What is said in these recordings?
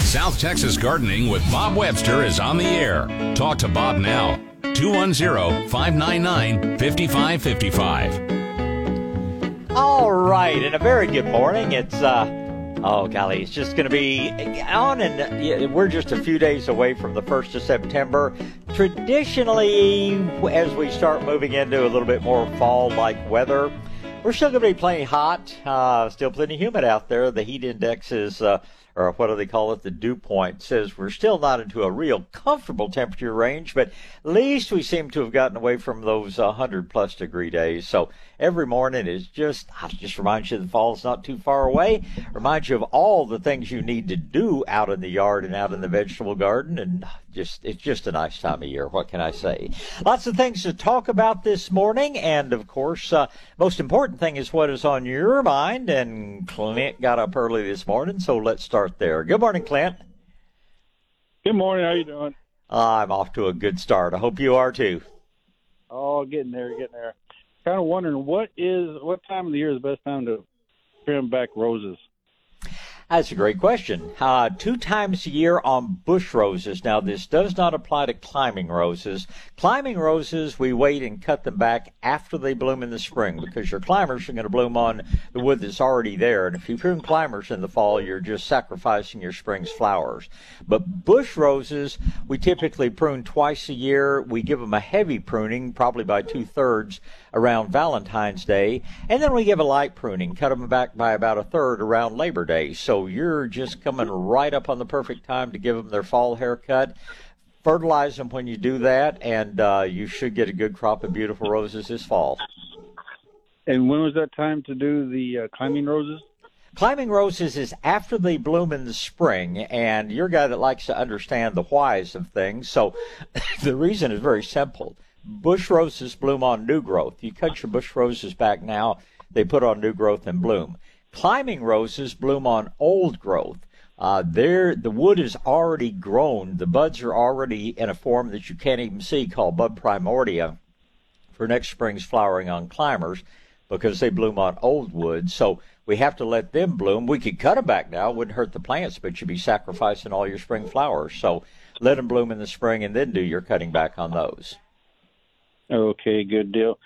South Texas Gardening with Bob Webster is on the air. Talk to Bob now. 210-599-5555. All right, and a very good morning. It's uh Oh, golly, it's just going to be on, and we're just a few days away from the 1st of September. Traditionally, as we start moving into a little bit more fall like weather, we're still going to be plenty hot, uh, still plenty humid out there. The heat index is. Uh, or what do they call it? The dew point says we're still not into a real comfortable temperature range, but at least we seem to have gotten away from those 100 plus degree days. So every morning is just, I just remind you the fall's not too far away. Remind you of all the things you need to do out in the yard and out in the vegetable garden. And just, it's just a nice time of year. What can I say? Lots of things to talk about this morning. And of course, uh, most important thing is what is on your mind. And Clint got up early this morning. So let's start there. Good morning, Clint. Good morning. How you doing? I'm off to a good start. I hope you are too. Oh, getting there, getting there kind of wondering what is what time of the year is the best time to trim back roses? That's a great question. Uh, two times a year on bush roses. Now, this does not apply to climbing roses. Climbing roses, we wait and cut them back after they bloom in the spring because your climbers are going to bloom on the wood that's already there. And if you prune climbers in the fall, you're just sacrificing your spring's flowers. But bush roses, we typically prune twice a year. We give them a heavy pruning, probably by two thirds around Valentine's Day. And then we give a light pruning, cut them back by about a third around Labor Day. So you're just coming right up on the perfect time to give them their fall haircut. Fertilize them when you do that, and uh, you should get a good crop of beautiful roses this fall. And when was that time to do the uh, climbing roses? Climbing roses is after they bloom in the spring, and you're a guy that likes to understand the whys of things. So the reason is very simple. Bush roses bloom on new growth. You cut your bush roses back now, they put on new growth and bloom. Climbing roses bloom on old growth. Uh, there, the wood is already grown. The buds are already in a form that you can't even see called bud primordia for next spring's flowering on climbers because they bloom on old wood. So we have to let them bloom. We could cut them back now. It wouldn't hurt the plants, but you'd be sacrificing all your spring flowers. So let them bloom in the spring and then do your cutting back on those. Okay, good deal.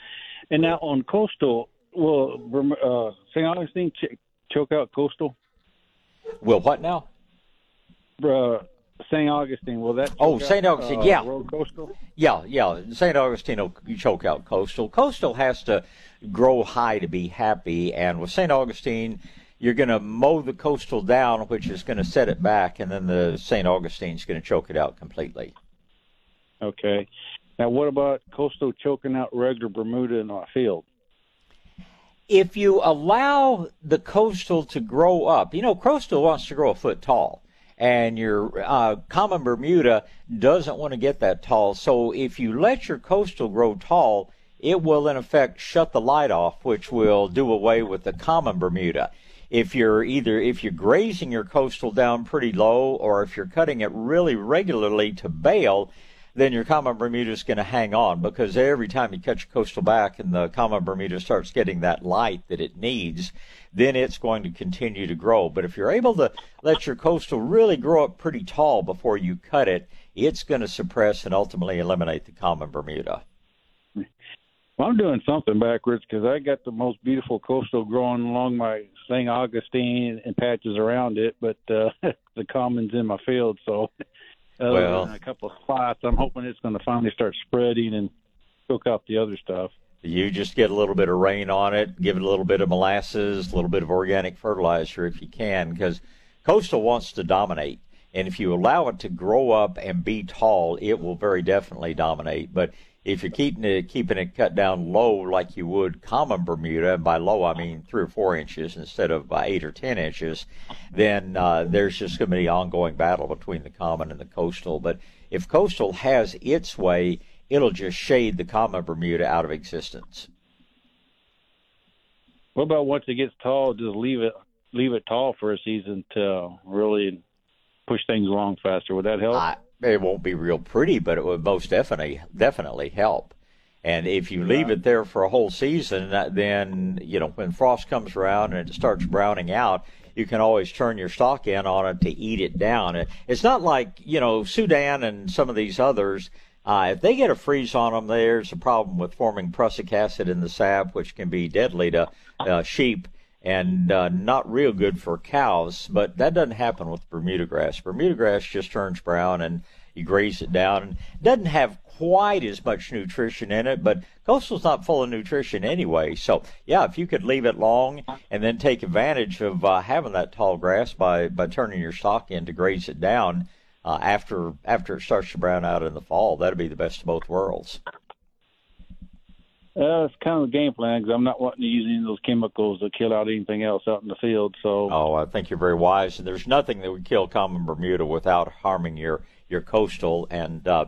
And now on coastal, will uh, St. Augustine ch- choke out coastal? Will what now? Uh, St. Augustine, will that? Oh, St. Augustine, uh, yeah. Coastal? Yeah, yeah. St. Augustine will choke out coastal. Coastal has to grow high to be happy, and with St. Augustine, you're going to mow the coastal down, which is going to set it back, and then the St. Augustine's going to choke it out completely. Okay. Now, what about coastal choking out regular Bermuda in our field? If you allow the coastal to grow up, you know, coastal wants to grow a foot tall, and your uh, common Bermuda doesn't want to get that tall. So if you let your coastal grow tall, it will in effect shut the light off, which will do away with the common Bermuda. If you're either if you're grazing your coastal down pretty low, or if you're cutting it really regularly to bale, then your common Bermuda is going to hang on because every time you cut your coastal back and the common Bermuda starts getting that light that it needs, then it's going to continue to grow. But if you're able to let your coastal really grow up pretty tall before you cut it, it's going to suppress and ultimately eliminate the common Bermuda. Well, I'm doing something backwards because I got the most beautiful coastal growing along my St. Augustine and patches around it, but uh, the common's in my field, so uh, well, a couple of spots. I'm hoping it's going to finally start spreading and cook up the other stuff. You just get a little bit of rain on it, give it a little bit of molasses, a little bit of organic fertilizer if you can, because coastal wants to dominate. And if you allow it to grow up and be tall, it will very definitely dominate. But if you're keeping it keeping it cut down low like you would common Bermuda, and by low I mean three or four inches instead of by eight or ten inches, then uh, there's just going to be an ongoing battle between the common and the coastal. But if coastal has its way, it'll just shade the common Bermuda out of existence. What about once it gets tall, just leave it leave it tall for a season to really push things along faster? Would that help? I, it won't be real pretty, but it would most definitely definitely help. And if you leave it there for a whole season, then you know when frost comes around and it starts browning out, you can always turn your stock in on it to eat it down. It's not like you know Sudan and some of these others. Uh, if they get a freeze on them, there's a problem with forming prussic acid in the sap, which can be deadly to uh, sheep and uh, not real good for cows. But that doesn't happen with Bermuda grass. Bermuda grass just turns brown and you graze it down and doesn't have quite as much nutrition in it, but coastal's not full of nutrition anyway. So yeah, if you could leave it long and then take advantage of uh, having that tall grass by by turning your stock in to graze it down uh, after after it starts to brown out in the fall, that'd be the best of both worlds. Uh, that's kind of the game plan because I'm not wanting to use any of those chemicals to kill out anything else out in the field. So, oh, I think you're very wise. And there's nothing that would kill common Bermuda without harming your your coastal and uh,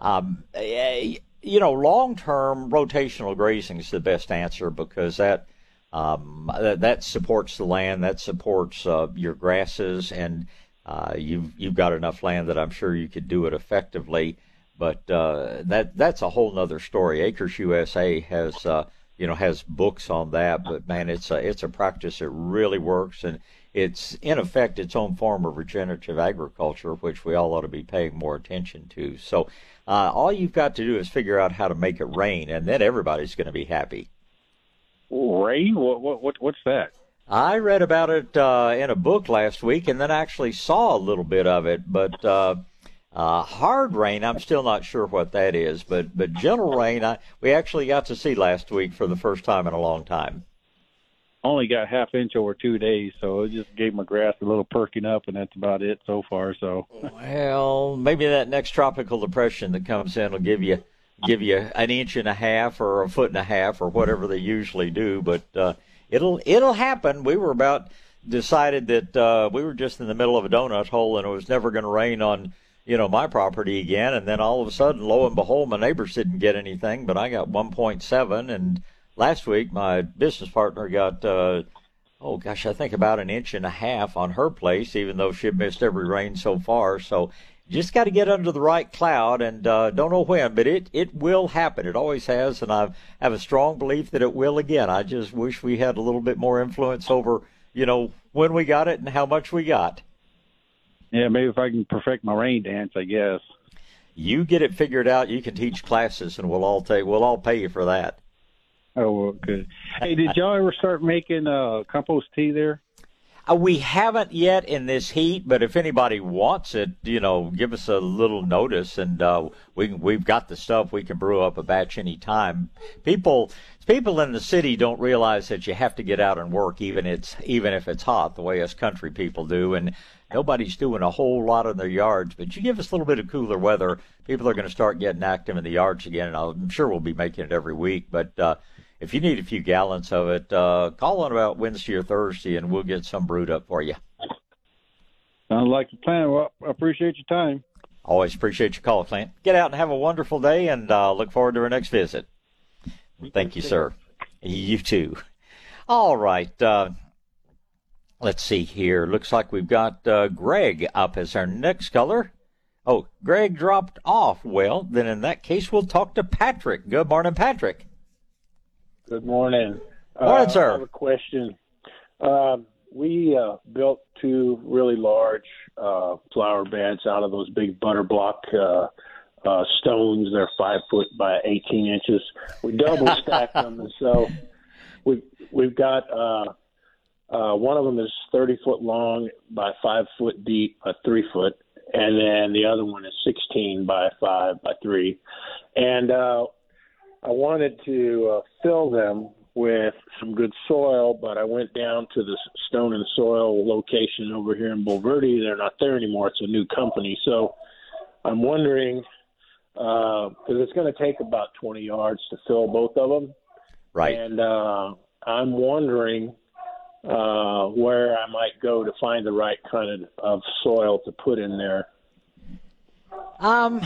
um, eh, you know long term rotational grazing is the best answer because that um, that, supports the land, that supports uh, your grasses, and uh, you've you've got enough land that I'm sure you could do it effectively. But uh, that that's a whole other story. Acres USA has uh, you know has books on that, but man, it's a it's a practice that really works, and it's in effect its own form of regenerative agriculture, which we all ought to be paying more attention to. So uh, all you've got to do is figure out how to make it rain, and then everybody's going to be happy. Rain? What, what, what, what's that? I read about it uh, in a book last week, and then actually saw a little bit of it. But uh, uh, hard rain, I'm still not sure what that is, but but gentle rain, I, we actually got to see last week for the first time in a long time. Only got half inch over two days, so it just gave my grass a little perking up, and that's about it so far. So, well, maybe that next tropical depression that comes in will give you give you an inch and a half or a foot and a half or whatever they usually do, but uh, it'll it'll happen. We were about decided that uh, we were just in the middle of a donut hole, and it was never going to rain on you know, my property again. And then all of a sudden, lo and behold, my neighbors didn't get anything, but I got 1.7. And last week, my business partner got, uh, oh gosh, I think about an inch and a half on her place, even though she missed every rain so far. So just got to get under the right cloud and uh, don't know when, but it, it will happen. It always has. And I have a strong belief that it will again. I just wish we had a little bit more influence over, you know, when we got it and how much we got. Yeah, maybe if I can perfect my rain dance, I guess. You get it figured out. You can teach classes, and we'll all take. We'll all pay you for that. Oh, well, good. Hey, did y'all ever start making uh, compost tea there? Uh, we haven't yet in this heat, but if anybody wants it, you know, give us a little notice, and uh, we we've got the stuff. We can brew up a batch anytime. People people in the city don't realize that you have to get out and work, even it's even if it's hot, the way us country people do, and nobody's doing a whole lot in their yards. But you give us a little bit of cooler weather, people are going to start getting active in the yards again, and I'm sure we'll be making it every week, but. Uh, if you need a few gallons of it, uh, call on about Wednesday or Thursday, and we'll get some brewed up for you. Sounds like a plan. Well, I appreciate your time. Always appreciate your call, Clint. Get out and have a wonderful day, and uh, look forward to our next visit. Thank you, sir. You too. All right. Uh, let's see here. Looks like we've got uh, Greg up as our next caller. Oh, Greg dropped off. Well, then in that case, we'll talk to Patrick. Good morning, Patrick. Good morning. Morning, uh, sir. I have a question. Um, we uh, built two really large uh, flower beds out of those big butter block uh, uh, stones. They're five foot by 18 inches. We double stacked them, and so we've we've got uh, uh, one of them is 30 foot long by five foot deep by three foot, and then the other one is 16 by five by three, and uh, I wanted to uh, fill them with some good soil, but I went down to the Stone and Soil location over here in Bulverde. They're not there anymore. It's a new company. So I'm wondering because uh, it's going to take about 20 yards to fill both of them. Right. And uh, I'm wondering uh, where I might go to find the right kind of, of soil to put in there. Um,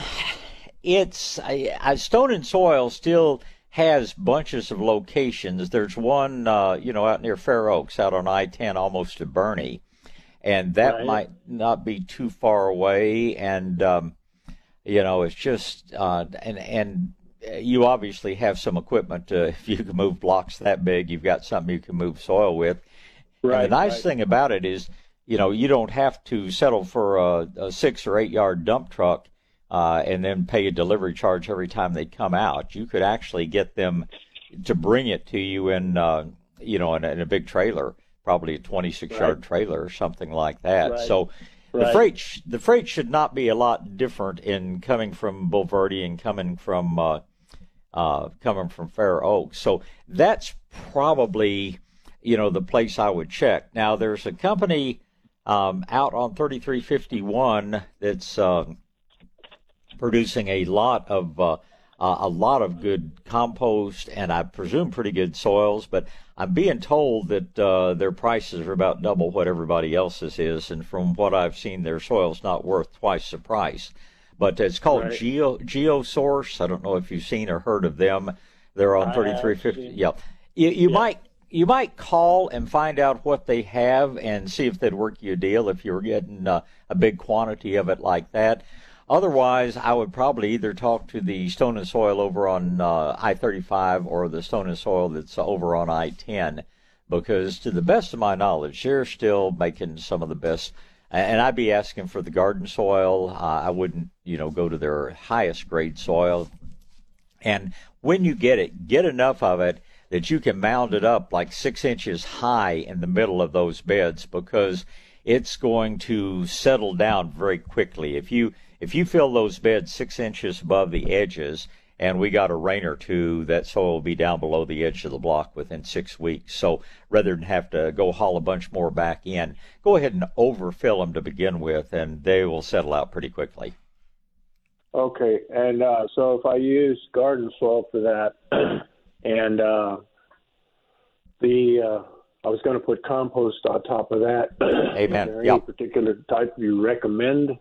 it's uh, Stone and Soil still has bunches of locations. There's one, uh, you know, out near Fair Oaks, out on I-10, almost to Boerne, and that right. might not be too far away. And um, you know, it's just uh, and and you obviously have some equipment. To, if you can move blocks that big, you've got something you can move soil with. Right. And the nice right. thing about it is, you know, you don't have to settle for a, a six or eight yard dump truck uh, and then pay a delivery charge every time they come out. You could actually get them to bring it to you in, uh, you know, in, in, a big trailer, probably a 26 yard right. trailer or something like that. Right. So. The freight sh- the freight should not be a lot different in coming from Bulverde and coming from uh, uh, coming from Fair Oaks. So that's probably you know, the place I would check. Now, there's a company um, out on 3351 that's uh, producing a lot of uh, a lot of good compost and I presume pretty good soils, but I'm being told that uh, their prices are about double what everybody else's is, and from what I've seen, their soil's not worth twice the price. But it's called right. Geo GeoSource. I don't know if you've seen or heard of them. They're on 3350. Yeah, you, you yeah. might you might call and find out what they have and see if they'd work you a deal if you were getting uh, a big quantity of it like that. Otherwise, I would probably either talk to the Stone and Soil over on uh, I-35 or the Stone and Soil that's over on I-10, because to the best of my knowledge, they're still making some of the best. And I'd be asking for the garden soil. Uh, I wouldn't, you know, go to their highest grade soil. And when you get it, get enough of it that you can mound it up like six inches high in the middle of those beds because it's going to settle down very quickly. If you if you fill those beds six inches above the edges, and we got a rain or two, that soil will be down below the edge of the block within six weeks. So rather than have to go haul a bunch more back in, go ahead and overfill them to begin with, and they will settle out pretty quickly. Okay, and uh, so if I use garden soil for that, and uh, the uh, I was going to put compost on top of that. Amen. Is there yep. any particular type you recommend?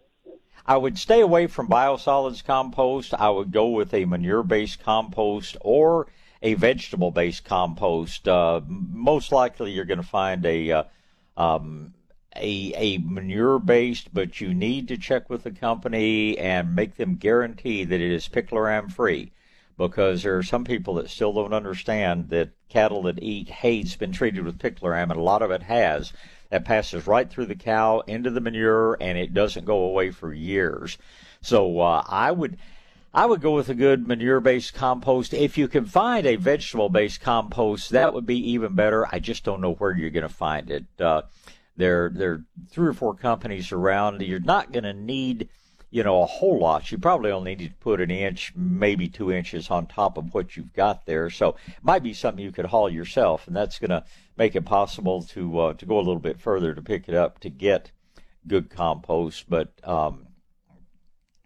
I would stay away from biosolids compost. I would go with a manure-based compost or a vegetable-based compost. Uh, most likely, you're going to find a uh, um, a, a manure based, but you need to check with the company and make them guarantee that it is picloram free because there are some people that still don't understand that cattle that eat hay's been treated with picloram, and a lot of it has. That passes right through the cow into the manure, and it doesn't go away for years. So uh, I would. I would go with a good manure-based compost. If you can find a vegetable-based compost, that would be even better. I just don't know where you're going to find it. Uh, there, there are three or four companies around. You're not going to need you know, a whole lot. You probably only need to put an inch, maybe two inches on top of what you've got there. So it might be something you could haul yourself, and that's going to make it possible to uh, to go a little bit further to pick it up to get good compost. But um,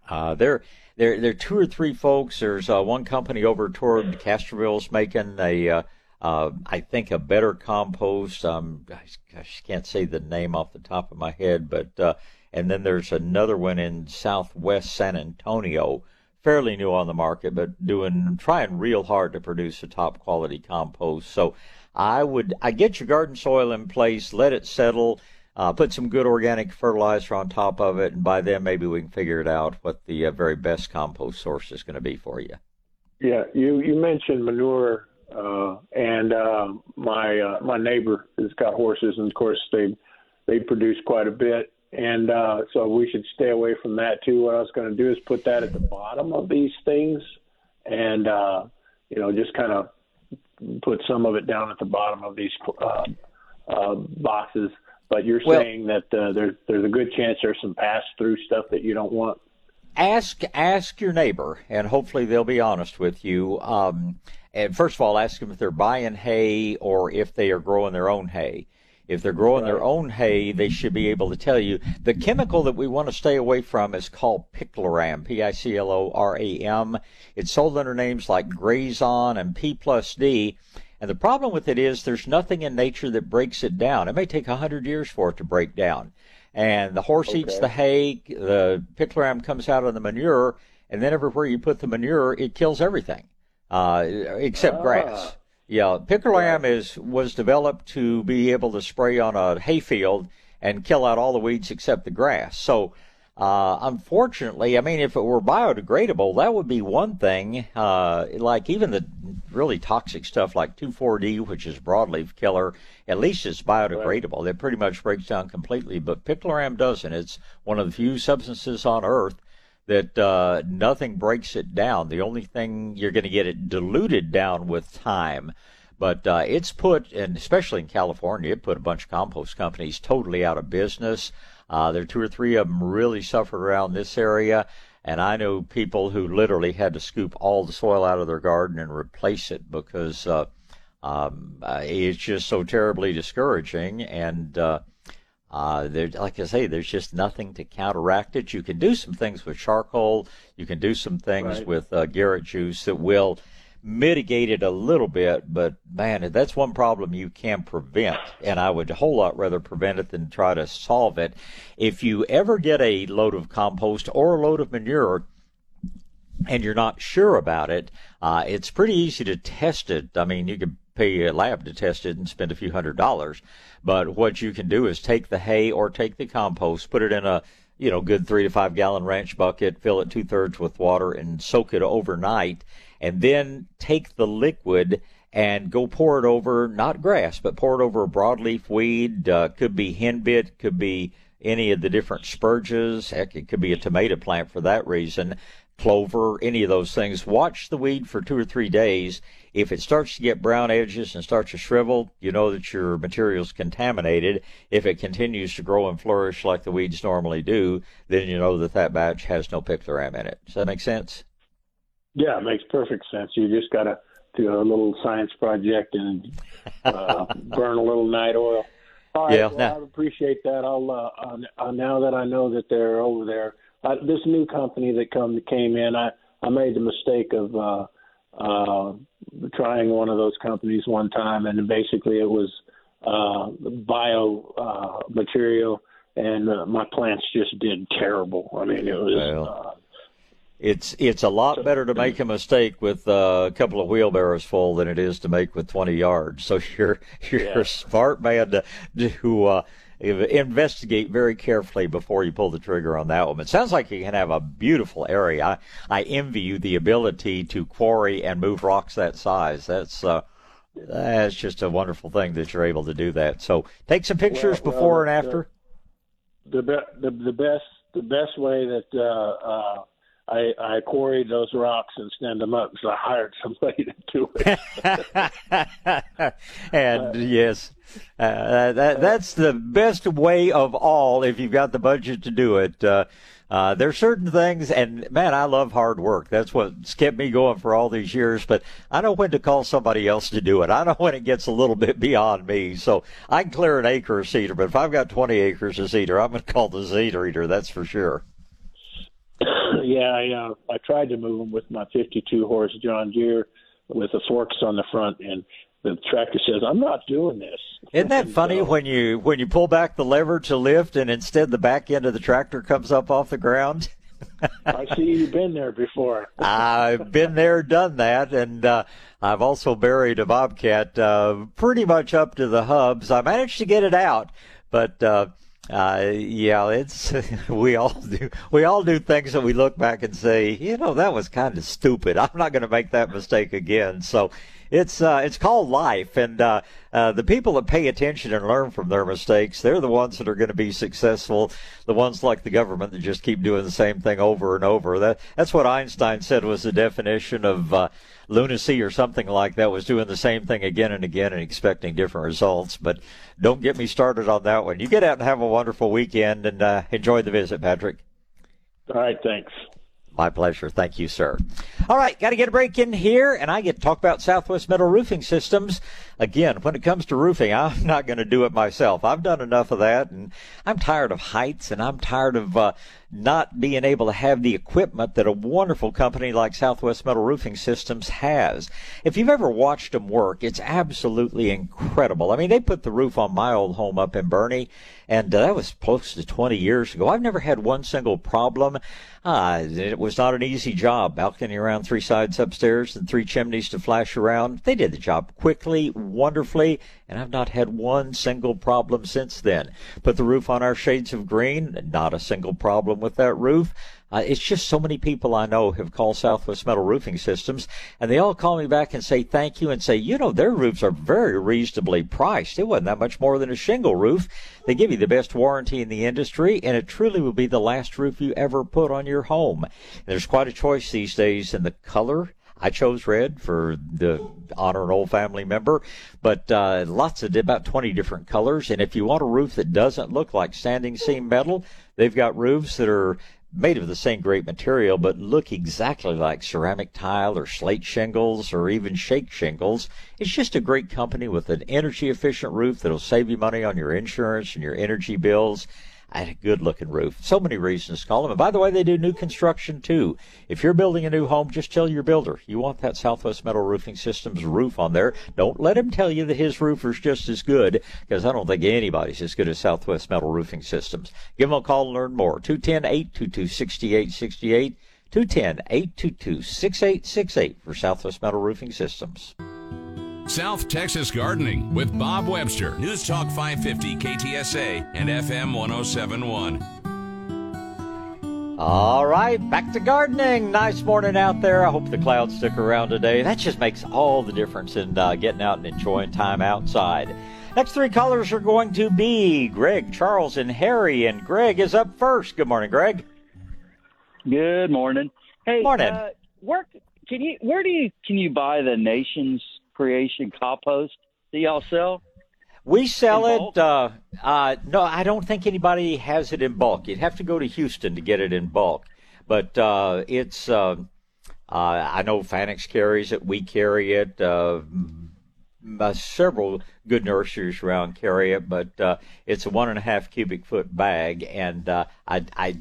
uh, there, there, there are two or three folks. There's uh, one company over toward Castroville's making a. Uh, uh, I think a better compost. Um, I, I can't say the name off the top of my head, but uh, and then there's another one in southwest San Antonio, fairly new on the market, but doing trying real hard to produce a top quality compost. So I would I get your garden soil in place, let it settle, uh, put some good organic fertilizer on top of it, and by then maybe we can figure it out what the uh, very best compost source is going to be for you. Yeah, you you mentioned manure, uh, and uh, my uh, my neighbor has got horses, and of course they they produce quite a bit and uh, so we should stay away from that too. What I was going to do is put that at the bottom of these things, and uh, you know, just kind of put some of it down at the bottom of these uh, uh, boxes. But you're well, saying that uh, there's there's a good chance there's some pass through stuff that you don't want. Ask ask your neighbor, and hopefully they'll be honest with you. Um, and first of all, ask them if they're buying hay or if they are growing their own hay If they're growing right. their own hay, they should be able to tell you. The chemical that we want to stay away from is called picloram, P-I-C-L-O-R-A-M. It's sold under names like Grazon and P plus D. And the problem with it is there's nothing in nature that breaks it down. It may take a hundred years for it to break down. And the horse okay. eats the hay, the picloram comes out of the manure, and then everywhere you put the manure, it kills everything, uh, except ah. grass. Yeah, picloram is was developed to be able to spray on a hayfield and kill out all the weeds except the grass. So, uh, unfortunately, I mean, if it were biodegradable, that would be one thing. Uh, like even the really toxic stuff like 2,4-D, which is broadleaf killer, at least it's biodegradable. Right. It pretty much breaks down completely, but picloram doesn't. It's one of the few substances on Earth that uh, nothing breaks it down. The only thing you're going to get it diluted down with time. But uh, it's put, and especially in California, it put a bunch of compost companies totally out of business. Uh, there are two or three of them really suffered around this area. And I know people who literally had to scoop all the soil out of their garden and replace it because uh, um, uh, it's just so terribly discouraging. And uh, there, like I say, there's just nothing to counteract it. You can do some things with charcoal. You can do some things right. with uh, Garrett juice that will mitigate it a little bit. But man, that's one problem you can prevent, and I would a whole lot rather prevent it than try to solve it. If you ever get a load of compost or a load of manure, and you're not sure about it, uh, it's pretty easy to test it. I mean, you can pay a lab to test it and spend a few hundred dollars. But what you can do is take the hay or take the compost, put it in a you know good three to five gallon ranch bucket, fill it two thirds with water, and soak it overnight, and then take the liquid and go pour it over not grass, but pour it over broadleaf weed. Uh, could be henbit, could be any of the different spurges. Heck, it could be a tomato plant for that reason clover, any of those things. Watch the weed for two or three days. If it starts to get brown edges and starts to shrivel, you know that your material is contaminated. If it continues to grow and flourish like the weeds normally do, then you know that that batch has no picloram in it. Does that make sense? Yeah, it makes perfect sense. You just got to do a little science project and uh, burn a little night oil. All right, yeah, well, I appreciate that. I'll uh, uh, now that I know that they're over there uh, this new company that come came in, I I made the mistake of uh, uh, trying one of those companies one time, and basically it was uh, bio uh, material, and uh, my plants just did terrible. I mean, it was. Well. Uh, it's it's a lot better to make a mistake with uh, a couple of wheelbarrows full than it is to make with 20 yards. So you're you're yeah. a smart man to to uh, investigate very carefully before you pull the trigger on that one. It sounds like you can have a beautiful area. I, I envy you the ability to quarry and move rocks that size. That's uh, that's just a wonderful thing that you're able to do that. So take some pictures well, before well, and after. The, the, the the best the best way that uh, uh, I, I quarried those rocks and stand them up, so I hired somebody to do it. and yes, uh, that that's the best way of all if you've got the budget to do it. Uh, uh, there's certain things, and man, I love hard work. That's what's kept me going for all these years. But I know when to call somebody else to do it. I know when it gets a little bit beyond me. So I can clear an acre of cedar, but if I've got 20 acres of cedar, I'm going to call the cedar eater. That's for sure. yeah, I uh, I tried to move them with my 52 horse John Deere with the forks on the front, and the tractor says, "I'm not doing this." Isn't that funny when you when you pull back the lever to lift, and instead the back end of the tractor comes up off the ground? I see you've been there before. I've been there, done that, and uh, I've also buried a bobcat uh, pretty much up to the hubs. I managed to get it out, but uh, uh, yeah, it's we all do we all do things that we look back and say, you know, that was kind of stupid. I'm not going to make that mistake again. So it's uh, it's called life, and uh, uh, the people that pay attention and learn from their mistakes, they're the ones that are going to be successful. The ones like the government that just keep doing the same thing over and over. That that's what Einstein said was the definition of uh, lunacy or something like that. Was doing the same thing again and again and expecting different results. But don't get me started on that one. You get out and have a wonderful weekend and uh, enjoy the visit, Patrick. All right, thanks. My pleasure. Thank you, sir. All right, got to get a break in here, and I get to talk about Southwest Metal Roofing Systems. Again, when it comes to roofing, I'm not going to do it myself. I've done enough of that, and I'm tired of heights, and I'm tired of uh, not being able to have the equipment that a wonderful company like Southwest Metal Roofing Systems has. If you've ever watched them work, it's absolutely incredible. I mean, they put the roof on my old home up in Boerne, and uh, that was close to 20 years ago. I've never had one single problem. Uh, it was not an easy job. Balcony around three sides upstairs and three chimneys to flash around. They did the job quickly, wonderfully, and I've not had one single problem since then. Put the roof on our shades of green, not a single problem with that roof. Uh, it's just so many people I know have called Southwest Metal Roofing Systems, and they all call me back and say thank you and say, you know, their roofs are very reasonably priced. It wasn't that much more than a shingle roof. They give you the best warranty in the industry, and it truly will be the last roof you ever put on your home. There's quite a choice these days in the color. I chose red for the honor an old family member, but uh, lots of about 20 different colors. And if you want a roof that doesn't look like standing seam metal, they've got roofs that are made of the same great material, but look exactly like ceramic tile or slate shingles or even shake shingles. It's just a great company with an energy efficient roof that'll save you money on your insurance and your energy bills. I a good looking roof. So many reasons to call them. And by the way, they do new construction too. If you're building a new home, just tell your builder you want that Southwest Metal Roofing Systems roof on there. Don't let him tell you that his roofer's just as good, because I don't think anybody's as good as Southwest Metal Roofing Systems. Give them a call and learn more. 210 822 6868. 210 822 6868 for Southwest Metal Roofing Systems. South Texas Gardening with Bob Webster. News Talk 550 KTSA and FM 1071. All right, back to gardening. Nice morning out there. I hope the clouds stick around today. That just makes all the difference in uh, getting out and enjoying time outside. Next three callers are going to be Greg, Charles, and Harry. And Greg is up first. Good morning, Greg. Good morning. Hey, Morning. Uh, where can you? Where do you can you buy the nation's creation compost Do y'all sell? We sell it. Uh, uh, no, I don't think anybody has it in bulk. You'd have to go to Houston to get it in bulk. But uh, it's. Uh, uh, I know Fanick's carries it. We carry it. Uh, several good nurseries around carry it, but uh, it's a one and a half cubic foot bag, and uh, I, I,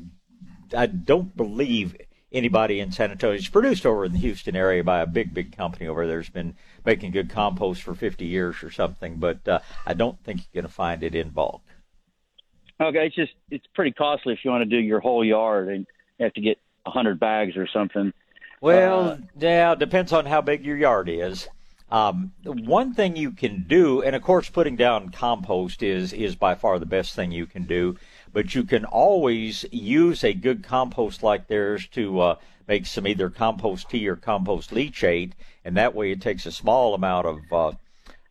I don't believe anybody in San Antonio. It's produced over in the Houston area by a big, big company over there. has been making good compost for 50 years or something, but uh, I don't think you're going to find it in bulk. Okay, it's just it's pretty costly if you want to do your whole yard and you have to get a hundred bags or something. Well, Uh, yeah, it depends on how big your yard is. Um, one thing you can do, and of course, putting down compost is is by far the best thing you can do. But you can always use a good compost like theirs to uh, make some either compost tea or compost leachate, and that way it takes a small amount of uh,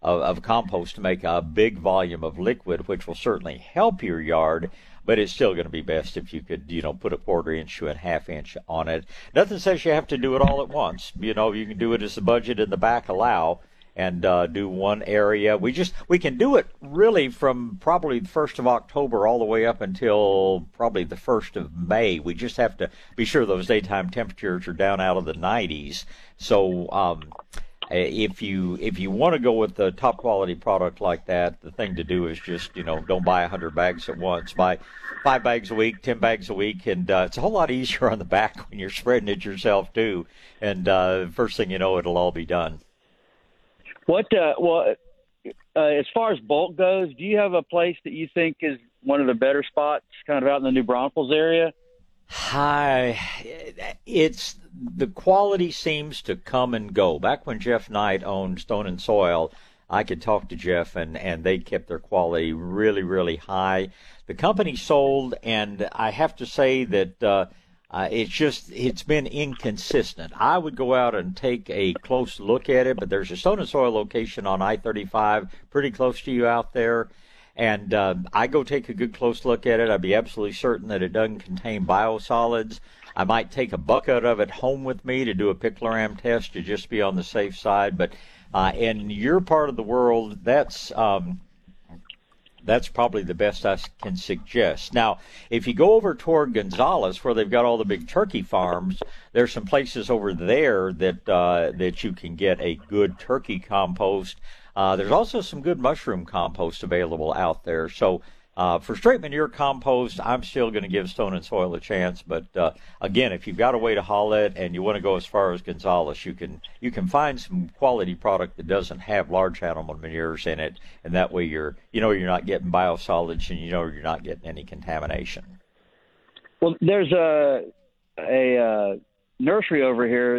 of, of compost to make a big volume of liquid, which will certainly help your yard. But it's still going to be best if you could, you know, put a quarter inch to a half inch on it. Nothing says you have to do it all at once. You know, you can do it as the budget in the back allow and uh, do one area. We just we can do it really from probably the first of October all the way up until probably the first of May. We just have to be sure those daytime temperatures are down out of the 90s. So um, uh, if you if you want to go with the top quality product like that, the thing to do is just you know don't buy a hundred bags at once. Buy five bags a week, ten bags a week, and uh, it's a whole lot easier on the back when you're spreading it yourself too. And uh, first thing you know, it'll all be done. What? Uh, well, uh, as far as bulk goes, do you have a place that you think is one of the better spots, kind of out in the New Braunfels area? Hi, it's the quality seems to come and go. Back when Jeff Knight owned Stone and Soil, I could talk to Jeff and, and they kept their quality really, really high. The company sold, and I have to say that uh, uh, it's just it's been inconsistent. I would go out and take a close look at it, but there's a Stone and Soil location on I-35 pretty close to you out there and uh, I go take a good close look at it. I'd be absolutely certain that it doesn't contain biosolids. I might take a bucket of it home with me to do a picloram test to just be on the safe side. But uh, in your part of the world, that's um, that's probably the best I can suggest. Now, if you go over toward Gonzales, where they've got all the big turkey farms, there's some places over there that uh, that you can get a good turkey compost. Uh, there's also some good mushroom compost available out there. So uh, for straight manure compost, I'm still going to give Stone and Soil a chance. But uh, again, if you've got a way to haul it and you want to go as far as Gonzales, you can you can find some quality product that doesn't have large animal manures in it, and that way you're you know you're not getting biosolids and you know you're not getting any contamination. Well, there's a a uh, nursery over here.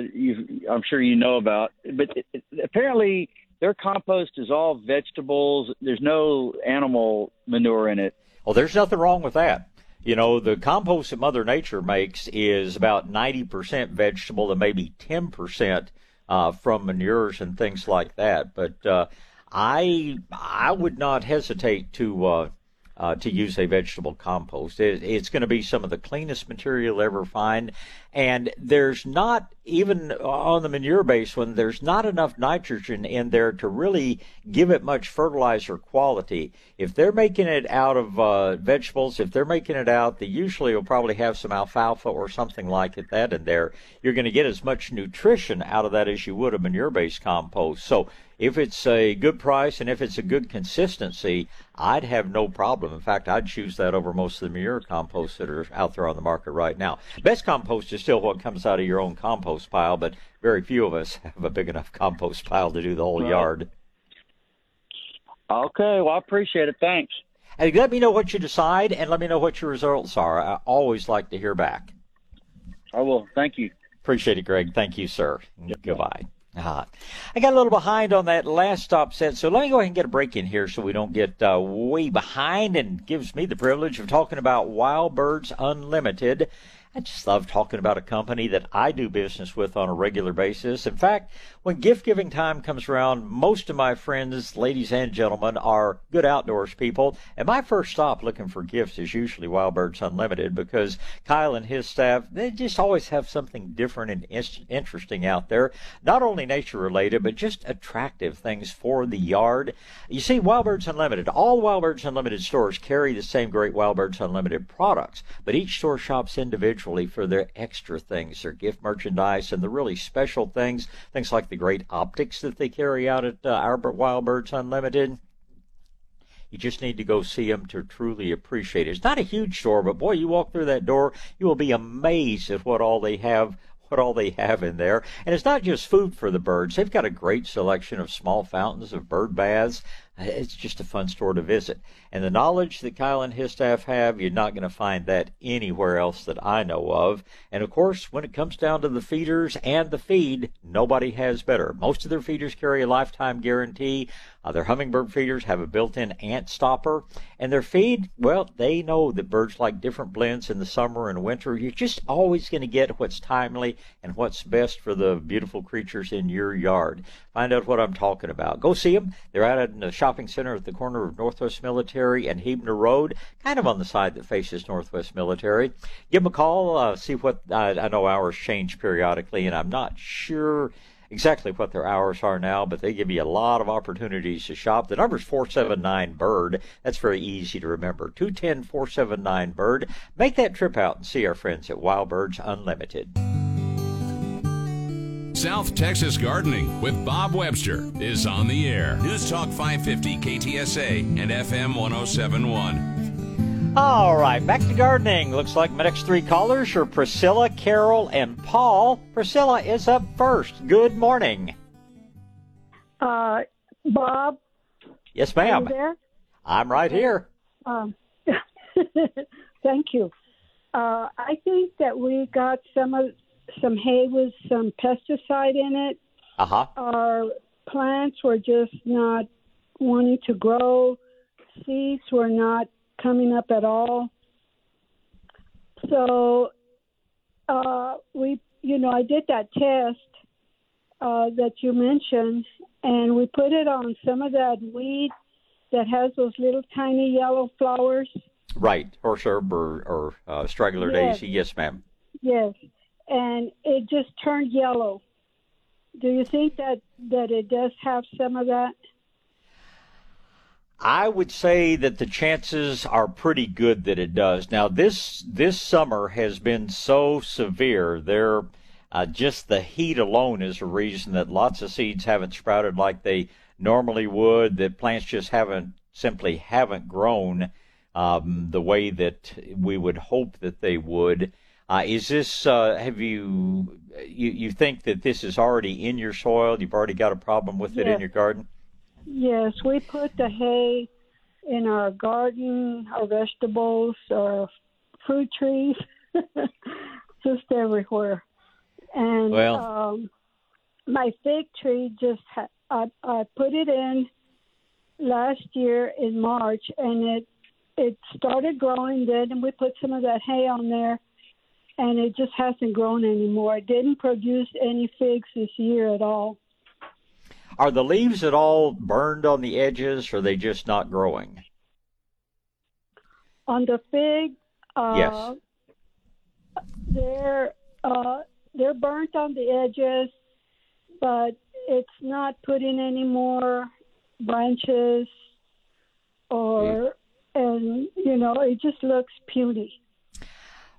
I'm sure you know about, but it, it, apparently their compost is all vegetables. There's no animal manure in it. Well, there's nothing wrong with that. You know, the compost that Mother Nature makes is about 90% vegetable and maybe 10% uh, from manures and things like that. But uh, I I would not hesitate to uh, uh, to use a vegetable compost. It, it's going to be some of the cleanest material ever find. And there's not, even on the manure based one, there's not enough nitrogen in there to really give it much fertilizer quality. If they're making it out of uh, vegetables, if they're making it out, they usually will probably have some alfalfa or something like that in there. You're going to get as much nutrition out of that as you would a manure based compost. So if it's a good price and if it's a good consistency, I'd have no problem. In fact, I'd choose that over most of the manure composts that are out there on the market right now. Best compost is still what comes out of your own compost pile, but very few of us have a big enough compost pile to do the whole right. yard. Okay, well, I appreciate it. Thanks. Hey, let me know what you decide and let me know what your results are. I always like to hear back. I will. Thank you. Appreciate it, Greg. Thank you, sir. Yep. Goodbye. Uh, I got a little behind on that last stop set, so let me go ahead and get a break in here so we don't get uh, way behind and gives me the privilege of talking about Wild Birds Unlimited I just love talking about a company that I do business with on a regular basis. In fact, when gift giving time comes around, most of my friends, ladies and gentlemen, are good outdoors people. And my first stop looking for gifts is usually Wild Birds Unlimited because Kyle and his staff, they just always have something different and interesting out there. Not only nature related, but just attractive things for the yard. You see, Wild Birds Unlimited, all Wild Birds Unlimited stores carry the same great Wild Birds Unlimited products, but each store shops individually for their extra things, their gift merchandise, and the really special things, things like the great optics that they carry out at uh, Albert Wild Birds Unlimited. You just need to go see them to truly appreciate it. It's not a huge store, but boy, you walk through that door, you will be amazed at what all they have what all they have in there. And it's not just food for the birds. They've got a great selection of small fountains of bird baths. Uh, it's just a fun store to visit. And the knowledge that Kyle and his staff have, you're not going to find that anywhere else that I know of. And of course, when it comes down to the feeders and the feed, nobody has better. Most of their feeders carry a lifetime guarantee. Uh, their hummingbird feeders have a built-in ant stopper. And their feed, well, they know that birds like different blends in the summer and winter. You're just always going to get what's timely and what's best for the beautiful creatures in your yard. Find out what I'm talking about. Go see them. They're out in the shopping center at the corner of Northwest Military and Huebner Road, kind of on the side that faces Northwest Military. Give them a call. Uh, see what I know hours change periodically, and I'm not sure exactly what their hours are now, but they give you a lot of opportunities to shop. The number's 479 Bird. That's very easy to remember. 210 479 Bird. Make that trip out and see our friends at Wild Birds Unlimited. South Texas Gardening with Bob Webster is on the air. News Talk 550 KTSA and FM 1071. All right, back to gardening. Looks like my next three callers are Priscilla, Carol, and Paul. Priscilla is up first. Good morning. Uh, Bob? Yes, ma'am. there? I'm right here. Um, thank you. Uh, I think that we got some of some hay with some pesticide in it. Uh-huh. Our plants were just not wanting to grow. Seeds were not coming up at all. So uh, we, you know, I did that test uh, that you mentioned, and we put it on some of that weed that has those little tiny yellow flowers. Right, horse herb or, or uh, straggler yes. daisy. Yes, ma'am. Yes, and it just turned yellow. Do you think that that it does have some of that? I would say that the chances are pretty good that it does. Now this this summer has been so severe. There, uh, just the heat alone is a reason that lots of seeds haven't sprouted like they normally would that plants just haven't simply haven't grown um, the way that we would hope that they would. Uh, is this uh, have you, you you think that this is already in your soil? You've already got a problem with it Yes. in your garden? Yes, we put the hay in our garden, our vegetables, our fruit trees, just everywhere. And Well- um, my fig tree just ha- I I put it in last year in March, and it it started growing then, and we put some of that hay on there, and it just hasn't grown anymore. It didn't produce any figs this year at all. Are the leaves at all burned on the edges, or are they just not growing? On the fig, uh, Yes. they're uh, they're burnt on the edges, but it's not putting any more branches, or and you know it just looks puny.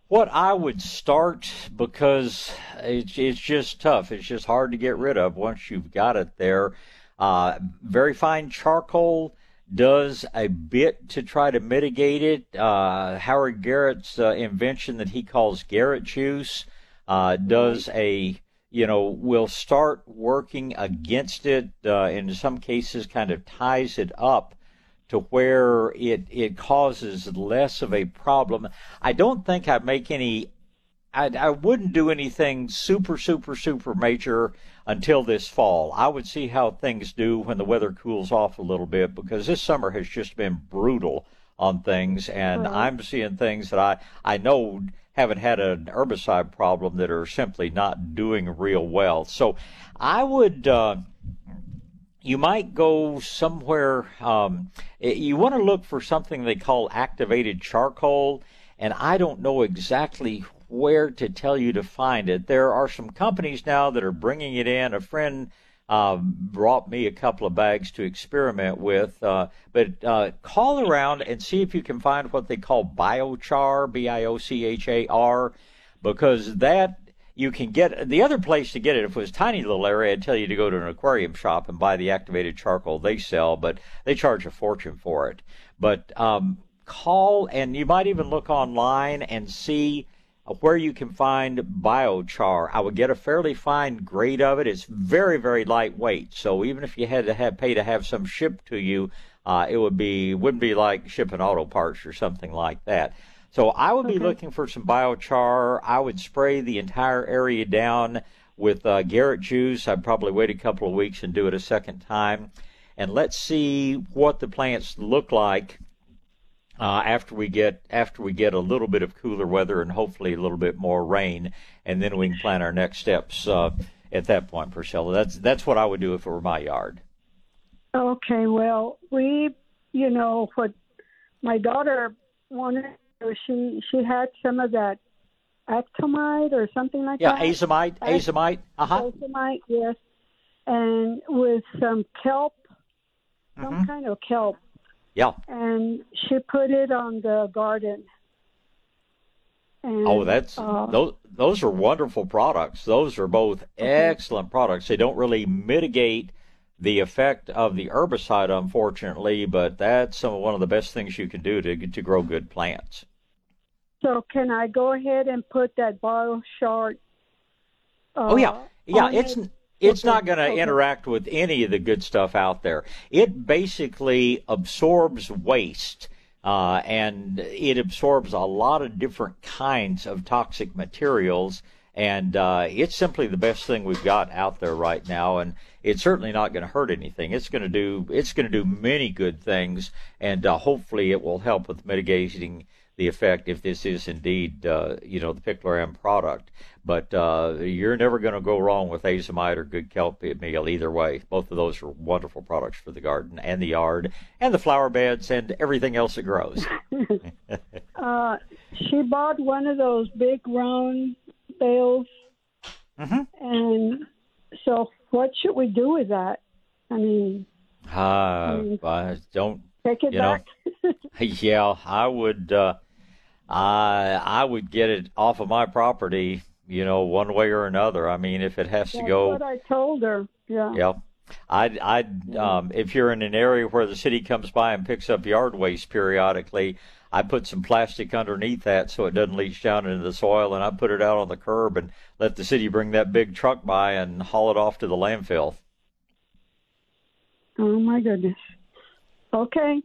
What I would start because it's it's just tough. It's just hard to get rid of once you've got it there. Uh, very fine charcoal does a bit to try to mitigate it. Uh, Howard Garrett's uh, invention that he calls Garrett juice uh, does a you know will start working against it. Uh, in some cases, kind of ties it up to where it it causes less of a problem. I don't think I'd make any. I, I wouldn't do anything super super super major until this fall. I would see how things do when the weather cools off a little bit because this summer has just been brutal on things, and Right. I'm seeing things that I I know haven't had an herbicide problem that are simply not doing real well. So I would. Uh, you might go somewhere. Um, eh, you want to look for something they call activated charcoal, and I don't know exactly where to tell you to find it. There are some companies now that are bringing it in. A friend um, brought me a couple of bags to experiment with, uh, but uh, call around and see if you can find what they call biochar, B-I-O-C-H-A-R, because that you can get the other place to get it. If it was a tiny little area, I'd tell you to go to an aquarium shop and buy the activated charcoal they sell, but they charge a fortune for it. But um, call and you might even look online and see where you can find biochar. I would get a fairly fine grade of it. It's very, very lightweight. So even if you had to have pay to have some shipped to you, uh, it would be wouldn't be like shipping auto parts or something like that. So I would be looking for some biochar. I would spray the entire area down with uh, Garrett juice. I'd probably wait a couple of weeks and do it a second time, and let's see what the plants look like uh, after we get after we get a little bit of cooler weather and hopefully a little bit more rain, and then we can plan our next steps uh, at that point, Priscilla. That's that's what I would do if it were my yard. Okay, well, we, you know, what my daughter wanted, she she had some of that actomite or something like Yeah, that. Yeah, azomite, azomite. Uh huh. Actomite, yes, and with some kelp, some Mhm. kind of kelp, Yeah. and she put it on the garden. And, Oh, that's uh, those. Those are wonderful products. Those are both excellent products. They don't really mitigate the effect of the herbicide, unfortunately, but that's some one of the best things you can do to to grow good plants. So can I go ahead and put that biochar? Uh, Oh yeah, yeah. It's it? it's Okay, not going to okay. interact with any of the good stuff out there. It basically absorbs waste. Uh, and it absorbs a lot of different kinds of toxic materials, and uh, it's simply the best thing we've got out there right now. And it's certainly not going to hurt anything. It's going to do it's going to do many good things, and uh, hopefully it will help with mitigating the effect if this is indeed uh, you know the picloram product. But uh, you're never going to go wrong with azomite or good kelp meal either way. Both of those are wonderful products for the garden and the yard and the flower beds and everything else that grows. Uh, she bought one of those big round bales, Mhm. and so what should we do with that? I mean, Uh, I don't take it You know, back. yeah, I would. Uh, I I would get it off of my property. You know, one way or another. I mean, if it has to go, what I told her. Yeah. yeah, I'd, I'd um, if you're in an area where the city comes by and picks up yard waste periodically, I put some plastic underneath that so it doesn't leach down into the soil, and I put it out on the curb and let the city bring that big truck by and haul it off to the landfill. Oh my goodness. Okay.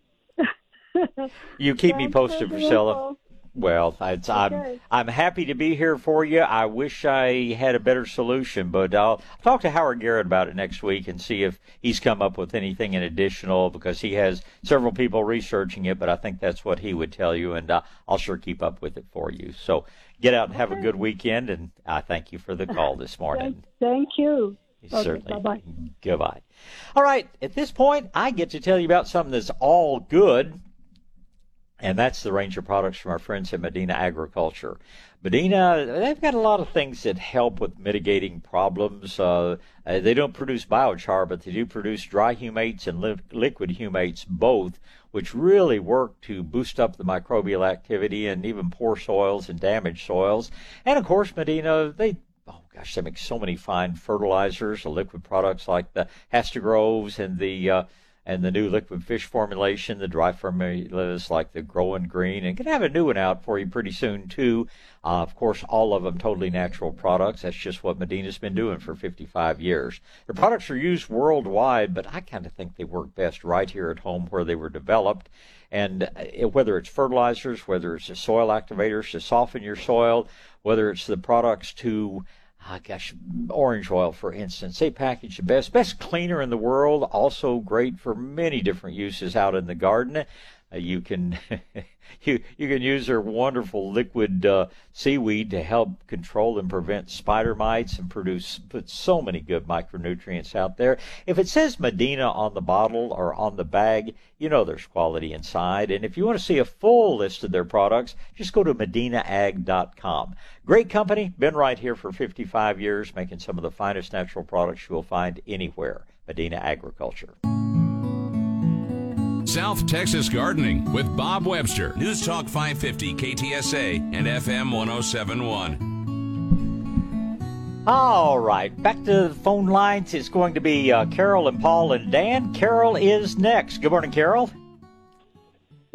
you keep me posted, Priscilla. Well, okay. I'm I'm happy to be here for you. I wish I had a better solution, but I'll talk to Howard Garrett about it next week and see if he's come up with anything in additional because he has several people researching it. But I think that's what he would tell you, and uh, I'll sure keep up with it for you. So get out and have a good weekend, and I thank you for the call this morning. Thank you. Certainly. Okay, bye-bye. Goodbye. All right. At this point, I get to tell you about something that's all good and that's the range of products from our friends at Medina Agriculture. Medina, they've got a lot of things that help with mitigating problems. Uh, uh they don't produce biochar, but they do produce dry humates and li- liquid humates, both, which really work to boost up the microbial activity in even poor soils and damaged soils. And of course, Medina, they oh gosh, they make so many fine fertilizers, the liquid products like the Hastagroves and the uh, and the new liquid fish formulation, the dry formulas like the Growing Green, and can have a new one out for you pretty soon too. Uh, of course, all of them totally natural products. That's just what Medina's been doing for 55 years. The products are used worldwide, but I kind of think they work best right here at home where they were developed. And uh, whether it's fertilizers, whether it's the soil activators to soften your soil, whether it's the products to ah, gosh, orange oil, for instance. They package the best, best cleaner in the world. Also great for many different uses out in the garden. Uh, you can you you can use their wonderful liquid uh, seaweed to help control and prevent spider mites and produce put so many good micronutrients out there. If it says Medina on the bottle or on the bag, you know there's quality inside. And if you want to see a full list of their products, just go to medinaag.com. Great company, been right here for 55 years, making some of the finest natural products you will find anywhere. Medina Agriculture. South Texas Gardening with Bob Webster. News Talk 550 KTSA and FM 1071. All right, back to the phone lines. It's going to be uh, Carol and Paul and Dan. Carol is next. Good morning, Carol.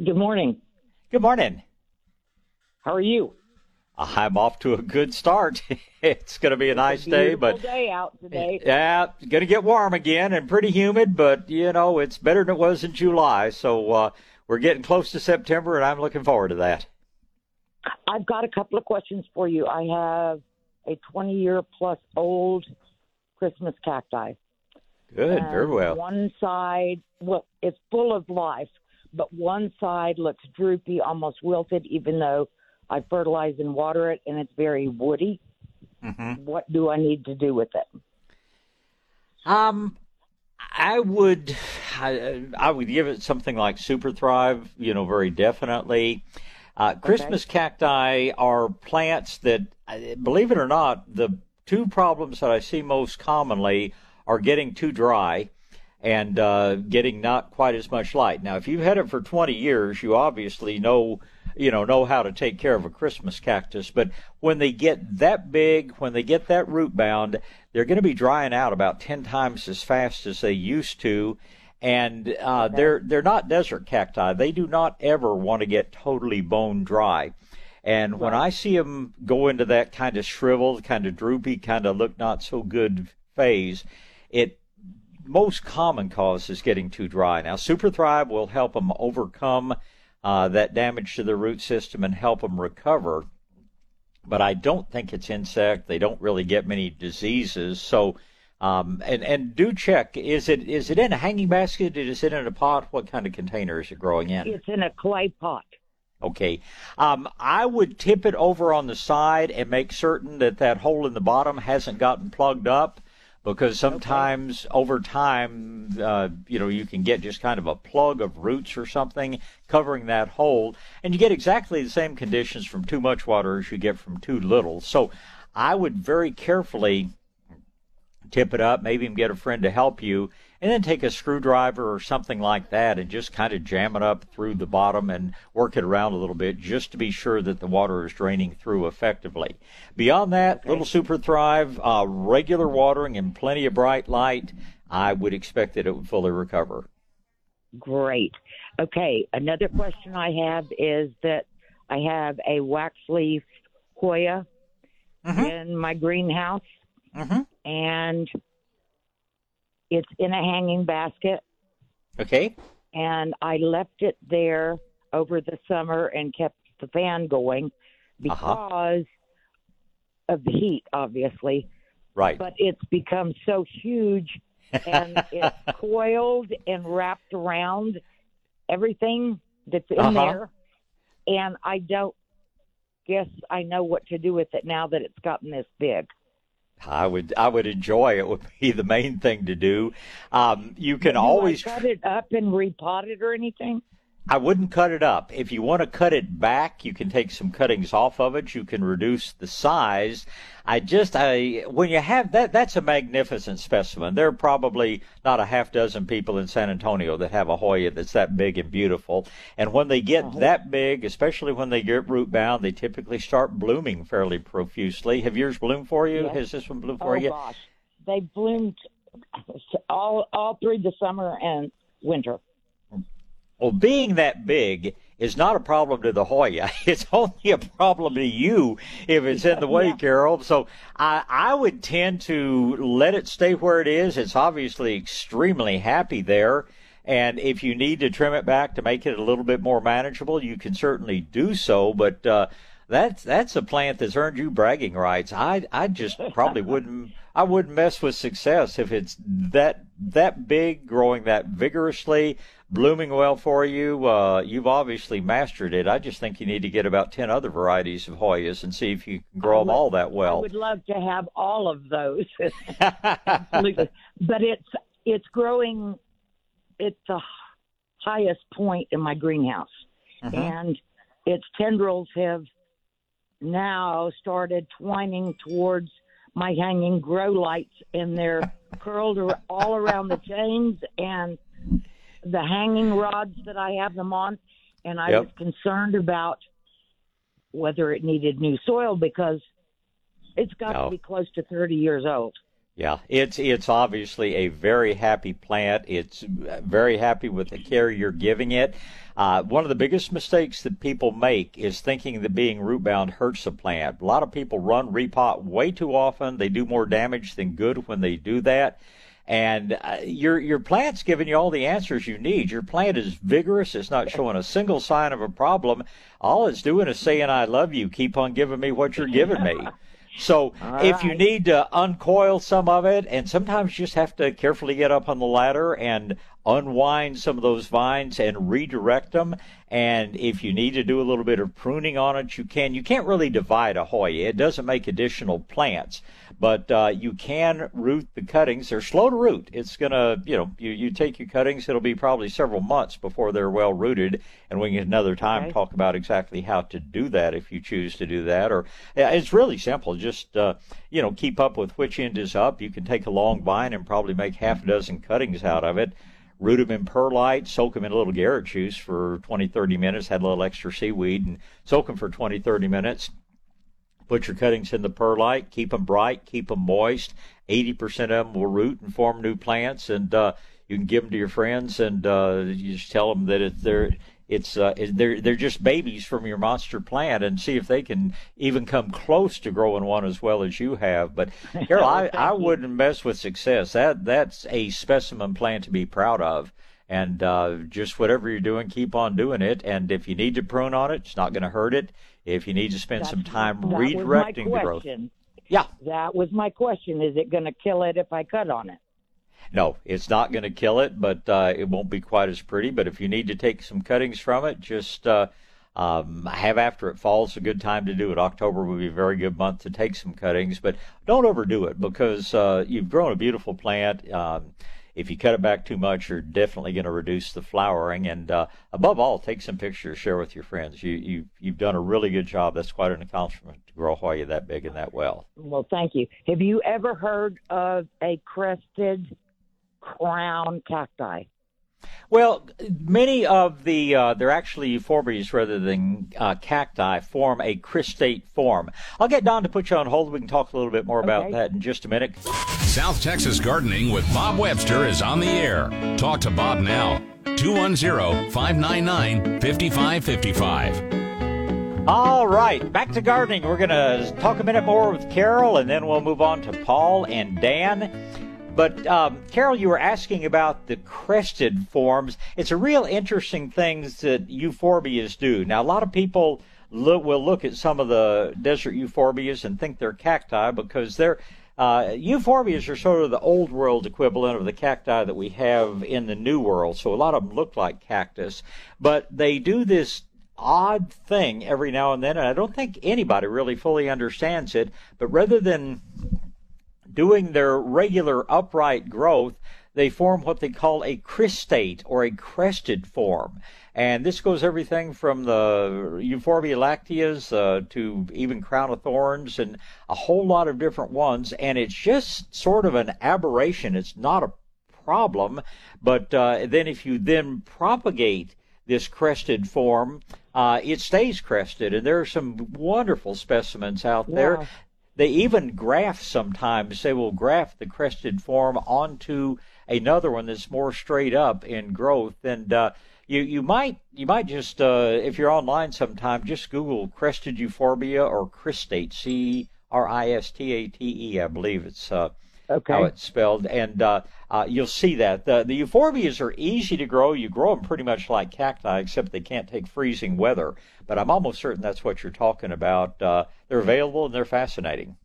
Good morning. Good morning. How are you? I'm off to a good start. it's going to be a nice day, but day out today. Yeah, it's going to get warm again and pretty humid, but you know it's better than it was in July. So uh, we're getting close to September, and I'm looking forward to that. I've got a couple of questions for you. I have a 20 year plus old Christmas cacti. Good, very well. One side, well, it's full of life, but one side looks droopy, almost wilted, even though I fertilize and water it, and it's very woody. Mm-hmm. What do I need to do with it? Um, I would, I, I would give it something like Super Thrive. You know, very definitely. Uh, Christmas okay. cacti are plants that, believe it or not, the two problems that I see most commonly are getting too dry and uh, getting not quite as much light. Now, if you've had it for 20 years, you obviously know you know know how to take care of a Christmas cactus. But when they get that big, when they get that root bound, they're going to be drying out about ten times as fast as they used to. And uh, okay. they're they're not desert cacti. They do not ever want to get totally bone dry. And right. when I see them go into that kind of shriveled, kind of droopy, kind of look not so good phase, it most common cause is getting too dry. Now, Super Thrive will help them overcome uh, that damage to the root system and help them recover. But I don't think it's insect. They don't really get many diseases. So, um, and and do check is it is it in a hanging basket? Is it in a pot? What kind of container is it growing in? It's in a clay pot. Okay. Um, I would tip it over on the side and make certain that that hole in the bottom hasn't gotten plugged up because sometimes okay. over time, uh, you know, you can get just kind of a plug of roots or something covering that hole, and you get exactly the same conditions from too much water as you get from too little. So I would very carefully tip it up, maybe even get a friend to help you, and then take a screwdriver or something like that and just kind of jam it up through the bottom and work it around a little bit just to be sure that the water is draining through effectively. Beyond that, little super thrive, uh, regular watering and plenty of bright light. I would expect that it would fully recover. Great. Okay, another question I have is that I have a wax leaf Hoya Mm-hmm. in my greenhouse, Mm-hmm. and it's in a hanging basket. Okay. and I left it there over the summer and kept the fan going Uh-huh. because of the heat, obviously. Right. But it's become so huge and it's coiled and wrapped around everything that's in Uh-huh. there. And I don't guess I know what to do with it now that it's gotten this big. I would I would enjoy it would be the main thing to do. Um, you can Do always cut it up and repot it or anything? I wouldn't cut it up. If you want to cut it back, you can take some cuttings off of it. You can reduce the size. I just, I, when you have that, that's a magnificent specimen. There are probably not a half dozen people in San Antonio that have a Hoya that's that big and beautiful. And when they get uh-huh. that big, especially when they get root bound, they typically start blooming fairly profusely. Have yours bloomed for you? Yes. Has this one bloomed for oh you? gosh, they bloomed all all through the summer and winter. Well, being that big is not a problem to the Hoya. It's only a problem to you if it's in the way, Yeah. Carol. So I, I would tend to let it stay where it is. It's obviously extremely happy there. And if you need to trim it back to make it a little bit more manageable, you can certainly do so. But uh, that's that's a plant that's earned you bragging rights. I I just probably wouldn't I wouldn't mess with success if it's that that big, growing that vigorously, blooming well for you. Uh, you've obviously mastered it. I just think you need to get about ten other varieties of Hoyas and see if you can grow them all that well. I would love to have all of those. Absolutely. But it's it's growing it's the highest point in my greenhouse. Mhm. And its tendrils have now started twining towards my hanging grow lights and they're curled all around the chains and the hanging rods that I have them on. And I Yep. was concerned about whether it needed new soil because it's got No. to be close to 30 years old. Yeah, it's it's obviously a very happy plant. It's very happy with the care you're giving it. Uh, one of the biggest mistakes that people make is thinking that being root bound hurts the plant. A lot of people run repot way too often. They do more damage than good when they do that. And uh, your your plant's giving you all the answers you need. Your plant is vigorous. It's not showing a single sign of a problem. All it's doing is saying, "I love you. Keep on giving me what you're giving me." So if you need to uncoil some of it, and sometimes you just have to carefully get up on the ladder and unwind some of those vines and redirect them. And if you need to do a little bit of pruning on it, you can. You can't really divide a Hoya. It doesn't make additional plants, but uh, you can root the cuttings. They're slow to root. It's gonna, you know, you, you take your cuttings. It'll be probably several months before they're well rooted, and we can another time talk about exactly how to do that if you choose to do that. Or yeah, it's really simple. Just uh, you know, keep up with which end is up. You can take a long vine and probably make half a dozen cuttings out of it. Root them in perlite, soak them in a little Garrett juice for 20, 30 minutes, add a little extra seaweed, and soak them for 20, 30 minutes. Put your cuttings in the perlite, keep them bright, keep them moist. 80% of them will root and form new plants, and uh, you can give them to your friends, and uh, you just tell them that it, they're it's uh, they're they're just babies from your monster plant, and see if they can even come close to growing one as well as you have. But Carol, I, I wouldn't mess with success. That that's a specimen plant to be proud of. And uh, just whatever you're doing, keep on doing it. And if you need to prune on it, it's not going to hurt it. If you need to spend some time redirecting the growth, yeah, That was my question. Is it going to kill it if I cut on it? No, it's not going to kill it, but uh, it won't be quite as pretty. But if you need to take some cuttings from it, just uh, um, have after it falls a good time to do it. October would be a very good month to take some cuttings, but don't overdo it because uh, you've grown a beautiful plant. Um, if you cut it back too much, you're definitely going to reduce the flowering. And uh, above all, take some pictures, share with your friends. You, you, you've done a really good job. That's quite an accomplishment to grow Hoya that big and that well. Well, thank you. Have you ever heard of a crested crown cacti? Well, many of the uh, they're actually euphorbias rather than uh, cacti form a cristate form. I'll get Don to put you on hold. We can talk a little bit more about that in just a minute. South Texas Gardening with Bob Webster is on the air. Talk to Bob now. 210 599 5555. All right, back to gardening. We're going to talk a minute more with Carol, and then we'll move on to Paul and Dan. But um, Carol, you were asking about the crested forms. It's a real interesting thing that euphorbias do. Now, a lot of people look, will look at some of the desert euphorbias and think they're cacti because they're uh, euphorbias are sort of the old world equivalent of the cacti that we have in the new world. So a lot of them look like cactus, but they do this odd thing every now and then, and I don't think anybody really fully understands it. But rather than doing their regular upright growth, they form what they call a cristate or a crested form. And this goes everything from the Euphorbia lacteas uh, to even crown of thorns and a whole lot of different ones. And it's just sort of an aberration. It's not a problem. But uh, then if you then propagate this crested form, uh, it stays crested. And there are some wonderful specimens out there. They even graft sometimes. They will graft the crested form onto another one that's more straight up in growth. And uh, you you might you might just uh, if you're online sometime just Google crested euphorbia or cristate C R I S T A T E I believe it's uh, Okay. how it's spelled, and uh, uh, you'll see that the the euphorbias are easy to grow. You grow them pretty much like cacti, except they can't take freezing weather. But I'm almost certain that's what you're talking about. Uh, they're available and they're fascinating.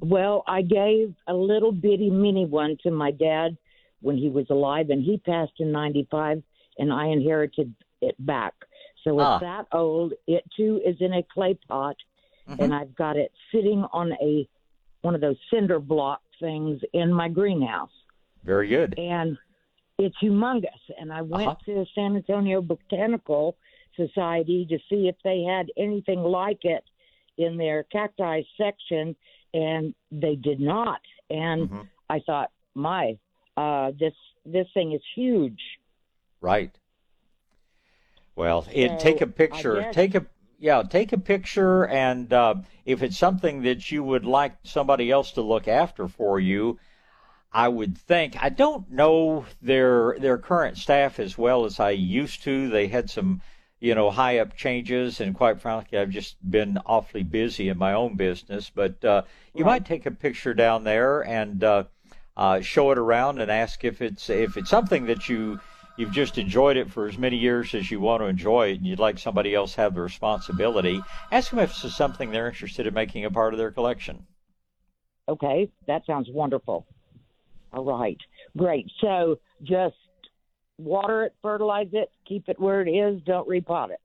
Well, I gave a little bitty mini one to my dad when he was alive, and he passed in '95, and I inherited it back. So it's Ah. that old. It too is in a clay pot, and I've got it sitting on a one of those cinder block things in my greenhouse, Very good. and it's humongous. And I went Uh-huh. to San Antonio Botanical Society to see if they had anything like it in their cacti section, and they did not. And Mhm. I thought, my, uh, this this thing is huge. Right. Well, it So, take a picture. Take a yeah, take a picture, and uh, if it's something that you would like somebody else to look after for you, I would think. I don't know their their current staff as well as I used to. They had some, you know, high up changes, and quite frankly, I've just been awfully busy in my own business. But uh, you might take a picture down there and uh, uh, show it around and ask if it's if it's something that you you've just enjoyed it for as many years as you want to enjoy it, and you'd like somebody else have the responsibility. Ask them if it's something they're interested in making a part of their collection. Okay, that sounds wonderful. All right, great. So just water it, fertilize it, keep it where it is. Don't repot it.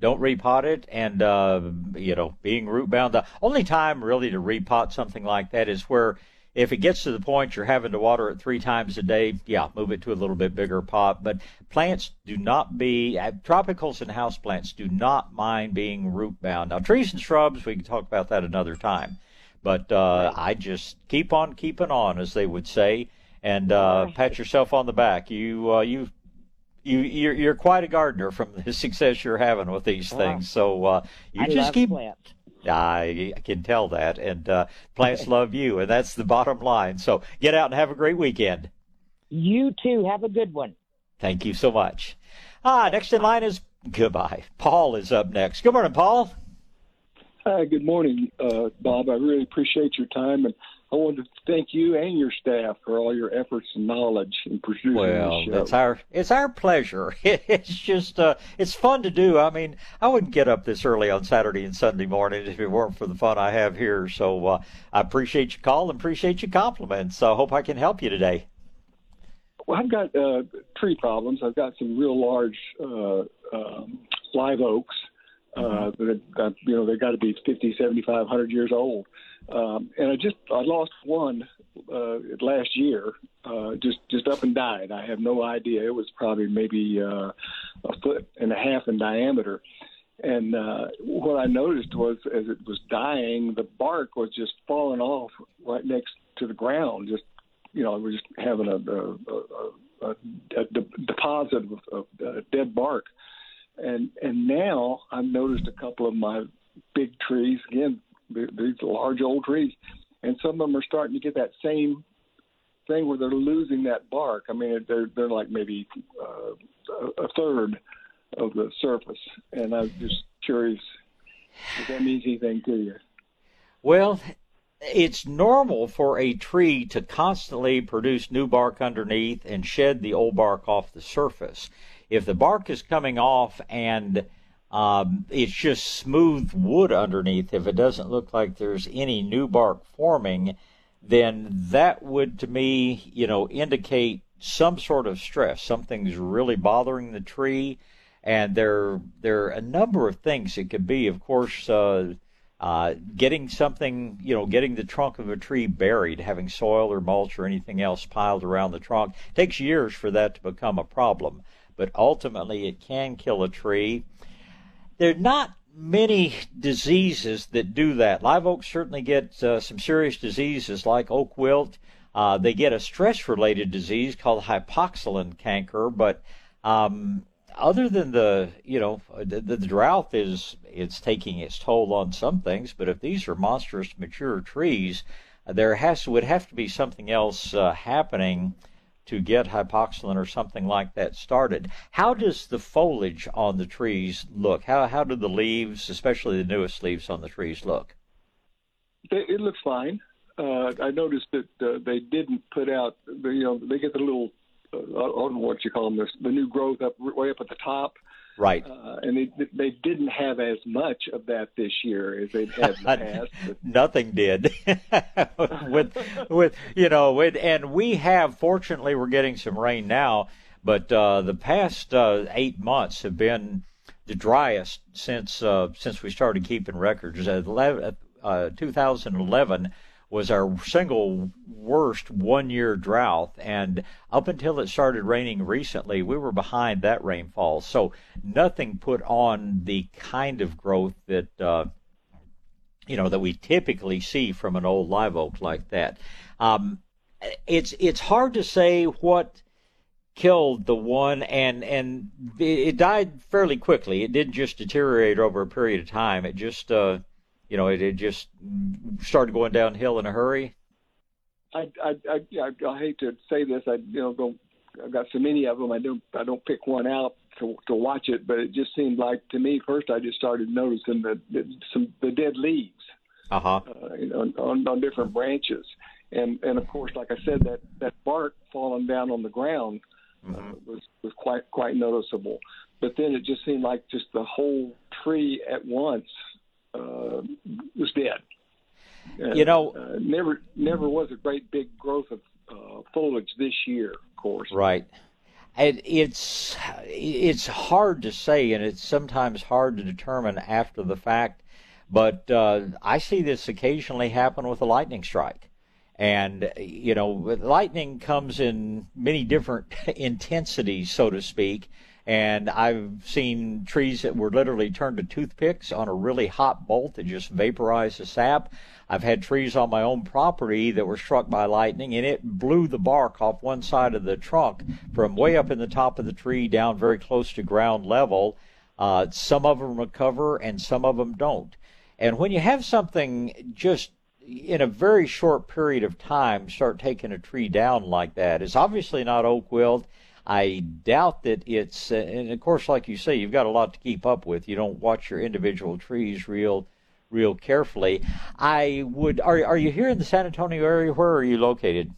don't repot it and uh, you know being root bound the only time really to repot something like that is where if it gets to the point you're having to water it three times a day yeah move it to a little bit bigger pot but plants do not be uh, tropicals and house plants do not mind being root bound now trees and shrubs we can talk about that another time but uh, i just keep on keeping on as they would say and uh, pat yourself on the back you uh, you you you're, you're quite a gardener from the success you're having with these Wow. things. So uh, you I just keep. plants. I can tell that, and uh, plants love you, and that's the bottom line. So get out and have a great weekend. You too. Have a good one. Thank you so much. Ah, next in line is goodbye. Paul is up next. Good morning, Paul. Hi, good morning, uh, Bob. I really appreciate your time, and I wanted to thank you and your staff for all your efforts and knowledge in producing Well, this show. it's our it's our pleasure. It's just uh, it's fun to do. I mean, I wouldn't get up this early on Saturday and Sunday morning if it weren't for the fun I have here. So uh, I appreciate your call and appreciate your compliments. I hope I can help you today. Well, I've got uh, tree problems. I've got some real large uh, um, live oaks. Uh, that that, you know, they've got to be 50, 75, 100 years old. Um, and I just I lost one uh, last year. Uh, just just up and died. I have no idea. It was probably maybe uh, a foot and a half in diameter. And uh, what I noticed was, as it was dying, the bark was just falling off right next to the ground. Just you know, we're just having a, a, a, a, a de- deposit of, of uh, dead bark. And and now I've noticed a couple of my big trees again, these large old trees, and some of them are starting to get that same thing where they're losing that bark. I mean, they're they're like maybe uh, a third of the surface, and I'm just curious if that means anything to you. Well, it's normal for a tree to constantly produce new bark underneath and shed the old bark off the surface. If the bark is coming off and um, it's just smooth wood underneath, if it doesn't look like there's any new bark forming, then that would, to me, you know, indicate some sort of stress. Something's really bothering the tree, and there there are a number of things it could be. Of course, uh, uh, getting something, you know, getting the trunk of a tree buried, having soil or mulch or anything else piled around the trunk takes years for that to become a problem. But ultimately, it can kill a tree. There are not many diseases that do that. Live oaks certainly get uh, some serious diseases like oak wilt. Uh, they get a stress related disease called hypoxylon canker, but um, other than the you know the, the, drought is it's taking its toll on some things, but if these are monstrous mature trees, there has would have to be something else uh, happening to get hypoxylon or something like that started. How does the foliage on the trees look? How how do the leaves, especially the newest leaves on the trees, look? It looks fine. Uh, I noticed that uh, they didn't put out, you know, they get the little uh, I don't know what you call them, the new growth up way up at the top. Right. Uh, and they they didn't have as much of that this year as they'd had in the past. Nothing did. with with you know with and we have fortunately we're getting some rain now, but uh, the past uh, eight months have been the driest since uh, since we started keeping records. 11, uh, 2011 was our single worst one year drought. And up until it started raining recently, we were behind that rainfall. So nothing put on the kind of growth that, uh, you know, that we typically see from an old live oak like that. Um, it's, it's hard to say what killed the one and and it died fairly quickly it didn't just deteriorate over a period of time it just uh you know, it, it just started going downhill in a hurry? I, I, I, I, hate to say this. I, you know, don't. I've got so many of them. I don't. I don't pick one out to to watch it, but it just seemed like to me first. I just started noticing the, the some the dead leaves. Uh-huh. Uh, you know, on, on different branches, and and of course, like I said, that that bark falling down on the ground uh, mm-hmm. uh, was was quite quite noticeable. But then it just seemed like just the whole tree at once uh, was dead. And, you know, uh, never never was a great big growth of uh, foliage this year, of course. Right. And it's it's hard to say, and it's sometimes hard to determine after the fact. But uh, I see this occasionally happen with a lightning strike. And, you know, lightning comes in many different intensities, so to speak. And I've seen trees that were literally turned to toothpicks on a really hot bolt that just vaporized the sap. I've had trees on my own property that were struck by lightning and it blew the bark off one side of the trunk from way up in the top of the tree down very close to ground level. Uh, some of them recover and some of them don't. And when you have something just in a very short period of time start taking a tree down like that, it's obviously not oak wilt. I doubt that it's, uh, and of course, like you say, you've got a lot to keep up with. You don't watch your individual trees real, real carefully. I would. Are are you here in the San Antonio area? Where are you located?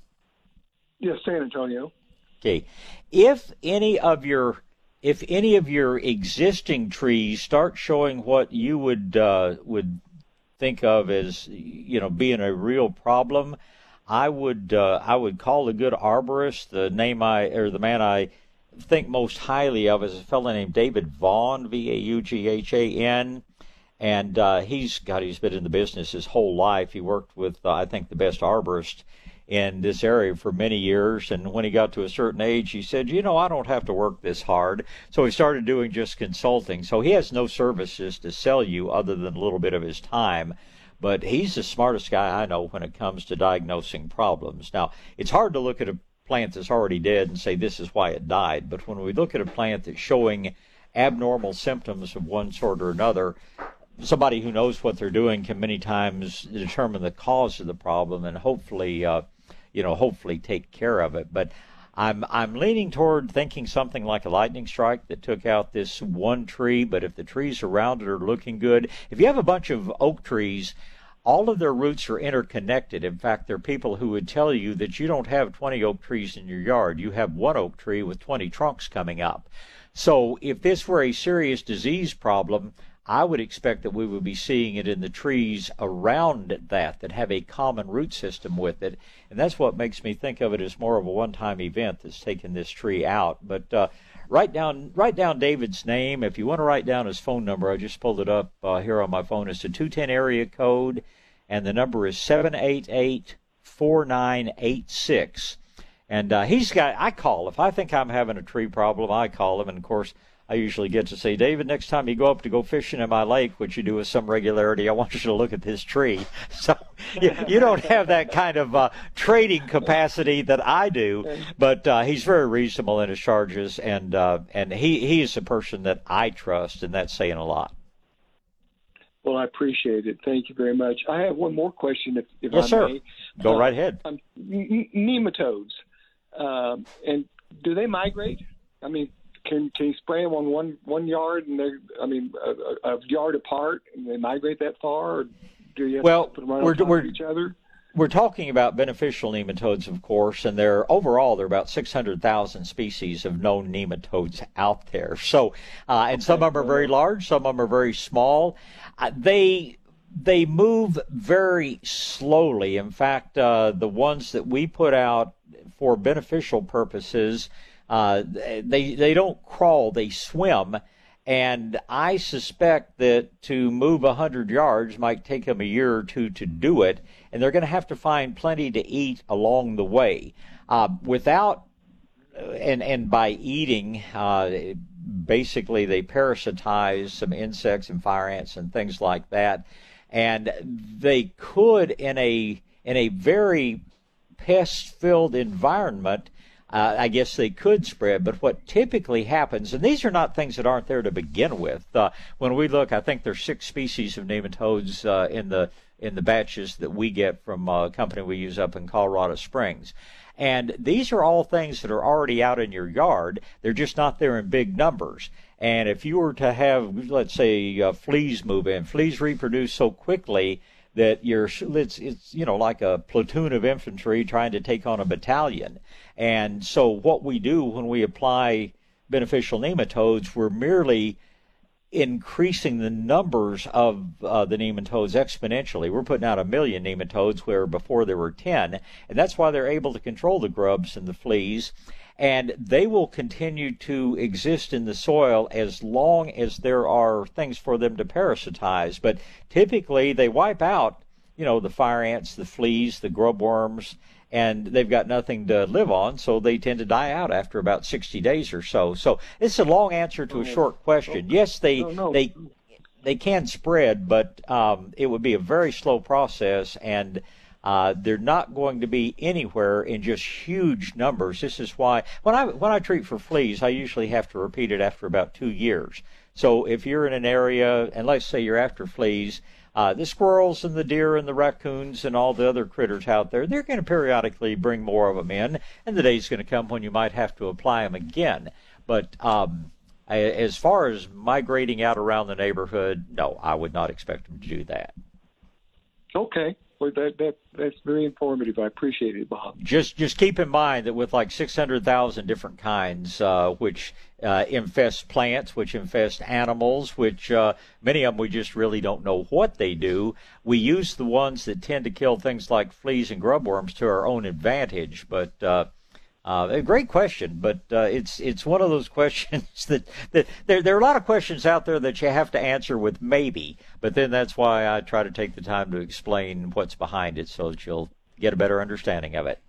Yes, San Antonio. Okay. If any of your if any of your existing trees start showing what you would uh, would think of as you know being a real problem, I would uh, I would call a good arborist. The name I or the man I think most highly of is a fellow named David Vaughan, V A U G H A N, and uh, he's got he's been in the business his whole life. He worked with uh, I think the best arborist in this area for many years. And when he got to a certain age, he said, You know, I don't have to work this hard. So he started doing just consulting. So he has no services to sell you other than a little bit of his time but he's the smartest guy I know when it comes to diagnosing problems. Now, it's hard to look at a plant that's already dead and say this is why it died. But when we look at a plant that's showing abnormal symptoms of one sort or another, somebody who knows what they're doing can many times determine the cause of the problem and hopefully, uh, you know, hopefully take care of it. But I'm I'm leaning toward thinking something like a lightning strike that took out this one tree. But if the trees around it are looking good, if you have a bunch of oak trees all of their roots are interconnected. In fact, there are people who would tell you that you don't have 20 oak trees in your yard. You have one oak tree with 20 trunks coming up. So if this were a serious disease problem, I would expect that we would be seeing it in the trees around that that have a common root system with it. And that's what makes me think of it as more of a one time event that's taken this tree out. But uh, write down write down David's name. If you want to write down his phone number, I just pulled it up uh, here on my phone. It's a 210 area code, and the number is 788 4986. And uh, he's got, I call. If I think I'm having a tree problem, I call him. And of course, I usually get to say, David, next time you go up to go fishing in my lake, which you do with some regularity, I want you to look at this tree. So you, you don't have that kind of uh, trading capacity that I do, but uh, he's very reasonable in his charges, and uh, and he he is a person that I trust, and that's saying a lot. Well, I appreciate it. Thank you very much. I have one more question, if, if yes, I sir. may. Go right ahead. Um, nematodes, um, and do they migrate? I mean, can can you spray them on one one yard and they I mean a, a, yard apart and they migrate that far, or do you have well, to put them right we're, on top we're, of each other? We're talking about beneficial nematodes, of course, and there overall there are about 600,000 species of known nematodes out there. So, uh, and some of them are very large, some of them are very small. Uh, they they move very slowly. In fact, uh, the ones that we put out for beneficial purposes uh, they they don't crawl, they swim, and I suspect that to move a hundred yards might take them a year or two to do it, and they're going to have to find plenty to eat along the way. Uh, without and and by eating, uh, basically they parasitize some insects and fire ants and things like that, and they could in a in a very pest filled environment uh, I guess they could spread. But what typically happens, and these are not things that aren't there to begin with. Uh, when we look, I think there's six species of nematodes uh, in the in the batches that we get from a company we use up in Colorado Springs. And these are all things that are already out in your yard. They're just not there in big numbers. And if you were to have, let's say, uh, fleas move in, fleas reproduce so quickly that you're it's it's you know like a platoon of infantry trying to take on a battalion. And so what we do when we apply beneficial nematodes, we're merely increasing the numbers of uh, the nematodes exponentially. We're putting out a million nematodes where before there were 10, and that's why they're able to control the grubs and the fleas. And they will continue to exist in the soil as long as there are things for them to parasitize. But typically, they wipe out, you know, the fire ants, the fleas, the grub worms, and they've got nothing to live on, so they tend to die out after about 60 days or so. So it's a long answer to a short question. Yes, they they they can spread, but um, it would be a very slow process, and uh, they're not going to be anywhere in just huge numbers. This is why when I when I treat for fleas, I usually have to repeat it after about two years. So if you're in an area, and let's say you're after fleas uh, the squirrels and the deer and the raccoons and all the other critters out there, they're going to periodically bring more of them in, and the day's going to come when you might have to apply them again. But um, as far as migrating out around the neighborhood, no, I would not expect them to do that. Okay. Well, that, that that's very informative. I appreciate it, Bob. Just just keep in mind that with like 600,000 different kinds, uh, which uh, infest plants, which infest animals, which uh, many of them we just really don't know what they do. We use the ones that tend to kill things like fleas and grub worms to our own advantage, but uh, a great question, but uh, it's it's one of those questions that, that there there are a lot of questions out there that you have to answer with maybe, but then that's why I try to take the time to explain what's behind it so that you'll get a better understanding of it.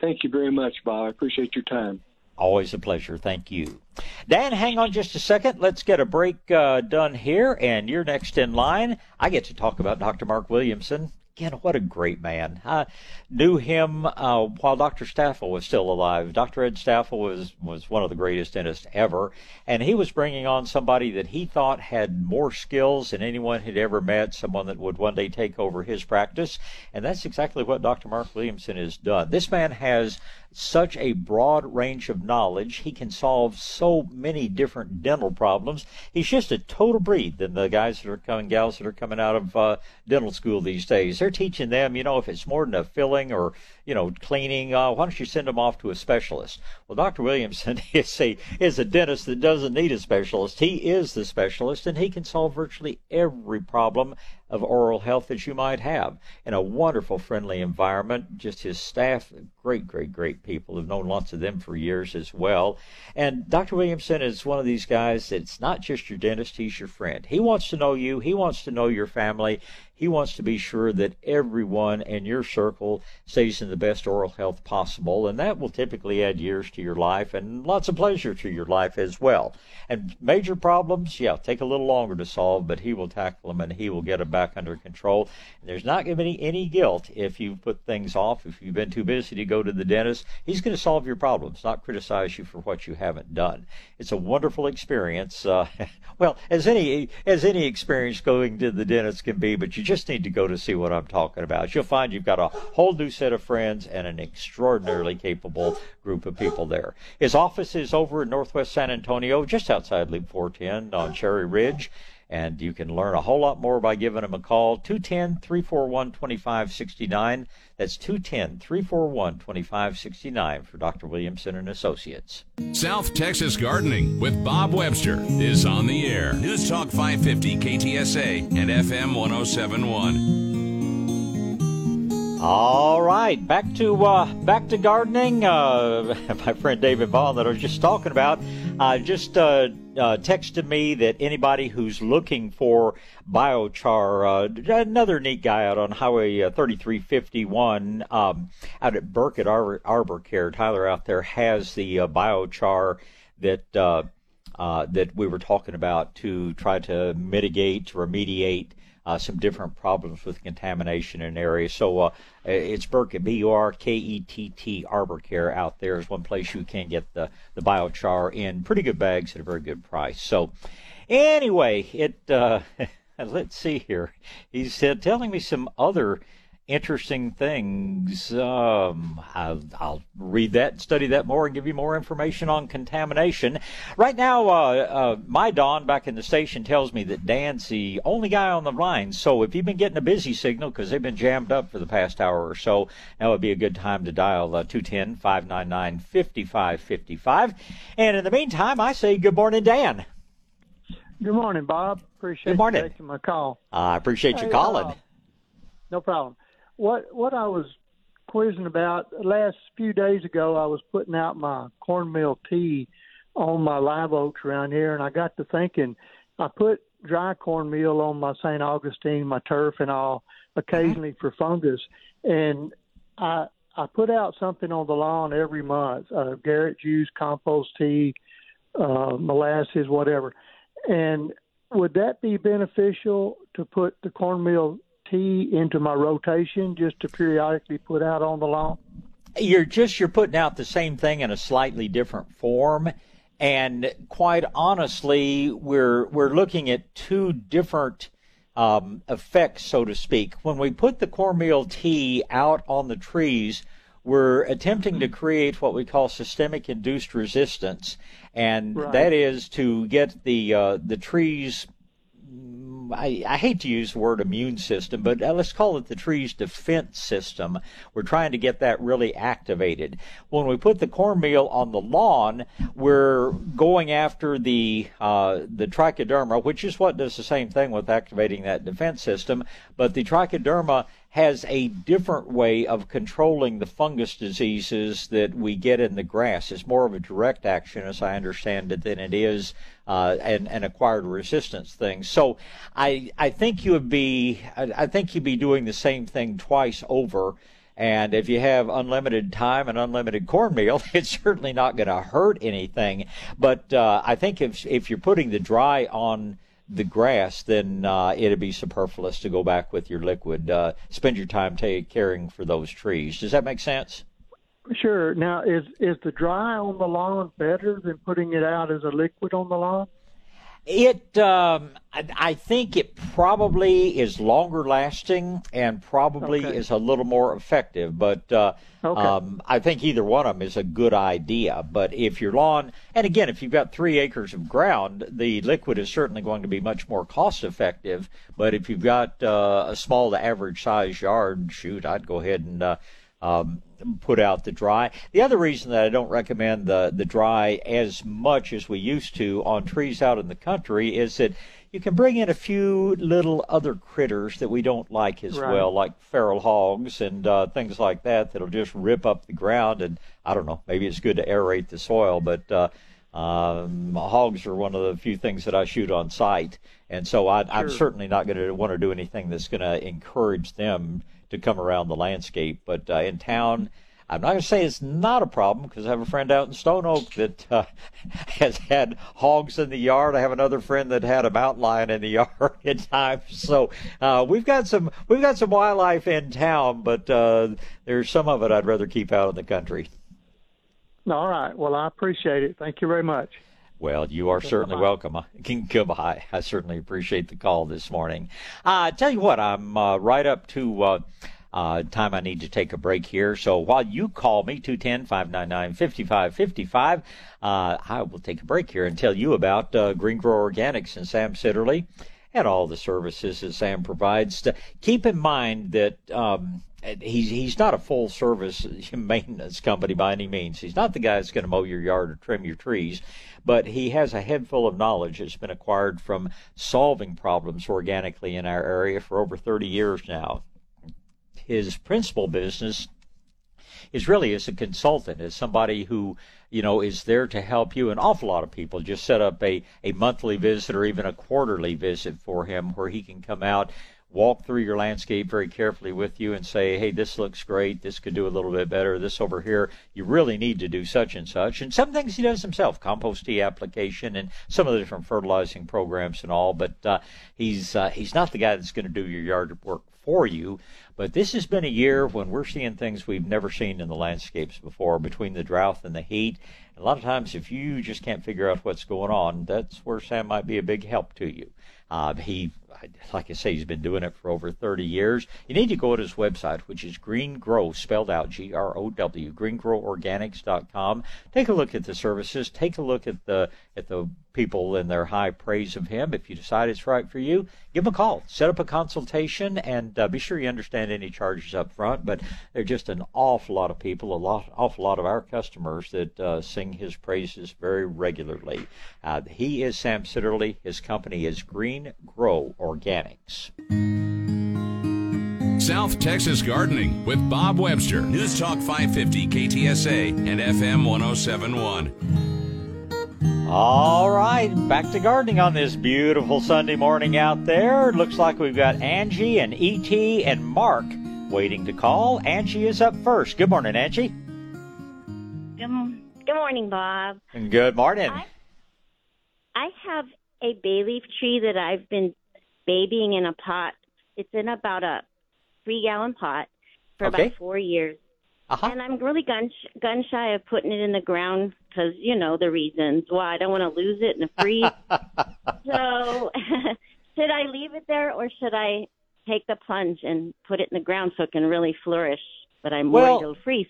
Thank you very much, Bob. I appreciate your time. Always a pleasure. Thank you. Dan, hang on just a second. Let's get a break uh, done here, and you're next in line. I get to talk about Dr. Mark Williamson again, what a great man. I knew him uh, while Dr. Staffel was still alive. Dr. Ed Staffel was, was one of the greatest dentists ever, and he was bringing on somebody that he thought had more skills than anyone had ever met, someone that would one day take over his practice, and that's exactly what Dr. Mark Williamson has done. This man has such a broad range of knowledge. He can solve so many different dental problems. He's just a total breed than the guys that are coming, gals that are coming out of uh, dental school these days. They're teaching them, you know, if it's more than a filling or you know, cleaning. Uh, why don't you send them off to a specialist? Well, Dr. Williamson is a is a dentist that doesn't need a specialist. He is the specialist, and he can solve virtually every problem of oral health that you might have in a wonderful, friendly environment. Just his staff, great, great, great people. I've known lots of them for years as well. And Dr. Williamson is one of these guys that's not just your dentist; he's your friend. He wants to know you. He wants to know your family. He wants to be sure that everyone in your circle stays in the best oral health possible, and that will typically add years to your life and lots of pleasure to your life as well. And major problems, yeah, take a little longer to solve, but he will tackle them and he will get them back under control. And there's not going to be any guilt if you put things off, if you've been too busy to go to the dentist. He's going to solve your problems, not criticize you for what you haven't done. It's a wonderful experience. Uh, well, as any as any experience going to the dentist can be, but you just need to go to see what I'm talking about. You'll find you've got a whole new set of friends and an extraordinarily capable group of people there. His office is over in northwest San Antonio, just outside Loop 410 on Cherry Ridge. And you can learn a whole lot more by giving them a call, 210 341 2569. That's 210 341 2569 for Dr. Williamson and Associates. South Texas Gardening with Bob Webster is on the air. News Talk 550 KTSA and FM 1071. All right, back to uh, back to gardening. Uh, my friend David Vaughn that I was just talking about uh, just uh, uh, texted me that anybody who's looking for biochar, uh, another neat guy out on Highway uh, 3351 um, out at Burkett Arbor, Arbor Care, Tyler out there has the uh, biochar that uh, that we were talking about to try to mitigate, remediate uh, some different problems with contamination in areas. So uh, it's Burkett, B U R K E T T Arbor Care out there is one place you can get the, the biochar in pretty good bags at a very good price. So anyway, it uh, let's see here. He's uh, telling me some other interesting things. Um, I'll, I'll, read that, study that more, and give you more information on contamination. Right now, uh, uh, my Don back in the station tells me that Dan's the only guy on the line. So if you've been getting a busy signal because they've been jammed up for the past hour or so, now would be a good time to dial uh, 210 599 5555. And in the meantime, I say good morning, Dan. Good morning, Bob. Appreciate good morning. you taking my call. I appreciate you Hey, calling. uh, no problem. What what I was quizzing about last few days ago, I was putting out my cornmeal tea on my live oaks around here, and I got to thinking. I put dry cornmeal on my St. Augustine, my turf, and all occasionally for fungus, and I I put out something on the lawn every month. Uh, Garrett juice, compost tea, uh, molasses, whatever. And would that be beneficial to put the cornmeal tea into my rotation just to periodically put out on the lawn? you're just you're putting out the same thing in a slightly different form and quite honestly we're we're looking at two different um, effects so to speak when we put the cornmeal tea out on the trees we're attempting to create what we call systemic induced resistance and Right. that is to get the uh, the trees I, I hate to use the word immune system, but uh, let's call it the tree's defense system. We're trying to get that really activated. When we put the cornmeal on the lawn, we're going after the uh, the trichoderma, which is what does the same thing with activating that defense system. But the trichoderma has a different way of controlling the fungus diseases that we get in the grass. It's more of a direct action, as I understand it, than it is uh, an, an acquired resistance thing. So I I think you would be I, think you'd be doing the same thing twice over. And if you have unlimited time and unlimited cornmeal, it's certainly not going to hurt anything. But uh, I think if if you're putting the dry on the grass, then uh, it'd be superfluous to go back with your liquid. Uh, spend your time take, caring for those trees. Does that make sense? Sure. Now, is is the dry on the lawn better than putting it out as a liquid on the lawn? It, um, I, I, think it probably is longer lasting and probably okay. is a little more effective. But uh, okay. um, I think either one of them is a good idea. But if your lawn, and again, if you've got three acres of ground, the liquid is certainly going to be much more cost effective. But if you've got uh, a small to average size yard, shoot, I'd go ahead and uh, um, put out the dry. The other reason that I don't recommend the, the dry as much as we used to on trees out in the country is that you can bring in a few little other critters that we don't like as right. well, like feral hogs and uh, things like that, that'll just rip up the ground. And I don't know, maybe it's good to aerate the soil, but uh, um, hogs are one of the few things that I shoot on sight. And so I, am certainly not going to want to do anything that's going to encourage them to come around the landscape. But uh, in town, I'm not going to say it's not a problem because I have a friend out in Stone Oak that uh, has had hogs in the yard. I have another friend that had a mountain lion in the yard at times. So uh, we've got some we've got some wildlife in town, but uh, there's some of it I'd rather keep out in the country. All right. Well, I appreciate it. Thank you very much. Well, you are certainly welcome. King Goodbye. I certainly appreciate the call this morning. Uh, tell you what, I'm uh, right up to uh, uh, time I need to take a break here. So while you call me, 210 599 5555, uh, I will take a break here and tell you about uh, Green Grow Organics and Sam Sitterly and all the services that Sam provides. To keep in mind that um, he's he's not a full service maintenance company by any means. He's not the guy that's going to mow your yard or trim your trees, but he has a head full of knowledge that's been acquired from solving problems organically in our area for over 30 years now. His principal business is really as a consultant, as somebody who, you know, is there to help you. An awful lot of people just set up a, a monthly visit or even a quarterly visit for him where he can come out walk through your landscape very carefully with you and say, hey, this looks great. This could do a little bit better. This over here, you really need to do such and such. And some things he does himself, compost tea application and some of the different fertilizing programs and all. But uh, he's uh, he's not the guy that's going to do your yard work for you. But this has been a year when we're seeing things we've never seen in the landscapes before between the drought and the heat. A lot of times, if you just can't figure out what's going on, that's where Sam might be a big help to you. Uh, he like I say, he's been doing it for over 30 years. You need to go to his website, which is Green Grow, spelled out G R O W, greengroworganics.com. Take a look at the services. Take a look at the at the people in their high praise of him. If you decide it's right for you, give him a call, set up a consultation, and uh, be sure you understand any charges up front. But there are just an awful lot of people, a lot, awful lot of our customers that uh, sing his praises very regularly. Uh, he is Sam Sitterly. His company is Green Grow Organics. South Texas Gardening with Bob Webster. News Talk 550 KTSA and FM 1071. All right, back to gardening on this beautiful Sunday morning out there. Looks like we've got Angie and ET and Mark waiting to call. Angie is up first. Good morning, Angie. Good, good morning, Bob. And good morning. I, I have a bay leaf tree that I've been babying in a pot. It's in about a three gallon pot for okay. about four years. Uh-huh. And I'm really gun gun shy of putting it in the ground because you know the reasons why I don't want to lose it in a freeze. so, should I leave it there or should I take the plunge and put it in the ground so it can really flourish? But I'm well, worried it'll freeze.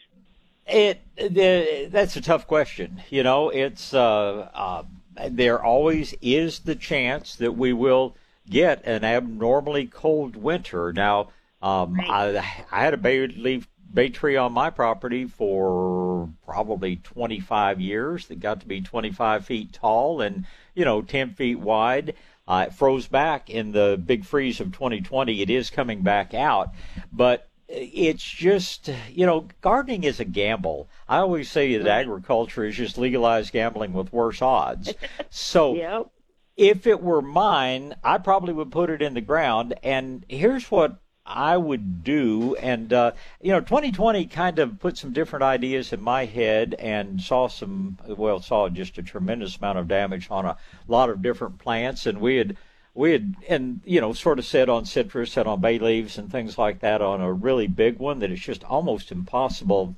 It, it that's a tough question. You know, it's uh, uh, there always is the chance that we will get an abnormally cold winter. Now, um, right. I, I had a bay leaf bay tree on my property for probably 25 years that got to be 25 feet tall and, you know, 10 feet wide. Uh, it froze back in the big freeze of 2020. It is coming back out, but it's just, you know, gardening is a gamble. I always say that agriculture is just legalized gambling with worse odds. So, yep. if it were mine, I probably would put it in the ground. And here's what I would do. And, uh, you know, 2020 kind of put some different ideas in my head and saw some, well, saw just a tremendous amount of damage on a lot of different plants. And we had we had, and you know, sort of said on citrus and on bay leaves and things like that on a really big one that it's just almost impossible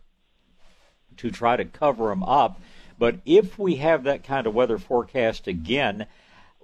to try to cover them up. But if we have that kind of weather forecast again,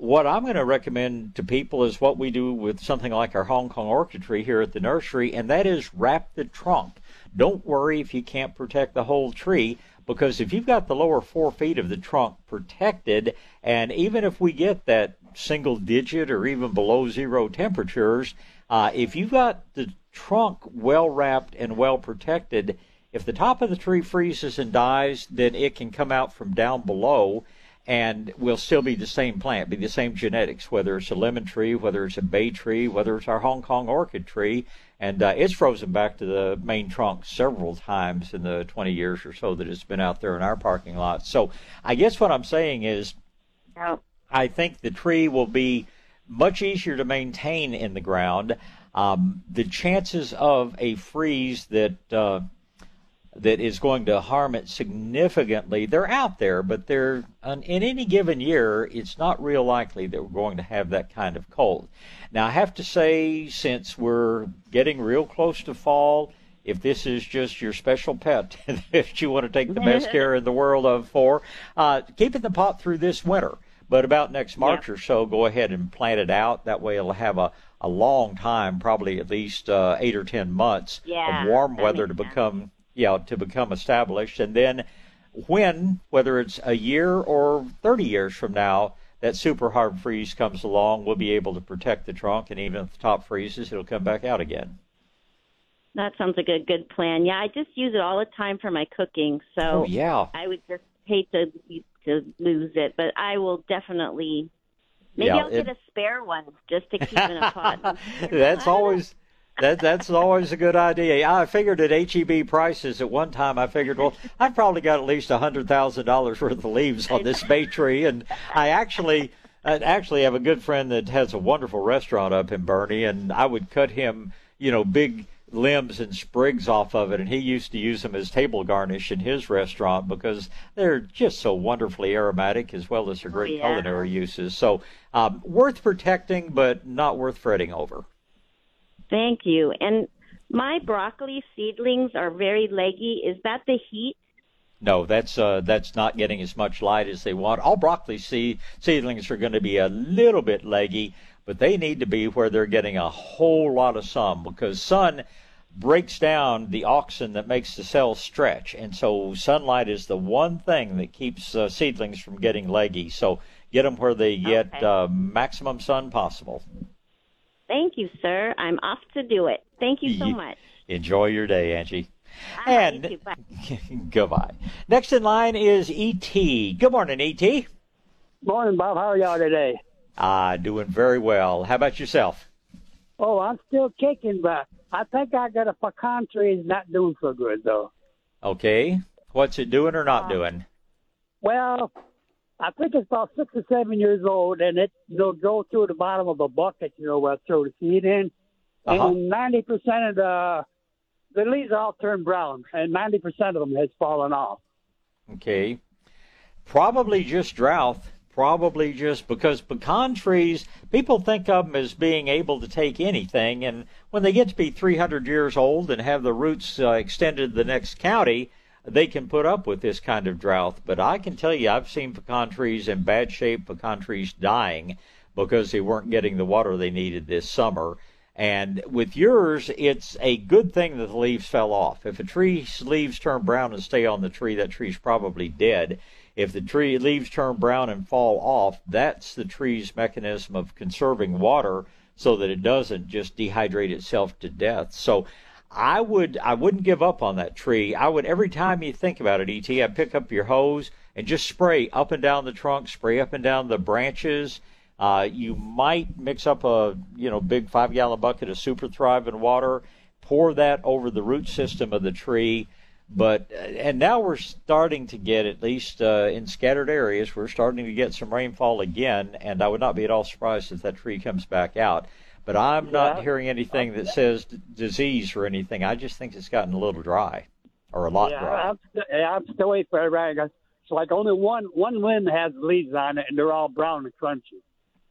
what I'm going to recommend to people is what we do with something like our Hong Kong orchid tree here at the nursery, and that is wrap the trunk. Don't worry if you can't protect the whole tree because if you've got the lower four feet of the trunk protected, and even if we get that single digit or even below zero temperatures, uh, if you've got the trunk well wrapped and well protected, if the top of the tree freezes and dies, then it can come out from down below and will still be the same plant, be the same genetics, whether it's a lemon tree, whether it's a bay tree, whether it's our Hong Kong orchid tree. And uh, it's frozen back to the main trunk several times in the 20 years or so that it's been out there in our parking lot. So I guess what I'm saying is I think the tree will be much easier to maintain in the ground. Um, the chances of a freeze that uh, that is going to harm it significantly. They're out there, but they're in any given year, it's not real likely that we're going to have that kind of cold. Now, I have to say, since we're getting real close to fall, if this is just your special pet that you want to take the best care in the world of for, uh, keep it in the pot through this winter. But about next March yeah. or so, go ahead and plant it out. That way, it'll have a, a long time, probably at least uh, eight or ten months yeah, of warm weather to become you know, to become established. And then when, whether it's a year or 30 years from now, that super hard freeze comes along, we'll be able to protect the trunk, and even if the top freezes, it'll come back out again. That sounds like a good plan. Yeah, I just use it all the time for my cooking, so oh, yeah. I would just hate to to lose it, but I will definitely. Maybe yeah, I'll it, get a spare one just to keep in a pot. That's always that that's always a good idea. I figured at HEB prices at one time. I figured, well, I've probably got at least a hundred thousand dollars worth of leaves on this bay tree, and I actually. I actually have a good friend that has a wonderful restaurant up in Boerne, and I would cut him, you know, big limbs and sprigs off of it, and he used to use them as table garnish in his restaurant because they're just so wonderfully aromatic as well as their great oh, yeah. culinary uses. So, um, worth protecting, but not worth fretting over. Thank you. And my broccoli seedlings are very leggy. Is that the heat? No, that's uh, that's not getting as much light as they want. All broccoli seed, seedlings are going to be a little bit leggy, but they need to be where they're getting a whole lot of sun because sun breaks down the auxin that makes the cells stretch, and so sunlight is the one thing that keeps uh, seedlings from getting leggy. So get them where they get okay. uh, maximum sun possible. Thank you, sir. I'm off to do it. Thank you so much. Enjoy your day, Angie. And goodbye. Next in line is E.T. Good morning, E.T. Morning, Bob. How are y'all today? Ah, uh, doing very well. How about yourself? Oh, I'm still kicking, but I think I got a pecan tree is not doing so good, though. Okay. What's it doing or not uh, doing? Well, I think it's about six or seven years old, and it will go through the bottom of a bucket, you know, where I throw the seed in. Uh-huh. And ninety percent of the the leaves all turned brown, and ninety percent of them has fallen off. Okay, probably just drought. Probably just because pecan trees, people think of them as being able to take anything, and when they get to be 300 years old and have the roots uh, extended to the next county, they can put up with this kind of drought. But I can tell you, I've seen pecan trees in bad shape, pecan trees dying because they weren't getting the water they needed this summer. And with yours, it's a good thing that the leaves fell off. If a tree's leaves turn brown and stay on the tree, that tree's probably dead. If the tree leaves turn brown and fall off, that's the tree's mechanism of conserving water so that it doesn't just dehydrate itself to death. So I would I wouldn't give up on that tree. I would every time you think about it, ET, I'd pick up your hose and just spray up and down the trunk, spray up and down the branches. Uh, you might mix up a you know big five gallon bucket of Super Thrive and water, pour that over the root system of the tree. But uh, and now we're starting to get at least uh, in scattered areas, we're starting to get some rainfall again, and I would not be at all surprised if that tree comes back out. But I'm yeah. not hearing anything that says d- disease or anything. I just think it's gotten a little dry, or a lot yeah, dry. I'm, st- I'm still waiting for everybody. It's like only one one limb has leaves on it, and they're all brown and crunchy.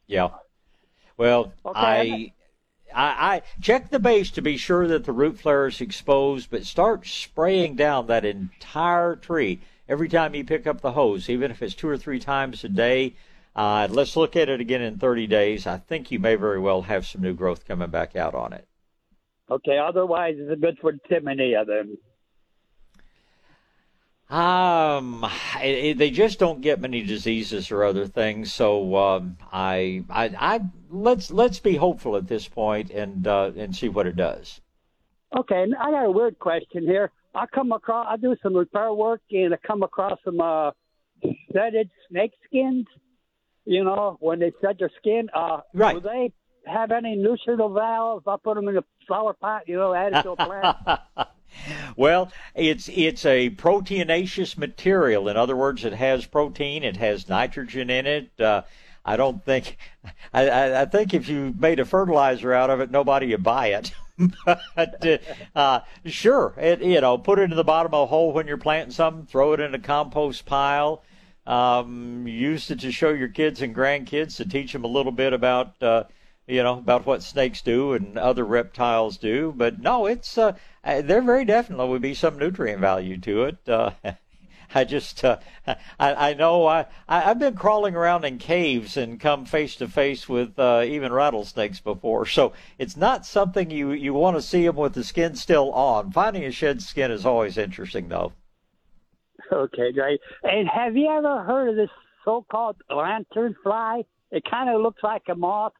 Yeah. Well, okay. I, I, I check the base to be sure that the root flare is exposed, but start spraying down that entire tree every time you pick up the hose, even if it's two or three times a day. Uh, let's look at it again in 30 days. I think you may very well have some new growth coming back out on it. Okay. Otherwise, it's a good for Timoniea then. Um, it, it, they just don't get many diseases or other things. So um, I, I, I let's let's be hopeful at this point and uh, and see what it does. Okay, I got a weird question here. I come across, I do some repair work, and I come across some uh, shedded snake skins. You know, when they shed their skin, uh, right? Do they have any nutritional valves? I put them in a flower pot, you know, add it to a plant. well, it's it's a proteinaceous material. In other words, it has protein, it has nitrogen in it. Uh, I don't think, I, I think if you made a fertilizer out of it, nobody would buy it. but uh, sure, it, you know, put it in the bottom of a hole when you're planting something. Throw it in a compost pile. Um, use it to show your kids and grandkids to teach them a little bit about. Uh, you know, about what snakes do and other reptiles do. But no, it's uh, uh there very definitely would be some nutrient value to it. Uh, I just, uh, I, I know I, I, have been crawling around in caves and come face to face with uh, even rattlesnakes before. So it's not something you, you want to see them with the skin still on. Finding a shed skin is always interesting, though. Okay, great. And have you ever heard of this so-called lantern fly? It kind of looks like a moth,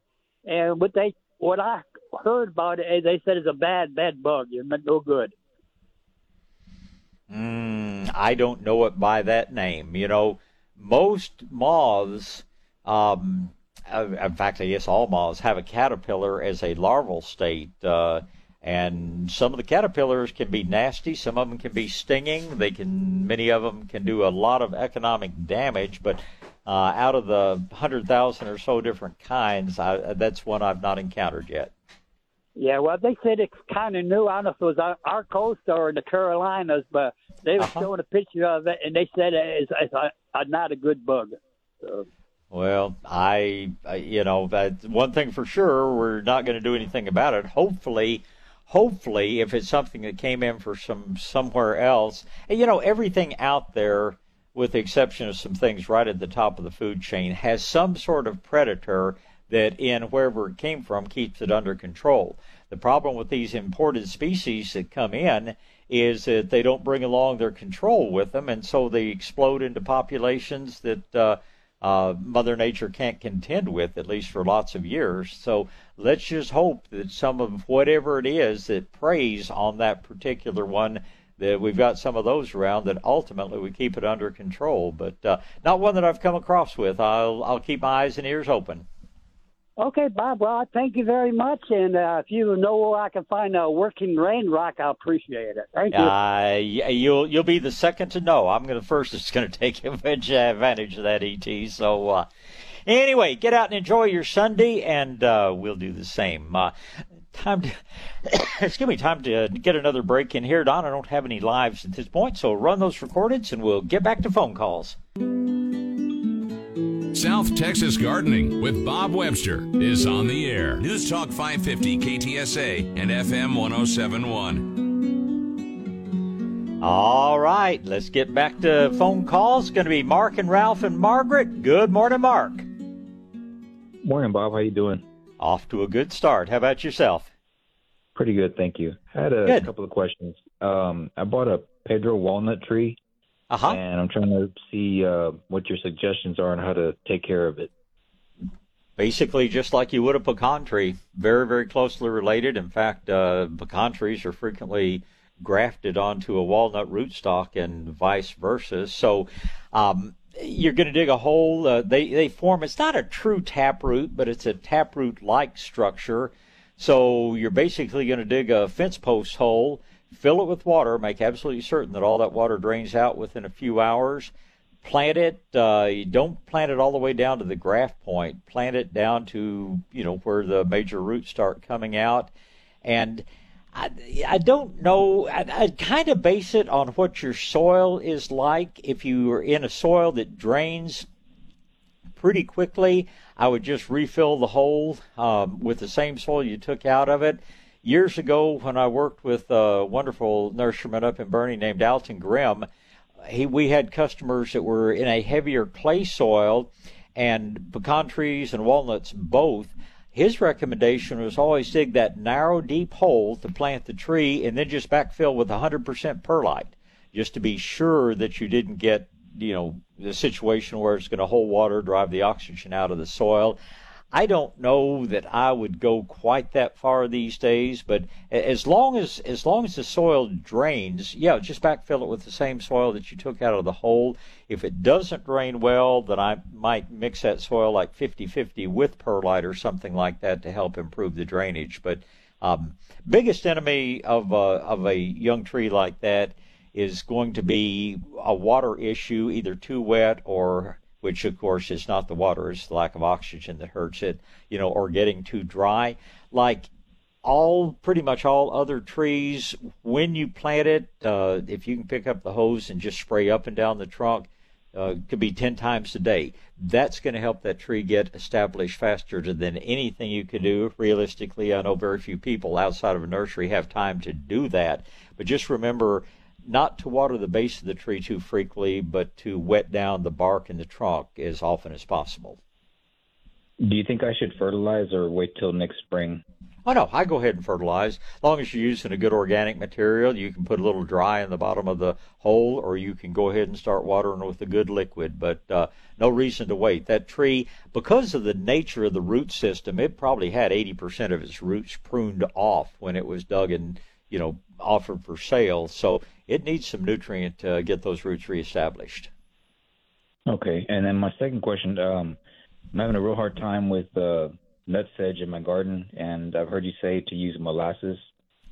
and what they what I heard about it, they said it's a bad bad bug. It's no good. Mm, I don't know it by that name. You know, most moths, um, uh, in fact, I guess all moths have a caterpillar as a larval state. Uh, and some of the caterpillars can be nasty. Some of them can be stinging. They can, many of them can do a lot of economic damage. But uh, out of the hundred thousand or so different kinds, I, that's one I've not encountered yet. Yeah, well, they said it's kind of new. I don't know if it was our, our coast or the Carolinas, but they were uh-huh. showing a picture of it, and they said it's, it's a, a, not a good bug. So. Well, I, I, you know, one thing for sure, we're not going to do anything about it. Hopefully, hopefully, if it's something that came in for some somewhere else, you know, everything out there, with the exception of some things right at the top of the food chain, has some sort of predator that in wherever it came from keeps it under control. The problem with these imported species that come in is that they don't bring along their control with them, and so they explode into populations that uh, uh, Mother Nature can't contend with, at least for lots of years. So let's just hope that some of whatever it is that preys on that particular one, that we've got some of those around, that ultimately we keep it under control. But uh, not one that I've come across with. I'll I'll keep my eyes and ears open. Okay, Bob. Well, thank you very much. And uh, if you know where I can find a working rain rock, I appreciate it. Thank you. Uh, you'll you'll be the second to know. I'm going to first. It's going to take advantage of that ET. So uh, anyway, get out and enjoy your Sunday, and uh, we'll do the same. Uh, time to excuse me. Time to get another break in here. Don, I don't have any lives at this point, so run those recordings, and we'll get back to phone calls. South Texas Gardening with Bob Webster is on the air. News Talk 550 KTSA and FM 1071. All right, let's get back to phone calls. It's Going to be Mark and Ralph and Margaret. Good morning, Mark. Morning, Bob. How you doing? Off to a good start. How about yourself? Pretty good, thank you. I had a good. couple of questions. Um, I bought a Pedro walnut tree uh-huh. And I'm trying to see uh, what your suggestions are on how to take care of it. Basically, just like you would a pecan tree, very, very closely related. In fact, uh, pecan trees are frequently grafted onto a walnut rootstock and vice versa. So, um, you're going to dig a hole. Uh, they they form. It's not a true taproot, but it's a taproot like structure. So you're basically going to dig a fence post hole fill it with water, make absolutely certain that all that water drains out within a few hours. Plant it. Uh, you don't plant it all the way down to the graft point. Plant it down to you know where the major roots start coming out, and I, I don't know. I, I'd kind of base it on what your soil is like. If you are in a soil that drains pretty quickly, I would just refill the hole um, with the same soil you took out of it. Years ago, when I worked with a wonderful nurseryman up in Boerne named Alton Grimm, he, we had customers that were in a heavier clay soil and pecan trees and walnuts both. His recommendation was always dig that narrow, deep hole to plant the tree and then just backfill with 100% perlite just to be sure that you didn't get you know the situation where it's going to hold water, drive the oxygen out of the soil. I don't know that I would go quite that far these days, but as long as as long as the soil drains, yeah, just backfill it with the same soil that you took out of the hole. If it doesn't drain well, then I might mix that soil like 50-50 with perlite or something like that to help improve the drainage. But um, biggest enemy of a, of a young tree like that is going to be a water issue, either too wet or which of course is not the water, it's the lack of oxygen that hurts it, you know, or getting too dry. Like all pretty much all other trees, when you plant it, uh, if you can pick up the hose and just spray up and down the trunk, uh, could be 10 times a day. That's going to help that tree get established faster than anything you can do. Realistically, I know very few people outside of a nursery have time to do that. But just remember, not to water the base of the tree too frequently, but to wet down the bark and the trunk as often as possible. Do you think I should fertilize or wait till next spring? Oh no, I go ahead and fertilize. As long as you're using a good organic material, you can put a little dry in the bottom of the hole, or you can go ahead and start watering with a good liquid. But uh, no reason to wait. That tree, because of the nature of the root system, it probably had 80% of its roots pruned off when it was dug and you know offered for sale. So it needs some nutrient to get those roots reestablished. Okay, and then my second question: um, I'm having a real hard time with uh, nutsedge in my garden, and I've heard you say to use molasses.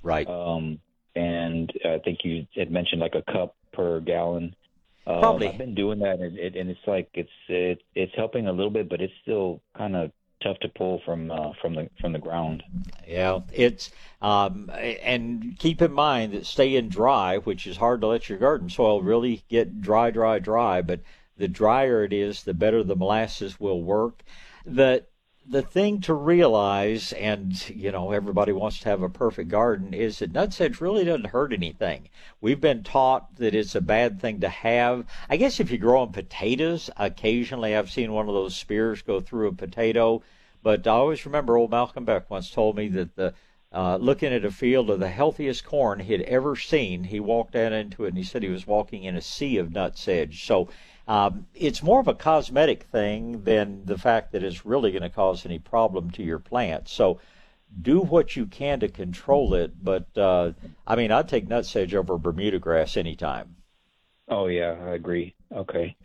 Right. Um, and I think you had mentioned like a cup per gallon. Um, Probably. I've been doing that, and, it, and it's like it's it, it's helping a little bit, but it's still kind of tough to pull from uh, from the from the ground. Yeah, it's um, and keep in mind that staying dry, which is hard to let your garden soil really get dry, dry, dry. But the drier it is, the better the molasses will work. The the thing to realize, and you know everybody wants to have a perfect garden, is that nutsedge really doesn't hurt anything. We've been taught that it's a bad thing to have. I guess if you're growing potatoes, occasionally I've seen one of those spears go through a potato. But I always remember old Malcolm Beck once told me that the uh, looking at a field of the healthiest corn he'd ever seen, he walked out into it and he said he was walking in a sea of nutsedge. So um, it's more of a cosmetic thing than the fact that it's really going to cause any problem to your plant. So do what you can to control it. But uh, I mean, I'd take nutsedge over Bermuda grass anytime. Oh yeah, I agree. Okay,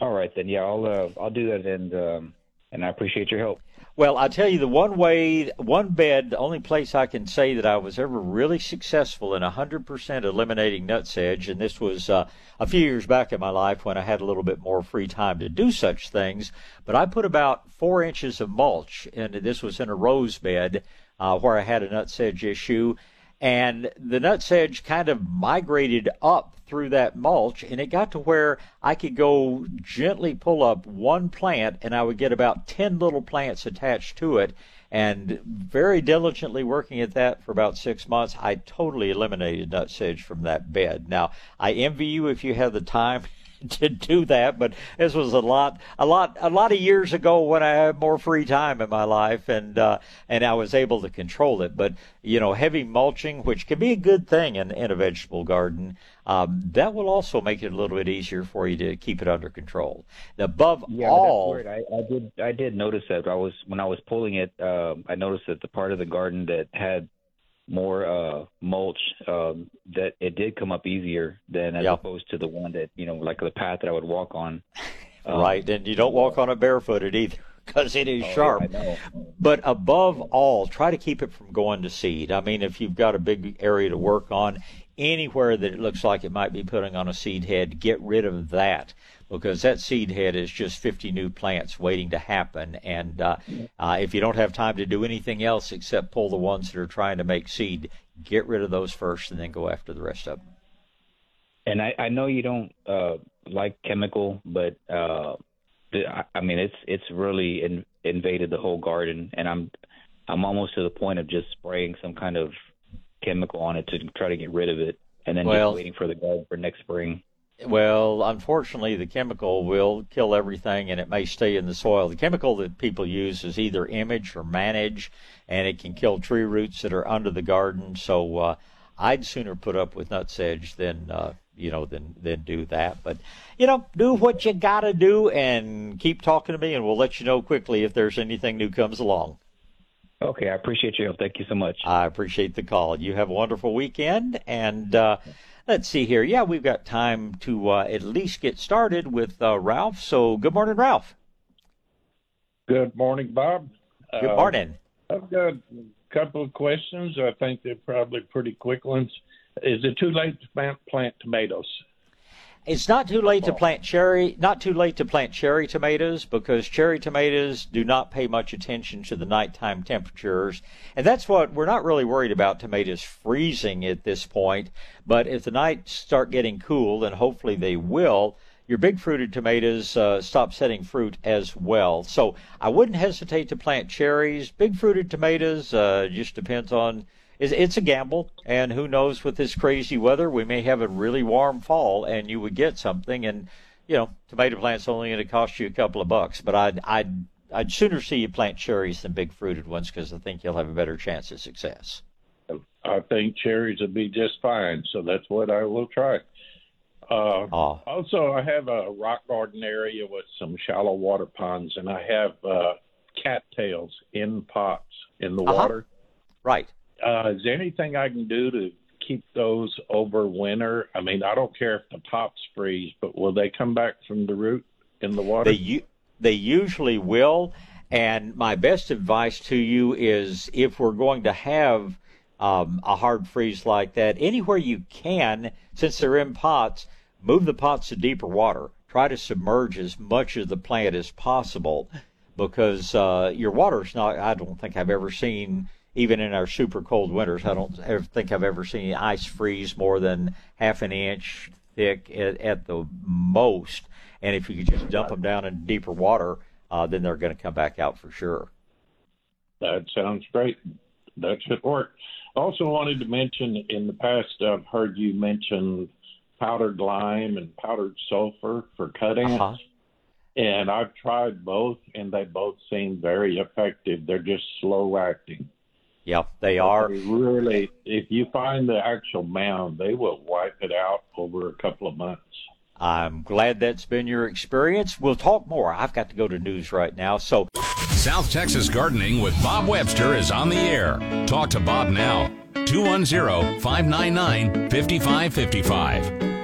all right then. Yeah, I'll uh, I'll do that, and um, and I appreciate your help. Well, I tell you, the one way, one bed, the only place I can say that I was ever really successful in 100% eliminating nutsedge, and this was uh, a few years back in my life when I had a little bit more free time to do such things. But I put about four inches of mulch, and this was in a rose bed uh, where I had a nutsedge issue, and the nutsedge kind of migrated up through that mulch and it got to where I could go gently pull up one plant and I would get about 10 little plants attached to it and very diligently working at that for about six months, I totally eliminated nutsedge from that bed. Now, I envy you if you have the time to do that, but this was a lot, a lot, a lot of years ago when I had more free time in my life, and uh, and I was able to control it. But you know, heavy mulching, which can be a good thing in, in a vegetable garden, um, that will also make it a little bit easier for you to keep it under control. Above yeah, all, I, I, did I did notice that I was when I was pulling it, um, I noticed that the part of the garden that had more uh, mulch, um, that it did come up easier than as yep. opposed to the one that you know, like the path that I would walk on. Um, right, and you don't walk on it barefooted either because it is oh, sharp. Yeah, but above all, try to keep it from going to seed. I mean, if you've got a big area to work on, anywhere that it looks like it might be putting on a seed head, get rid of that because that seed head is just 50 new plants waiting to happen. And uh, uh, if you don't have time to do anything else except pull the ones that are trying to make seed, get rid of those first and then go after the rest of them. And I, I know you don't uh, like chemical, but uh, I mean, it's it's really in, invaded the whole garden, and I'm I'm almost to the point of just spraying some kind of chemical on it to try to get rid of it, and then well, just waiting for the garden for next spring. Well, unfortunately, the chemical will kill everything, and it may stay in the soil. The chemical that people use is either Image or Manage, and it can kill tree roots that are under the garden. So uh, I'd sooner put up with nutsedge than uh, you know than than do that. But you know, do what you got to do, and keep talking to me, and we'll let you know quickly if there's anything new comes along. Okay, I appreciate you. Thank you so much. I appreciate the call. You have a wonderful weekend, and uh, let's see here. Yeah, we've got time to uh, at least get started with uh, Ralph. So, good morning, Ralph. Good morning, Bob. Good morning. I've got a couple of questions. I think they're probably pretty quick ones. Is it too late to plant, plant tomatoes? It's not too late to plant cherry, not too late to plant cherry tomatoes because cherry tomatoes do not pay much attention to the nighttime temperatures. And that's what we're not really worried about tomatoes freezing at this point. But if the nights start getting cool, and hopefully they will, your big fruited tomatoes uh, stop setting fruit as well. So I wouldn't hesitate to plant cherries. Big fruited tomatoes uh, just depends on it's a gamble, and who knows with this crazy weather, we may have a really warm fall, and you would get something, and you know, tomato plant's only going to cost you a couple of bucks, but I'd I'd I'd sooner see you plant cherries than big fruited ones because I think you'll have a better chance of success. I think cherries would be just fine, so that's what I will try. Uh, oh. Also, I have a rock garden area with some shallow water ponds, and I have uh, cattails in pots in the uh-huh. water. Right. Uh, is there anything I can do to keep those over winter? I mean, I don't care if the tops freeze, but will they come back from the root in the water? They they usually will. And my best advice to you is if we're going to have um, a hard freeze like that, anywhere you can, since they're in pots, move the pots to deeper water. Try to submerge as much of the plant as possible because uh, your water's not, I don't think I've ever seen even in our super cold winters, I don't ever think I've ever seen ice freeze more than half an inch thick at, at the most. And if you could just dump them down in deeper water, uh, then they're going to come back out for sure. That sounds great. That should work. Also, wanted to mention in the past, I've heard you mention powdered lime and powdered sulfur for cut ants. Uh-huh. And I've tried both, and they both seem very effective. They're just slow acting. Yep, they are. They really, if you find the actual mound, they will wipe it out over a couple of months. I'm glad that's been your experience. We'll talk more. I've got to go to news right now. So, South Texas Gardening with Bob Webster is on the air. Talk to Bob now. 210 599 5555.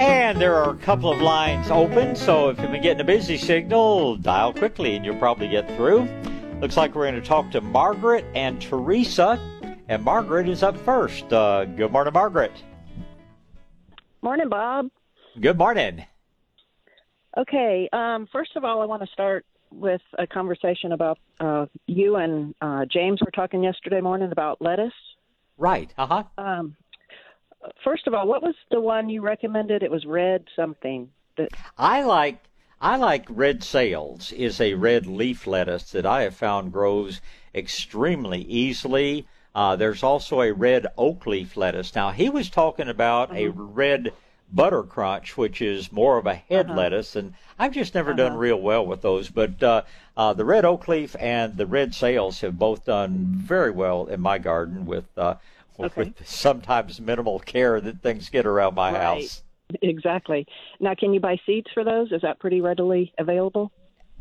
And there are a couple of lines open, so if you've been getting a busy signal, dial quickly and you'll probably get through. Looks like we're going to talk to Margaret and Teresa. And Margaret is up first. Uh, good morning, Margaret. Morning, Bob. Good morning. Okay. Um, first of all, I want to start with a conversation about uh, you and uh, James were talking yesterday morning about lettuce. Right. Uh huh. Um, first of all, what was the one you recommended? It was red something. That... I like I like red sails is a red leaf lettuce that I have found grows extremely easily. Uh, there's also a red oak leaf lettuce. Now he was talking about uh-huh. a red butter crunch, which is more of a head uh-huh. lettuce, and I've just never uh-huh. done real well with those. But uh, uh, the red oak leaf and the red sails have both done very well in my garden with uh, okay. with sometimes minimal care that things get around my right. house. Exactly. Now, can you buy seeds for those? Is that pretty readily available?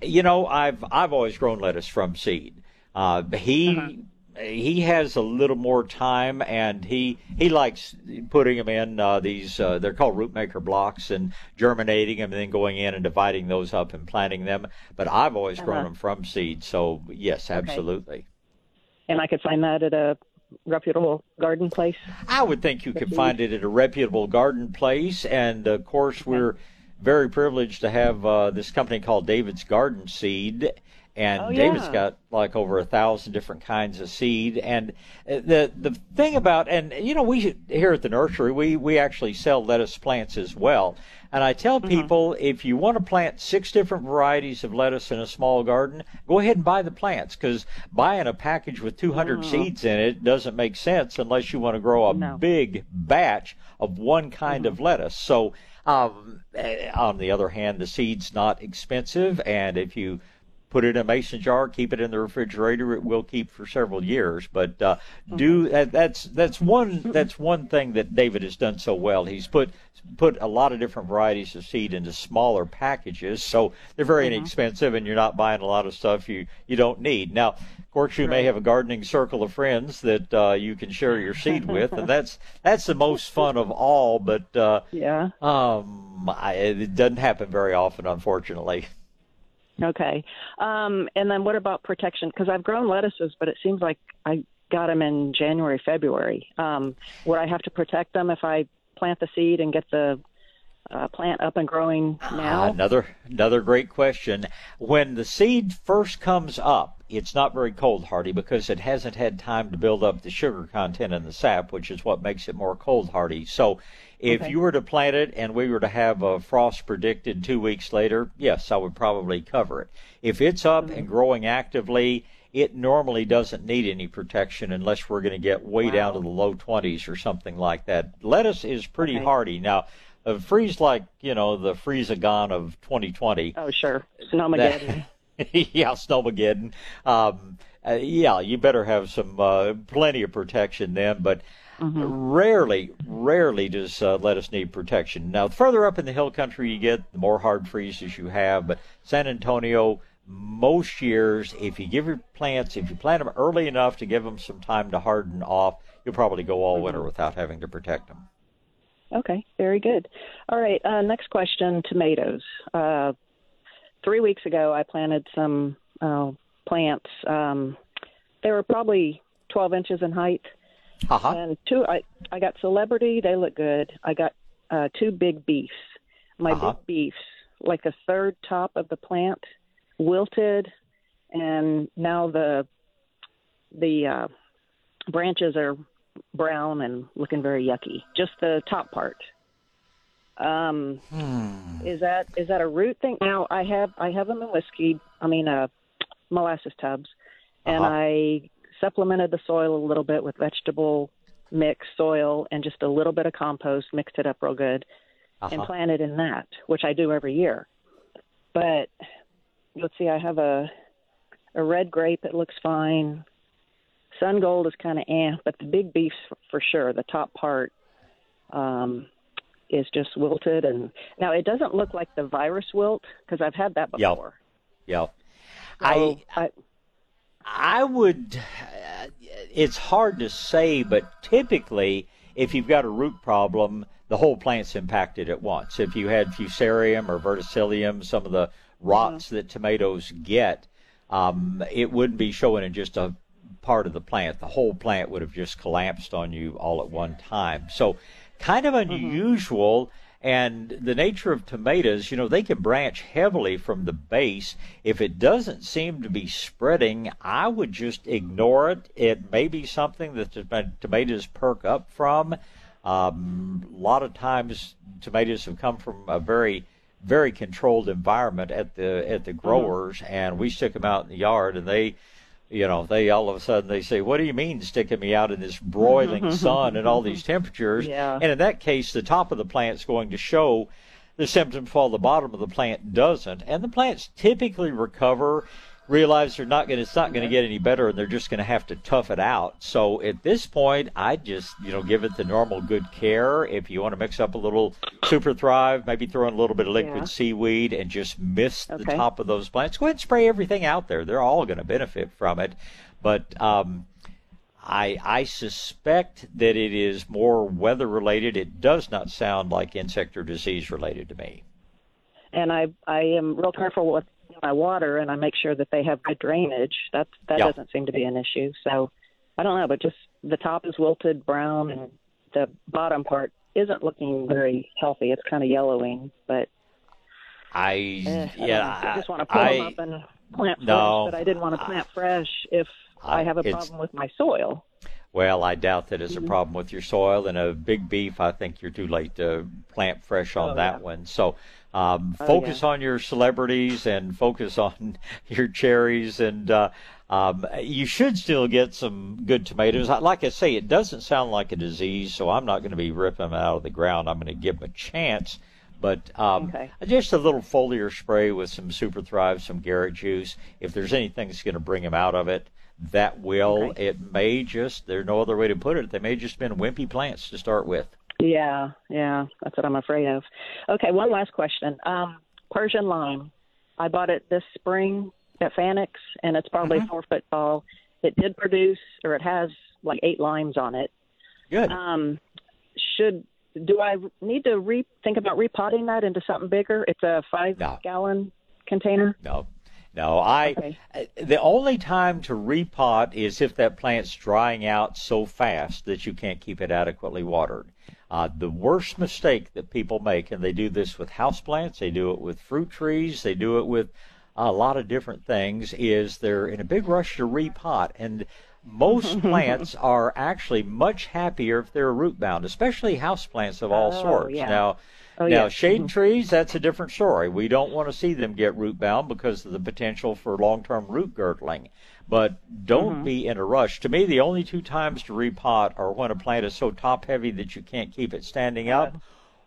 You know, I've I've always grown lettuce from seed. Uh, he uh-huh. he has a little more time, and he he likes putting them in uh, these. Uh, they're called root maker blocks, and germinating them, and then going in and dividing those up and planting them. But I've always uh-huh. grown them from seed. So yes, absolutely. Okay. And I could find that at a reputable garden place? I would think you could find it at a reputable garden place, and of course we're very privileged to have uh, this company called David's Garden Seed, and oh, David's yeah. got like over a thousand different kinds of seed. And uh, the the thing about and you know we here at the nursery we we actually sell lettuce plants as well. And I tell Mm-hmm. people if you want to plant six different varieties of lettuce in a small garden, go ahead and buy the plants because buying a package with 200 Mm. seeds in it doesn't make sense unless you want to grow a No. big batch of one kind Mm-hmm. of lettuce. So, um, eh, on the other hand, the seed's not expensive, and if you put it in a mason jar, keep it in the refrigerator, it will keep for several years. But uh, do that, that's that's one that's one thing that David has done so well. He's put put a lot of different varieties of seed into smaller packages, so they're very inexpensive, and you're not buying a lot of stuff you you don't need. Now, of course, you may have a gardening circle of friends that uh, you can share your seed with, and that's that's the most fun of all. But uh, Yeah. um, I, it doesn't happen very often, unfortunately. Okay. Um, and then what about protection? Because I've grown lettuces, but it seems like I got them in January, February. Um, would I have to protect them if I plant the seed and get the uh, plant up and growing now? Ah, Another another great question. When the seed first comes up, it's not very cold hardy because it hasn't had time to build up the sugar content in the sap, which is what makes it more cold hardy. So, if Okay. you were to plant it and we were to have a frost predicted two weeks later, yes, I would probably cover it. If it's up and growing actively, it normally doesn't need any protection unless we're going to get way down to the low 20s or something like that. Lettuce is pretty Okay. hardy. Now, a freeze like, you know, the freeze-a-gon of 2020. Oh, sure. Snowmageddon. yeah, Snowmageddon. Um, uh, yeah, you better have some uh, plenty of protection then, but rarely, rarely does uh, lettuce need protection. Now, the further up in the hill country you get, the more hard freezes you have. But San Antonio, most years, if you give your plants, if you plant them early enough to give them some time to harden off, you'll probably go all winter without having to protect them. Okay, very good. All right, uh, next question tomatoes. Uh, three weeks ago, I planted some uh, plants. Um, they were probably 12 inches in height. Uh-huh. And two, I, I got celebrity, they look good. I got uh, two big beefs. My Uh-huh. big beefs, like a third top of the plant, wilted, and now the the uh, branches are brown and looking very yucky. Just the top part. Um, Is that is that a root thing? Now I have I have them in whiskey. I mean, uh, molasses tubs, and Uh-huh. I supplemented the soil a little bit with vegetable mix soil and just a little bit of compost. Mixed it up real good, and Uh-huh. planted in that, which I do every year. But let's see, I have a a red grape. It looks fine. Sun gold is kind of eh, but the big beefs for, for sure. The top part um, is just wilted, and now it doesn't look like the virus wilt because I've had that Yeah. before. Yeah. So I, I I would. Uh, it's hard to say, but typically, if you've got a root problem, the whole plant's impacted at once. If you had fusarium or verticillium, some of the rots that tomatoes get, um, it wouldn't be showing in just a part of the plant. The whole plant would have just collapsed on you all at one time. So, kind of unusual. And the nature of tomatoes, you know, they can branch heavily from the base. If it doesn't seem to be spreading, I would just ignore it. It may be something that the tomatoes perk up from. Um, a lot of times, tomatoes have come from a very, very controlled environment at the at the growers, and we stick them out in the yard, and they you know, they all of a sudden they say, "What do you mean sticking me out in this broiling sun and all these temperatures?" Yeah. And in that case, the top of the plant's going to show the symptoms while the bottom of the plant doesn't. And the plants typically recover, realize they're not going to, it's not going to get any better, and they're just going to have to tough it out. So at this point, I just you know give it the normal good care. If you want to mix up a little Super Thrive, maybe throw in a little bit of liquid Yeah. seaweed and just mist the top of those plants. Go ahead and spray everything out there. They're all going to benefit from it. But um, I, I suspect that it is more weather related. It does not sound like insect or disease related to me. and I I am real careful with my water, and I make sure that they have good drainage. That that Yeah. doesn't seem to be an issue. So I don't know, but just the top is wilted brown, and the bottom part isn't looking very healthy. It's kind of yellowing, but I uh, yeah, I, I just want to pull I, them up and plant no, fresh, but I didn't want to plant fresh if I, I have a problem with my soil. Well, I doubt that it's a mm-hmm. problem with your soil. And a big beef, I think you're too late to plant fresh on oh, that yeah. one. So um, oh, focus yeah. on your celebrities and focus on your cherries. And uh, um, you should still get some good tomatoes. Like I say, it doesn't sound like a disease, so I'm not going to be ripping them out of the ground. I'm going to give them a chance. But um, okay. just a little foliar spray with some Super Thrive, some Garrett juice. If there's anything that's going to bring them out of it, that will. Okay. It may just, there's no other way to put it, they may just been wimpy plants to start with. Yeah, yeah, that's what I'm afraid of. Okay, one last question. Um, Persian lime. I bought it this spring at Fanick's, and it's probably Mm-hmm. four foot tall. It did produce, or it has like eight limes on it. Good. Um, should do I need to re think about repotting that into something bigger? It's a five No. gallon container. No. No, I. Okay. uh, The only time to repot is if that plant's drying out so fast that you can't keep it adequately watered. Uh, the worst mistake that people make, and they do this with houseplants, they do it with fruit trees, they do it with a lot of different things, is they're in a big rush to repot. And most plants are actually much happier if they're root bound, especially houseplants of all Oh, sorts. yeah. Now, Oh, now, yeah. shade Mhm. trees, that's a different story. We don't want to see them get root bound because of the potential for long term root girdling. But don't Mhm. be in a rush. To me, the only two times to repot are when a plant is so top heavy that you can't keep it standing up,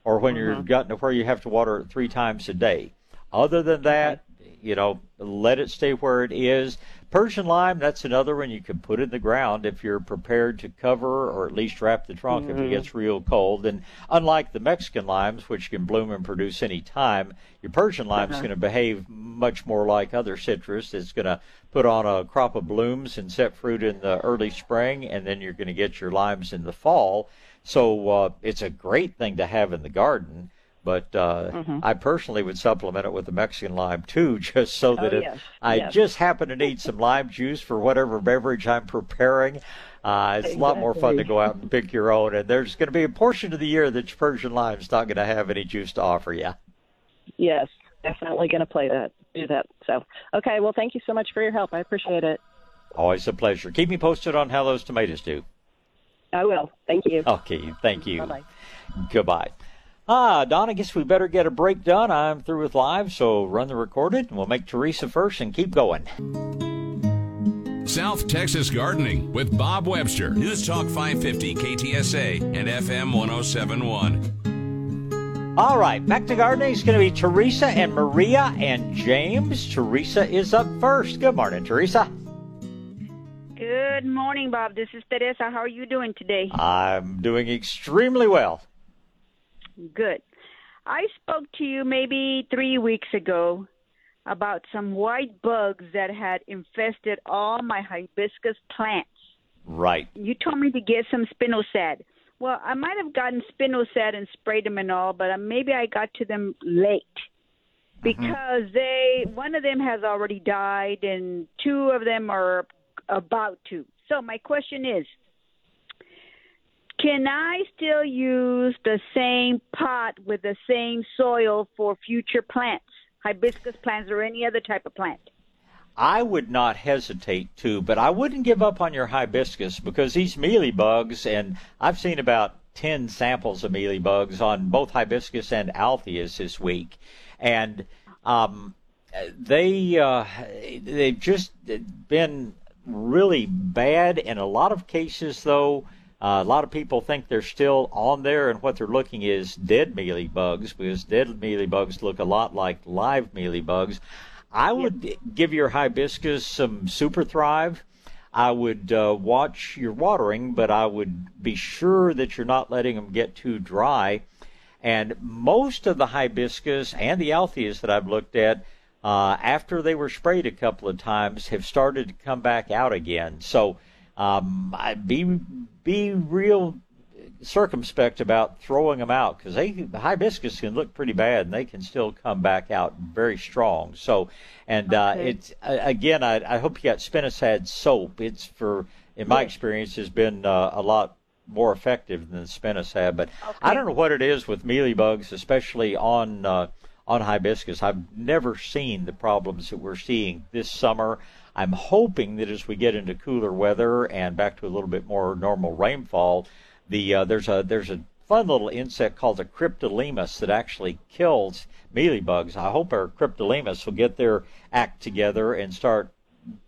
or when you're Mhm. gotten to where you have to water it three times a day. Other than that, you know, let it stay where it is. Persian lime, that's another one you can put in the ground if you're prepared to cover or at least wrap the trunk if it Mhm. gets real cold. And unlike the Mexican limes, which can bloom and produce any time, your Persian lime is Uh-huh. going to behave much more like other citrus. It's going to put on a crop of blooms and set fruit in the early spring, and then you're going to get your limes in the fall. So uh, it's a great thing to have in the garden. But uh, Mhm. I personally would supplement it with the Mexican lime too, just so that Oh, if yes, I yes. just happen to need some lime juice for whatever beverage I'm preparing, uh, it's a lot more fun to go out and pick your own. And there's going to be a portion of the year that your Persian lime's not going to have any juice to offer you. Yes, definitely going to play that, do that. So, okay. Well, thank you so much for your help. I appreciate it. Always a pleasure. Keep me posted on how those tomatoes do. I will. Thank you. Okay, thank you. Bye-bye. Goodbye. Ah, Don, I guess we better get a break done. I'm through with live, so run the recorded, and we'll make Teresa first and keep going. South Texas Gardening with Bob Webster. News Talk 550 KTSA and FM 1071. All right, back to gardening. It's going to be Teresa and Maria and James. Teresa is up first. Good morning, Teresa. Good morning, Bob. This is Teresa. How are you doing today? I'm doing extremely well. Good. I spoke to you maybe three weeks ago about some white bugs that had infested all my hibiscus plants. Right. You told me to get some spinosad. Well, I might have gotten spinosad and sprayed them and all, but maybe I got to them late mm-hmm. because they one of them has already died and two of them are about to. So my question is, can I still use the same pot with the same soil for future plants, hibiscus plants or any other type of plant? I would not hesitate to, but I wouldn't give up on your hibiscus because these mealy bugs, and I've seen about 10 samples of mealy bugs on both hibiscus and altheas this week. And um, they, uh, they've just been really bad. In a lot of cases, though, uh, a lot of people think they're still on there, and what they're looking is dead mealy bugs because dead mealy bugs look a lot like live mealy bugs. I would give your hibiscus some Super Thrive. I would uh, watch your watering, but I would be sure that you're not letting them get too dry. And most of the hibiscus and the altheas that I've looked at, uh, after they were sprayed a couple of times, have started to come back out again. So um, I be be real circumspect about throwing them out because they the hibiscus can look pretty bad and they can still come back out very strong. So, and uh, it's uh, again, I, I hope you got spinosad soap. It's for in my experience has been uh, a lot more effective than spinosad. But I don't know what it is with mealy bugs, especially on uh, on hibiscus. I've never seen the problems that we're seeing this summer. I'm hoping that as we get into cooler weather and back to a little bit more normal rainfall, the uh, there's a there's a fun little insect called the cryptolaemus that actually kills mealybugs. I hope our cryptolaemus will get their act together and start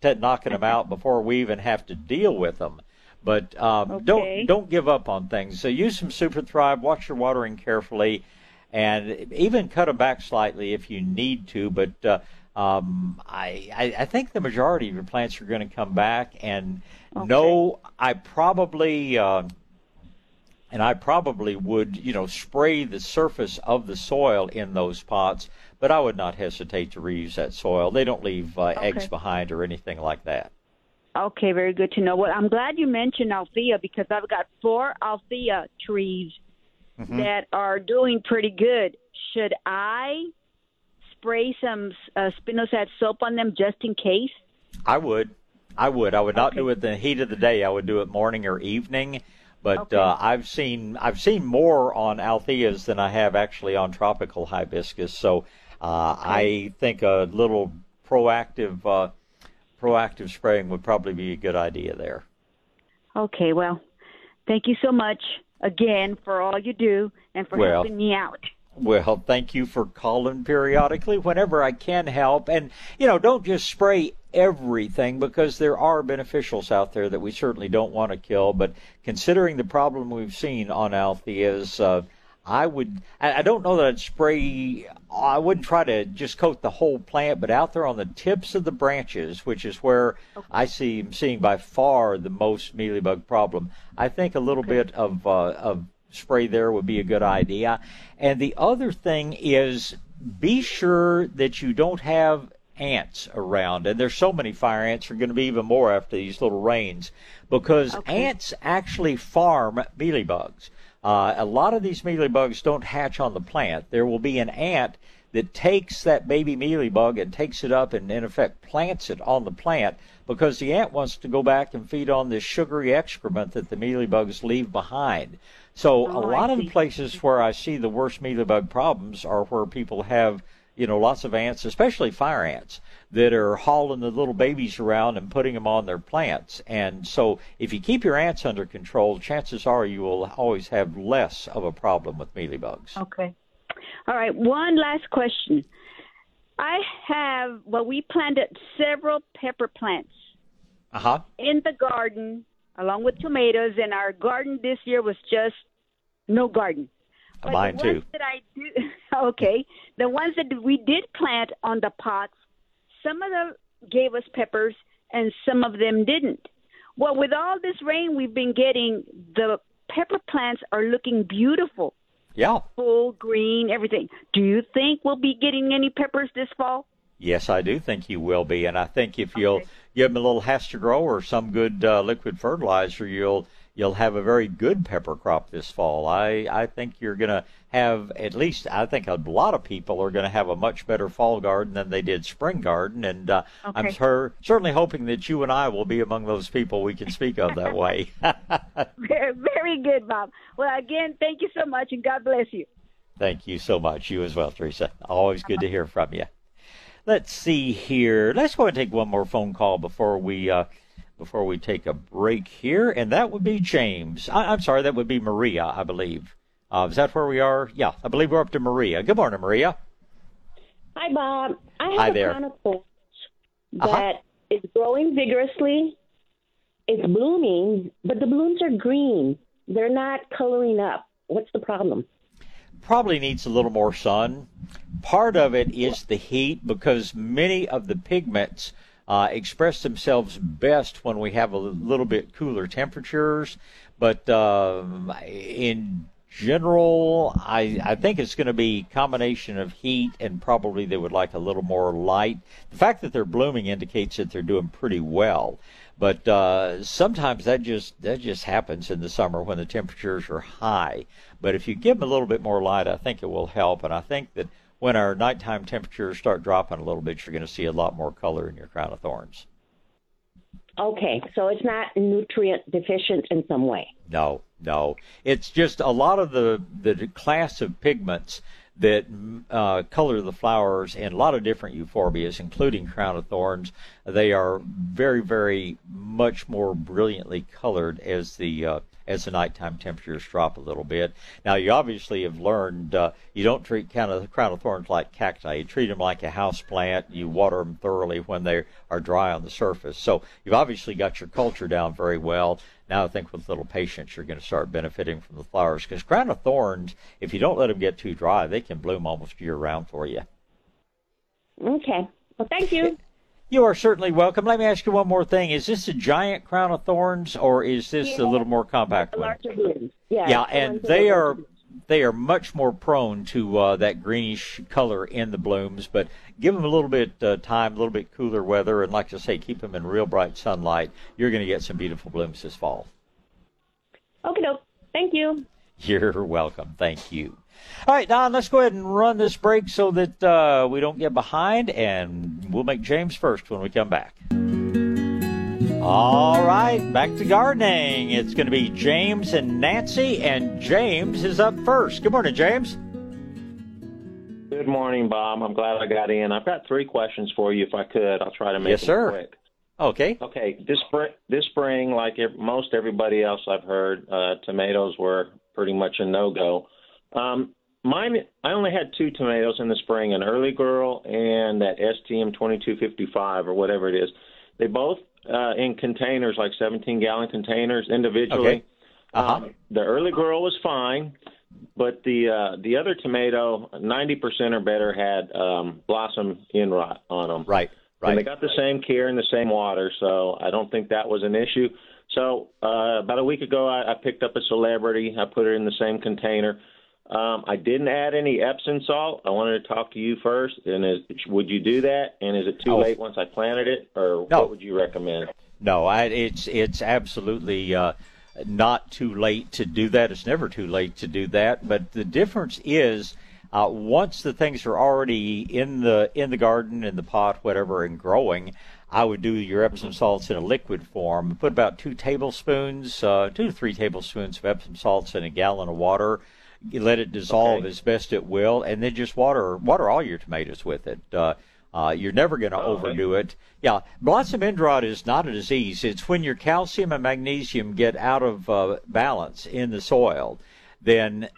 t- knocking them out before we even have to deal with them. But um, okay. don't don't give up on things. So use some Super Thrive. Watch your watering carefully, and even cut them back slightly if you need to. But uh, um, I, I, I think the majority of your plants are going to come back. And okay. no, I probably. Uh, and I probably would, you know, spray the surface of the soil in those pots, but I would not hesitate to reuse that soil. They don't leave uh, okay. eggs behind or anything like that. Okay, very good to know. Well, I'm glad you mentioned althea because I've got four althea trees mm-hmm. that are doing pretty good. Should I spray some uh, spinosad soap on them just in case? I would. I would. I would not okay. do it in the heat of the day. I would do it morning or evening. But okay. uh, I've seen I've seen more on altheas than I have actually on tropical hibiscus. So uh, okay. I think a little proactive uh, proactive spraying would probably be a good idea there. Okay, well, thank you so much again for all you do and for well, helping me out. Well, thank you for calling periodically whenever I can help. And, you know, don't just spray everything because there are beneficials out there that we certainly don't want to kill. But considering the problem we've seen on altheas, uh, I would. I don't know that I'd spray. I wouldn't try to just coat the whole plant, but out there on the tips of the branches, which is where okay. I see seeing by far the most mealybug problem. I think a little okay. bit of uh, of spray there would be a good idea. And the other thing is be sure that you don't have ants around. And there's so many fire ants, are going to be even more after these little rains because okay. ants actually farm mealybugs. Uh, a lot of these mealybugs don't hatch on the plant. There will be an ant that takes that baby mealybug and takes it up and in effect plants it on the plant because the ant wants to go back and feed on this sugary excrement that the mealybugs leave behind. So oh, a lot of the places where I see the worst mealybug problems are where people have you know, lots of ants, especially fire ants, that are hauling the little babies around and putting them on their plants. And so, if you keep your ants under control, chances are you will always have less of a problem with mealybugs. Okay. All right. One last question. I have, well, we planted several pepper plants uh-huh. in the garden along with tomatoes, and our garden this year was just no garden. But Mine the ones too. That I do, okay, the ones that we did plant on the pots, some of them gave us peppers, and some of them didn't. Well, with all this rain we've been getting, the pepper plants are looking beautiful. Yeah. Full green, everything. Do you think we'll be getting any peppers this fall? Yes, I do think you will be, and I think if you'll okay. Give them a little HastaGro or some good uh, liquid fertilizer, you'll you'll have a very good pepper crop this fall. I, I think you're going to have at least, I think a lot of people are going to have a much better fall garden than they did spring garden. And uh, okay. I'm sure, certainly hoping that you and I will be among those people we can speak of that way. very, very good, Bob. Well, again, thank you so much and God bless you. Thank you so much. You as well, Teresa. Always good to hear from you. Let's see here. Let's go and take one more phone call before we uh, before we take a break here, and that would be James. I, am sorry, that would be Maria, I believe. Uh, is that where we are? Yeah, I believe we're up to Maria. Good morning, Maria. Hi, Bob. I have Hi a there. conifol uh-huh. that is growing vigorously. It's blooming, but the blooms are green. They're not coloring up. What's the problem? Probably needs a little more sun. Part of it is the heat because many of the pigments uh, express themselves best when we have a little bit cooler temperatures. But um, in general, I, I think it's going to be combination of heat and probably they would like a little more light. The fact that they're blooming indicates that they're doing pretty well. But uh, sometimes that just that just happens in the summer when the temperatures are high. But if you give them a little bit more light, I think it will help. And I think that when our nighttime temperatures start dropping a little bit, you're going to see a lot more color in your crown of thorns. Okay, so it's not nutrient deficient in some way. No, no. It's just a lot of the the class of pigments that uh, color the flowers in a lot of different euphorbias, including crown of thorns. They are very, very much more brilliantly colored as the uh, as the nighttime temperatures drop a little bit. Now, you obviously have learned uh, you don't treat kind of crown of thorns like cacti. You treat them like a house plant. You water them thoroughly when they are dry on the surface. So you've obviously got your culture down very well. Now I think with a little patience, you're going to start benefiting from the flowers because crown of thorns, if you don't let them get too dry, they can bloom almost year round for you. Okay. Well, thank you. You are certainly welcome. Let me ask you one more thing. Is this a giant crown of thorns or is this yeah. a little more compact one? Yeah, yeah and they are they are much more prone to uh, that greenish color in the blooms, but give them a little bit uh, time, a little bit cooler weather, and like I say, keep them in real bright sunlight. You're going to get some beautiful blooms this fall. Okay, no. Thank you. You're welcome. Thank you. All right, Don, let's go ahead and run this break so that uh, we don't get behind, and we'll make James first when we come back. All right, back to gardening. It's going to be James and Nancy, and James is up first. Good morning, James. Good morning, Bob. I'm glad I got in. I've got three questions for you, if I could. I'll try to make yes, them sir. quick. Okay. Okay. This spring, this spring, like most everybody else I've heard, uh, tomatoes were pretty much a no go. Um, mine, I only had two tomatoes in the spring, an early girl and that STM 2255 or whatever it is. They both uh, in containers, like 17 gallon containers individually. Okay. Uh-huh. Um, the early girl was fine, but the uh, the other tomato, 90% or better, had um, blossom end rot on them. Right. Right. And they got the same care and the same water, so I don't think that was an issue. So uh, about a week ago, I, I picked up a celebrity. I put it in the same container. Um, I didn't add any Epsom salt. I wanted to talk to you first. And is, would you do that? And is it too oh. late once I planted it, or no. what would you recommend? No, I, it's it's absolutely uh, not too late to do that. It's never too late to do that. But the difference is. Uh, once the things are already in the in the garden, in the pot, whatever, and growing, I would do your Epsom salts in a liquid form. Put about two tablespoons, uh, two to three tablespoons of Epsom salts in a gallon of water. You let it dissolve okay. as best it will, and then just water water all your tomatoes with it. Uh, uh, you're never going to oh, overdo it. Yeah, blossom end rot is not a disease. It's when your calcium and magnesium get out of uh, balance in the soil. Then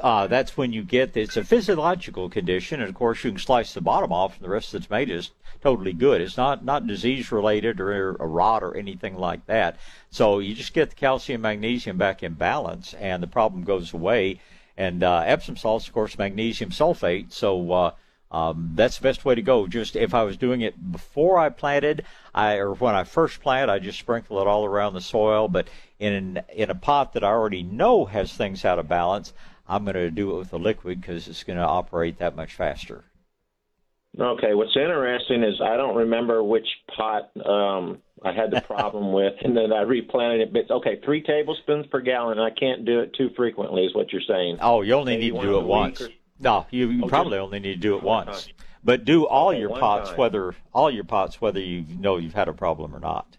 uh, that's when you get it's a physiological condition, and of course you can slice the bottom off, and the rest of the tomato is totally good. It's not not disease related or a rot or anything like that. So you just get the calcium magnesium back in balance, and the problem goes away. And uh, Epsom salts, of course, magnesium sulfate. So uh, um, that's the best way to go. Just if I was doing it before I planted, I or when I first plant, I just sprinkle it all around the soil. But in in a pot that I already know has things out of balance, I'm going to do it with a liquid because it's going to operate that much faster. Okay, what's interesting is I don't remember which pot um, I had the problem with, and then I replanted it. But okay, three tablespoons per gallon. I can't do it too frequently, is what you're saying. Oh, you only Maybe need to do it once. Or... No, you, you oh, probably only need to do it once. But do all okay, your pots, time. whether all your pots, whether you know you've had a problem or not.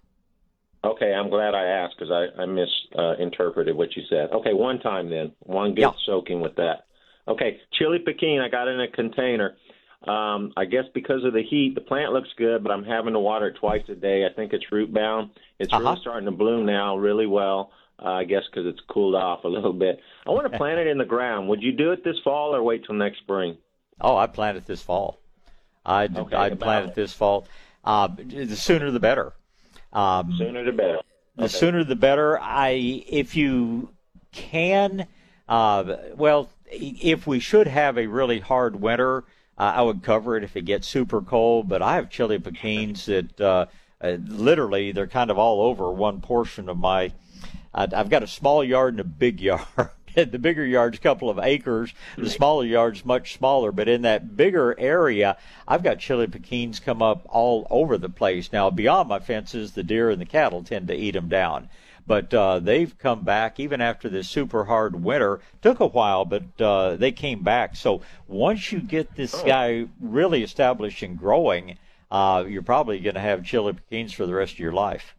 Okay, I'm glad I asked because I, I misinterpreted what you said. Okay, one time then, one good yeah. soaking with that. Okay, chili pequin, I got in a container. Um, I guess because of the heat, the plant looks good, but I'm having to water it twice a day. I think it's root bound. It's uh-huh. really starting to bloom now, really well. Uh, I guess because it's cooled off a little bit. I want to plant it in the ground. Would you do it this fall or wait till next spring? Oh, I plant it this fall. I'd, okay, I'd plant it. this fall. Uh, the sooner the better. Um, sooner the better. The sooner the better. I, if you can, uh, well, if we should have a really hard winter, uh, I would cover it if it gets super cold. But I have chili pekins that uh, uh, literally they're kind of all over one portion of my. I've got a small yard and a big yard. the bigger yard's a couple of acres. The smaller yard's much smaller. But in that bigger area, I've got chili pekins come up all over the place. Now, beyond my fences, the deer and the cattle tend to eat them down. But uh, they've come back even after this super hard winter. Took a while, but uh, they came back. So once you get this guy really established and growing, uh, you're probably going to have chili pekins for the rest of your life.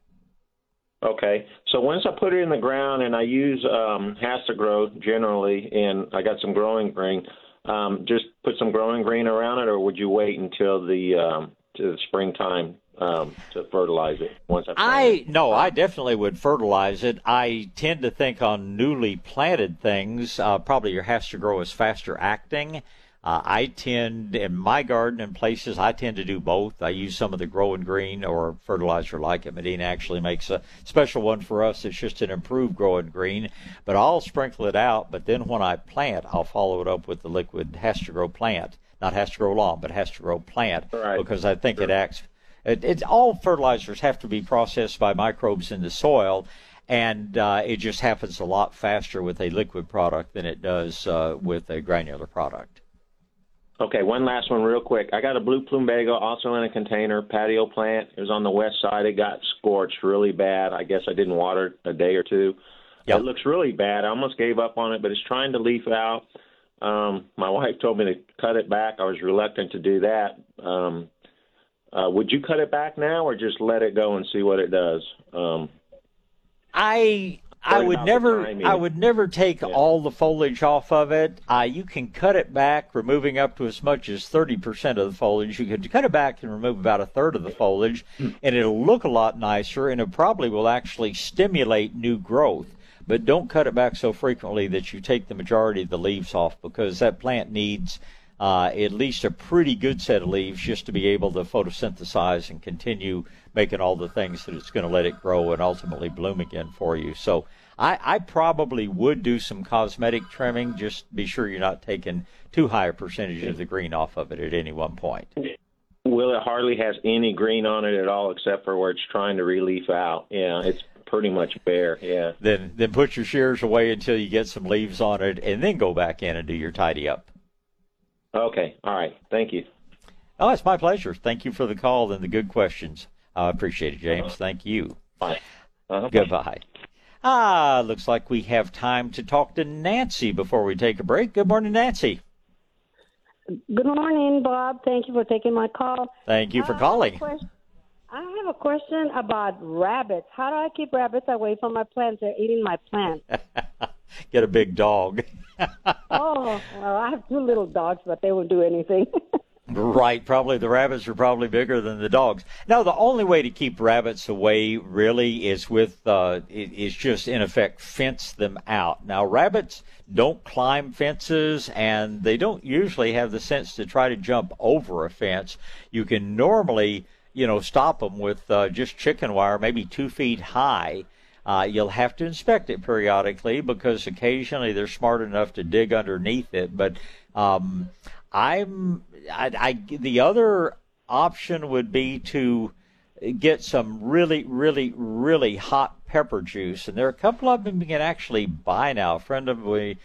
Okay. So once I put it in the ground and I use um, HastaGro generally, and I got some growing green, um, just put some growing green around it, or would you wait until the um, to the springtime um, to fertilize it once I? I no, I definitely would fertilize it. I tend to think on newly planted things, uh, probably your HastaGro is faster acting. Uh, I tend, in my garden and places, I tend to do both. I use some of the growing green or fertilizer like it. Medina actually makes a special one for us. It's just an improved growing green, but I'll sprinkle it out. But then when I plant, I'll follow it up with the liquid HastaGro plant. Not HastaGro lawn, but HastaGro plant right. because I think sure. it acts. It, it's all fertilizers have to be processed by microbes in the soil, and uh, it just happens a lot faster with a liquid product than it does uh, with a granular product. Okay, one last one real quick. I got a blue plumbago also in a container, patio plant. It was on the west side. It got scorched really bad. I guess I didn't water it a day or two. Yep. It looks really bad. I almost gave up on it, but it's trying to leaf out. Um, my wife told me to cut it back. I was reluctant to do that. Um, uh, would you cut it back now, or just let it go and see what it does? Um, I I would never I would never take yeah. all the foliage off of it. Uh, you can cut it back, removing up to as much as 30% of the foliage. You can cut it back and remove about a third of the foliage, and it'll look a lot nicer, and it probably will actually stimulate new growth. But don't cut it back so frequently that you take the majority of the leaves off because that plant needs uh, at least a pretty good set of leaves just to be able to photosynthesize and continue making all the things that it's going to let it grow and ultimately bloom again for you. So I, I probably would do some cosmetic trimming. Just be sure you're not taking too high a percentage of the green off of it at any one point. Well, it hardly has any green on it at all, except for where it's trying to relief out. Yeah, it's pretty much bare. Yeah. Then then put your shears away until you get some leaves on it, and then go back in and do your tidy up. Okay. All right. Thank you. Oh, it's my pleasure. Thank you for the call and the good questions. I appreciate it, James. Uh-huh. Thank you. Bye. Uh-huh. Goodbye. Ah, looks like we have time to talk to Nancy before we take a break. Good morning, Nancy. Good morning, Bob. Thank you for taking my call. Thank you for calling. I have a question about rabbits. How do I keep rabbits away from my plants? They're eating my plants. Get a big dog. oh, well, I have two little dogs, but they won't do anything. Right, probably the rabbits are probably bigger than the dogs. Now, the only way to keep rabbits away really is with uh, is just in effect fence them out. Now, rabbits don't climb fences, and they don't usually have the sense to try to jump over a fence. You can normally, you know, stop them with uh, just chicken wire, maybe two feet high. Uh, you'll have to inspect it periodically because occasionally they're smart enough to dig underneath it, but um, I'm I, I, the other option would be to get some really, really, really hot pepper juice, and there are a couple of them you can actually buy now. A friend of mine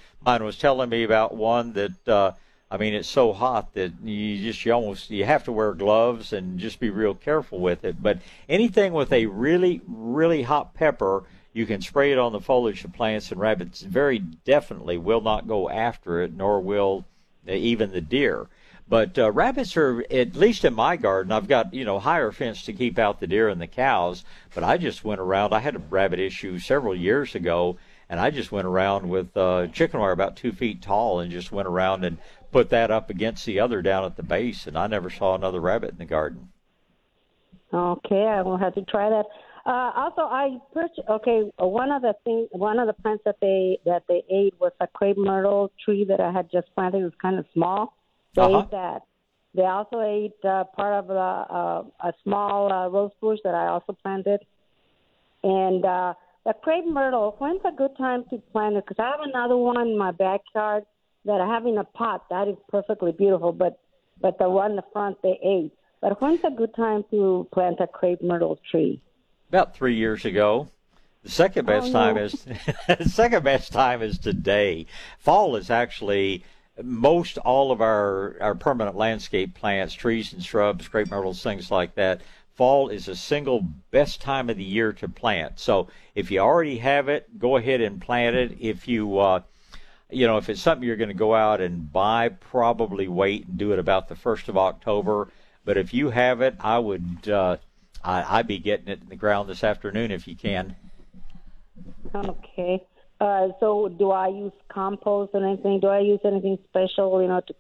was telling me about one that. Uh, I mean, it's so hot that you just you almost you have to wear gloves and just be real careful with it. But anything with a really really hot pepper, you can spray it on the foliage of plants, and rabbits very definitely will not go after it, nor will even the deer. But uh, rabbits are, at least in my garden, I've got, you know, higher fence to keep out the deer and the cows. But I just went around, I had a rabbit issue several years ago, and I just went around with uh, chicken wire about two feet tall and just went around and put that up against the other down at the base, and I never saw another rabbit in the garden. Okay, I will have to try that. Uh, also, I purchased. Okay, one of the things, one of the plants that they that they ate was a crepe myrtle tree that I had just planted. It was kind of small, they uh-huh. ate that. They also ate uh, part of a, a, a small uh, rose bush that I also planted. And uh, the crepe myrtle, when's a good time to plant it? Because I have another one in my backyard that have in a pot. That is perfectly beautiful, but but the one in the front they ate. But when's a good time to plant a crepe myrtle tree? About three years ago. The second best oh, no. time is the second best time is today. Fall is actually most all of our, our permanent landscape plants, trees and shrubs, crepe myrtles, things like that, fall is a single best time of the year to plant. So if you already have it, go ahead and plant it. If you, uh, you know, if it's something you're going to go out and buy, probably wait and do it about the first of October. But if you have it, I would, uh, I, I'd be getting it in the ground this afternoon if you can. Okay. Uh, so do I use compost or anything? Do I use anything special, you know, to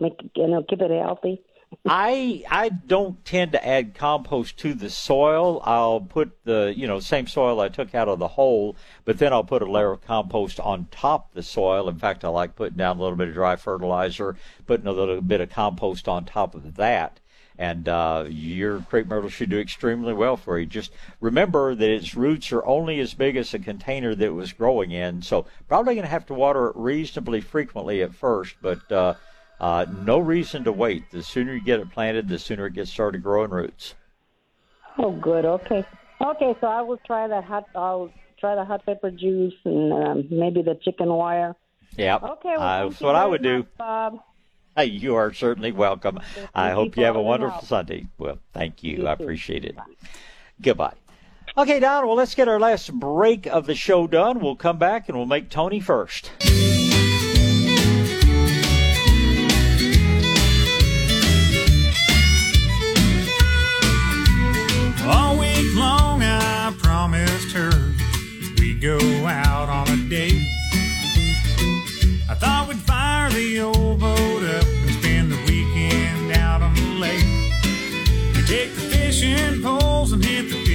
make you know keep it healthy? I I don't tend to add compost to the soil. I'll put the you know same soil I took out of the hole, but then I'll put a layer of compost on top the soil. In fact, I like putting down a little bit of dry fertilizer, putting a little bit of compost on top of that. And uh, your crepe myrtle should do extremely well for you. Just remember that its roots are only as big as the container that it was growing in, so probably going to have to water it reasonably frequently at first, but uh, uh, no reason to wait. The sooner you get it planted, the sooner it gets started growing roots. Oh, good. Okay. Okay, so I will try the hot. I'll try the hot pepper juice and um, maybe the chicken wire. Yeah. Okay. Well, uh, that's what I would much, do. Bob. Hey, you are certainly welcome. I hope you have a wonderful Sunday. Well, thank you. You I too. appreciate it. Goodbye. Okay, Don, well, let's get our last break of the show done. We'll come back and we'll make Tony first. Her we'd go out on a date. I thought we'd fire the old boat up and spend the weekend out on the lake. We take the fishing poles and hit the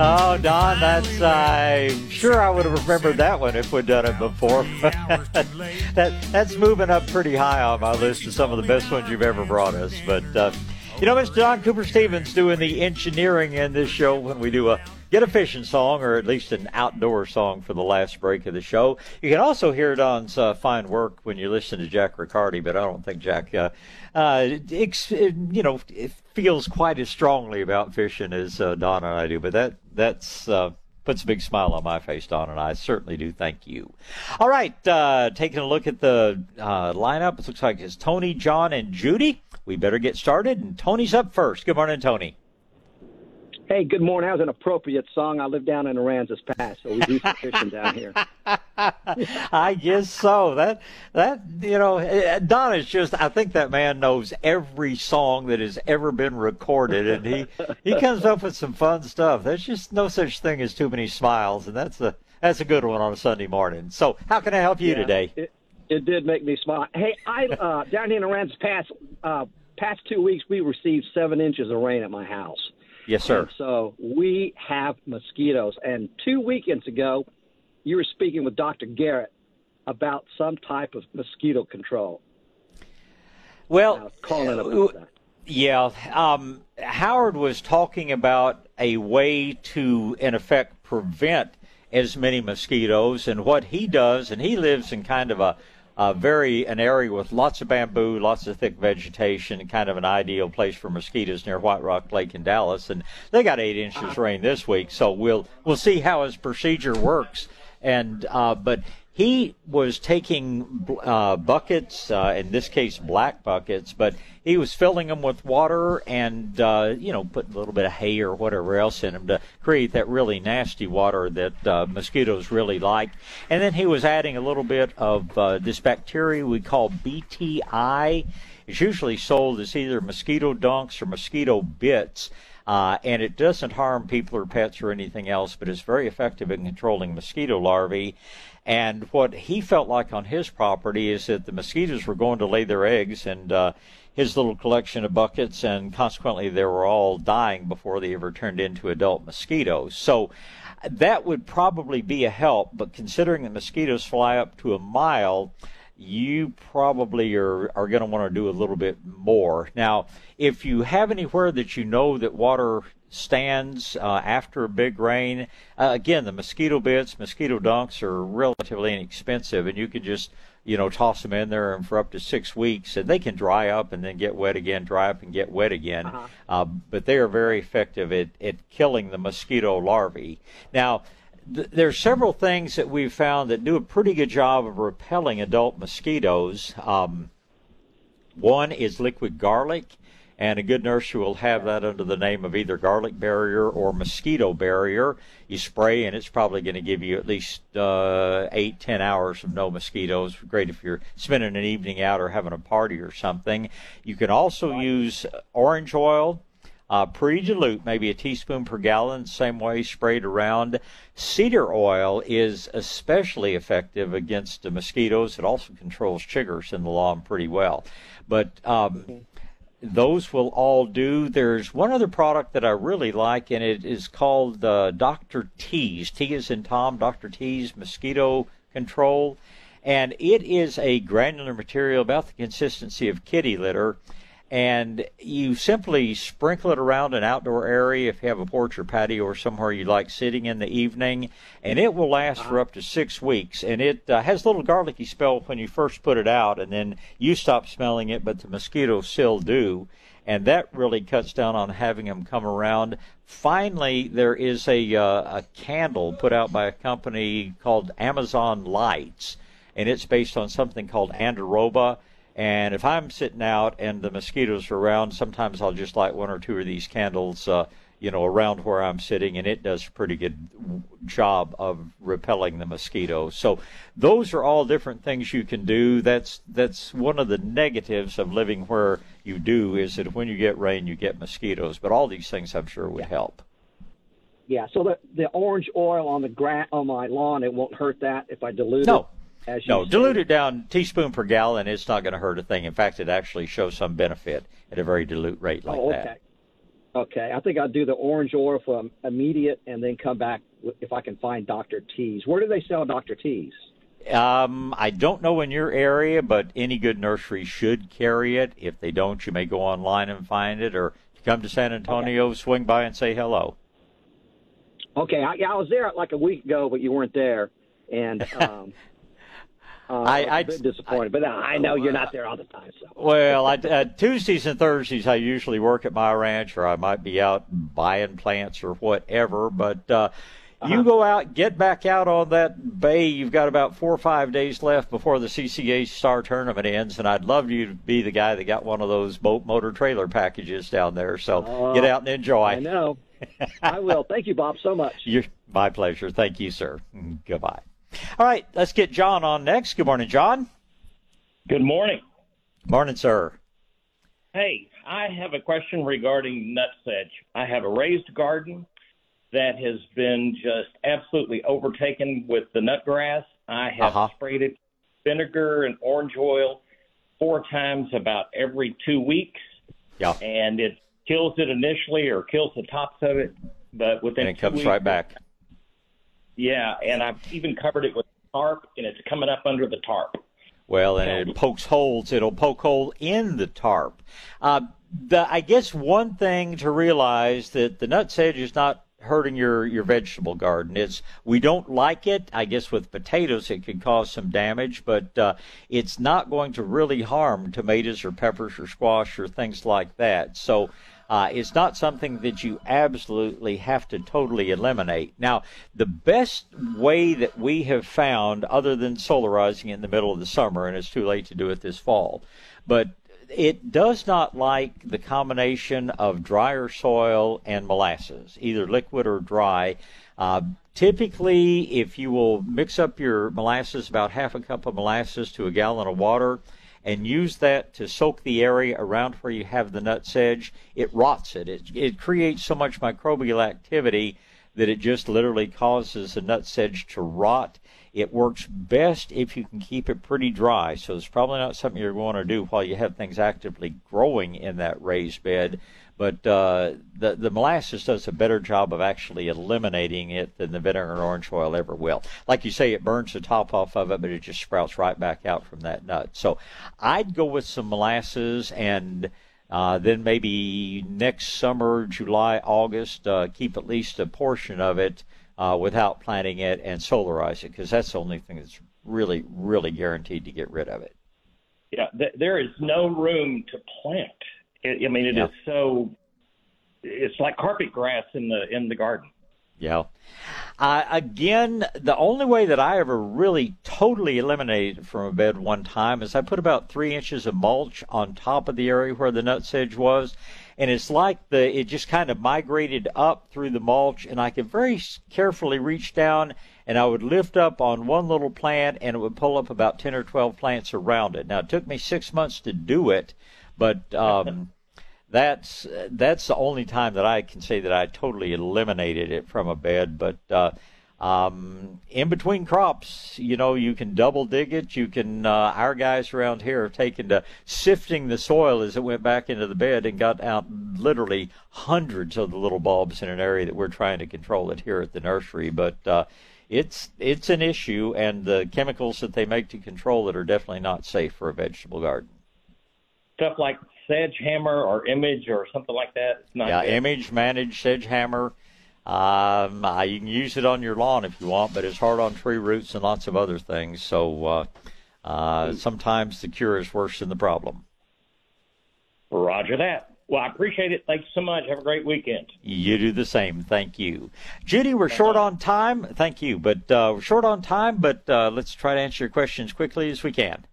Oh, Don, that's, I'm sure I would have remembered that one if we'd done it before. that That's moving up pretty high on my list of some of the best ones you've ever brought us. But, uh, you know, Mr. Don Cooper Stevens doing the engineering in this show when we do a get a fishing song or at least an outdoor song for the last break of the show. You can also hear Don's uh, fine work when you listen to Jack Riccardi, but I don't think Jack, uh, uh, ex- you know, feels quite as strongly about fishing as uh, Don and I do. But that that's uh, puts a big smile on my face, Don, and I certainly do thank you. All right, uh, taking a look at the uh, lineup, it looks like it's Tony, John, and Judy. We better get started, and Tony's up first. Good morning, Tony. Hey, good morning. That was an appropriate song. I live down in Aransas Pass, so we do some fishing down here. I guess so. That that you know, eh, Don is just. I think that man knows every song that has ever been recorded, and he he comes up with some fun stuff. There's just no such thing as too many smiles, and that's a that's a good one on a Sunday morning. So, how can I help you Yeah, today? It, it did make me smile. Hey, I uh, down here in Aransas Pass, uh, past two weeks we received seven inches of rain at my house. Yes, sir. And so we have mosquitoes. And two weekends ago, you were speaking with Dr. Garrett about some type of mosquito control. Well, calling about that. Yeah, um, Howard was talking about a way to, in effect, prevent as many mosquitoes, and what he does, and he lives in kind of a, a very an area with lots of bamboo, lots of thick vegetation, kind of an ideal place for mosquitoes near White Rock Lake in Dallas, and they got eight inches rain this week, so we'll we'll see how his procedure works, and uh, but he was taking uh, buckets, uh, in this case black buckets, but he was filling them with water and uh, you know putting a little bit of hay or whatever else in them to create that really nasty water that uh, mosquitoes really like. And then he was adding a little bit of uh, this bacteria we call BTI. It's usually sold as either mosquito dunks or mosquito bits. Uh, and it doesn't harm people or pets or anything else, but it's very effective in controlling mosquito larvae. And what he felt like on his property is that the mosquitoes were going to lay their eggs, and uh, his little collection of buckets, and consequently they were all dying before they ever turned into adult mosquitoes. So that would probably be a help, but considering that mosquitoes fly up to a mile, you probably are, are going to want to do a little bit more. Now, if you have anywhere that you know that water stands uh, after a big rain, uh, again, the mosquito bits, mosquito dunks are relatively inexpensive, and you can just you know toss them in there and for up to six weeks, and they can dry up and then get wet again, dry up and get wet again. Uh-huh. Uh, but they are very effective at, at killing the mosquito larvae. Now th- there's several things that we've found that do a pretty good job of repelling adult mosquitoes. Um, one is liquid garlic, and a good nursery will have that under the name of either garlic barrier or mosquito barrier. You spray, and it's probably going to give you at least uh, eight, ten hours of no mosquitoes. Great if you're spending an evening out or having a party or something. You can also use orange oil uh, pre-dilute, maybe a teaspoon per gallon, same way sprayed around. Cedar oil is especially effective against the mosquitoes. It also controls chiggers in the lawn pretty well. But um, those will all do. There's one other product that I really like, and it is called uh, Dr. T's. T is in Tom, Dr. T's Mosquito Control. And it is a granular material about the consistency of kitty litter and you simply sprinkle it around an outdoor area if you have a porch or patio or somewhere you like sitting in the evening, and it will last for up to six weeks. And it uh, has a little garlicky smell when you first put it out, and then you stop smelling it, but the mosquitoes still do. And that really cuts down on having them come around. Finally, there is a, uh, a candle put out by a company called Amazon Lights, and it's based on something called Andiroba and if I'm sitting out and the mosquitoes are around, sometimes I'll just light one or two of these candles, uh, you know, around where I'm sitting, and it does a pretty good job of repelling the mosquitoes. So those are all different things you can do. That's that's one of the negatives of living where you do is that when you get rain, you get mosquitoes. But all these things, I'm sure, would help. Yeah. So the the orange oil on the gra- on my lawn, it won't hurt that if I dilute it? no. it no, dilute it down teaspoon per gallon. It's not going to hurt a thing. In fact, it actually shows some benefit at a very dilute rate like oh, okay. that. Okay, I think I'll do the orange oil for immediate, and then come back if I can find Dr. T's. Where do they sell Dr. T's? Um, I don't know in your area, but any good nursery should carry it. If they don't, you may go online and find it, or come to San Antonio, okay. swing by and say hello. Okay, I, I was there like a week ago, but you weren't there, and um, uh, I, I, a bit disappointed, I, but I know you're not there all the time. So. Well, I, uh, Tuesdays and Thursdays I usually work at my ranch, or I might be out buying plants or whatever. But uh, uh-huh. you go out, get back out on that bay. You've got about four or five days left before the CCA Star Tournament ends, and I'd love you to be the guy that got one of those boat motor trailer packages down there. So uh, get out and enjoy. I know. I will. Thank you, Bob, so much. You're, my pleasure. Thank you, sir. Goodbye. All right, let's get John on next. Good morning, John. Good morning. Morning, sir. Hey, I have a question regarding nutsedge. I have a raised garden that has been just absolutely overtaken with the nutgrass. I have uh-huh. sprayed it vinegar and orange oil four times about every two weeks. Yeah. And it kills it initially or kills the tops of it, but within and it comes weeks, right back. Yeah, and I've even covered it with tarp, and it's coming up under the tarp. Well, and it pokes holes. It'll poke hole in the tarp. Uh, the, I guess one thing to realize that the nutsedge is not hurting your, your vegetable garden. It's we don't like it. I guess with potatoes it could cause some damage, but uh, it's not going to really harm tomatoes or peppers or squash or things like that. So uh, it's not something that you absolutely have to totally eliminate. Now, the best way that we have found, other than solarizing in the middle of the summer, and it's too late to do it this fall, but it does not like the combination of drier soil and molasses, either liquid or dry. Uh, typically, if you will mix up your molasses, about half a cup of molasses to a gallon of water, and use that to soak the area around where you have the nutsedge, it rots it. It, it creates so much microbial activity that it just literally causes the nutsedge to rot. It works best if you can keep it pretty dry. So it's probably not something you're going to do while you have things actively growing in that raised bed. But uh, the the molasses does a better job of actually eliminating it than the vinegar and orange oil ever will. Like you say, it burns the top off of it, but it just sprouts right back out from that nut. So I'd go with some molasses and. Uh, then maybe next summer, July, August, uh, keep at least a portion of it uh, without planting it and solarize it because that's the only thing that's really, really guaranteed to get rid of it. Yeah, th- there is no room to plant. It, I mean, it yeah. is so. It's like carpet grass in the in the garden. Yeah. Uh, again, the only way that I ever really totally eliminated it from a bed one time is I put about three inches of mulch on top of the area where the nutsedge was, and it's like the it just kind of migrated up through the mulch, and I could very carefully reach down and I would lift up on one little plant, and it would pull up about ten or twelve plants around it. Now it took me six months to do it, but um, that's that's the only time that I can say that I totally eliminated it from a bed. But uh, um, in between crops, you know, you can double dig it. You can. Uh, our guys around here have taken to sifting the soil as it went back into the bed and got out literally hundreds of the little bulbs in an area that we're trying to control it here at the nursery. But uh, it's it's an issue, and the chemicals that they make to control it are definitely not safe for a vegetable garden. Stuff like Sedgehammer or Image or something like that. It's not yeah, good. Image, Manage, Sedgehammer. Um, uh, you can use it on your lawn if you want, but it's hard on tree roots and lots of other things. So uh, uh, sometimes the cure is worse than the problem. Roger that. Well, I appreciate it. Thanks so much. Have a great weekend. You do the same. Thank you. Judy, we're short on time. Thank you. But uh, we're short on time, but uh, let's try to answer your questions quickly as we can.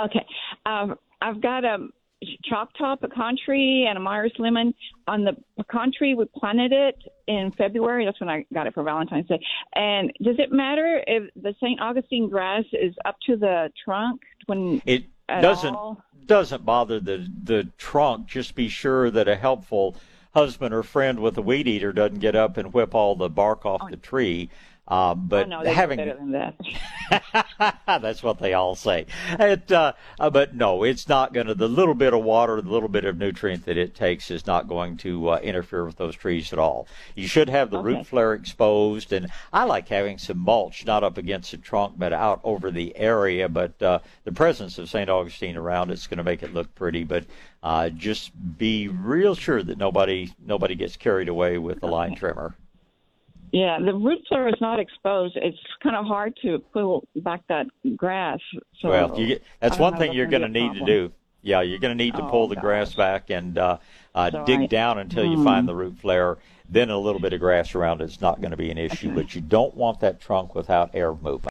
Okay. Um, I've got a Choctaw pecan tree and a Myers lemon. On the pecan tree, we planted it in February. That's when I got it for Valentine's Day. And does it matter if the St. Augustine grass is up to the trunk when it doesn't all? doesn't bother the the trunk? Just be sure that a helpful husband or friend with a weed eater doesn't get up and whip all the bark off oh. the tree. Um, but oh, no, having better than that. that's what they all say. It, uh, uh, but no, it's not going to. The little bit of water, the little bit of nutrient that it takes, is not going to uh, interfere with those trees at all. You should have the okay. root flare exposed, and I like having some mulch, not up against the trunk, but out over the area. But uh, the presence of St. Augustine around it's going to make it look pretty. But uh, just be real sure that nobody nobody gets carried away with the line trimmer. Yeah, the root flare is not exposed. It's kind of hard to pull back that grass. So well, you get, that's one thing you're going to need to do. Yeah, you're going to need to oh, pull the gosh. grass back and uh, uh, so dig I, down until you find the root flare. Then a little bit of grass around it's not going to be an issue, okay. but you don't want that trunk without air movement.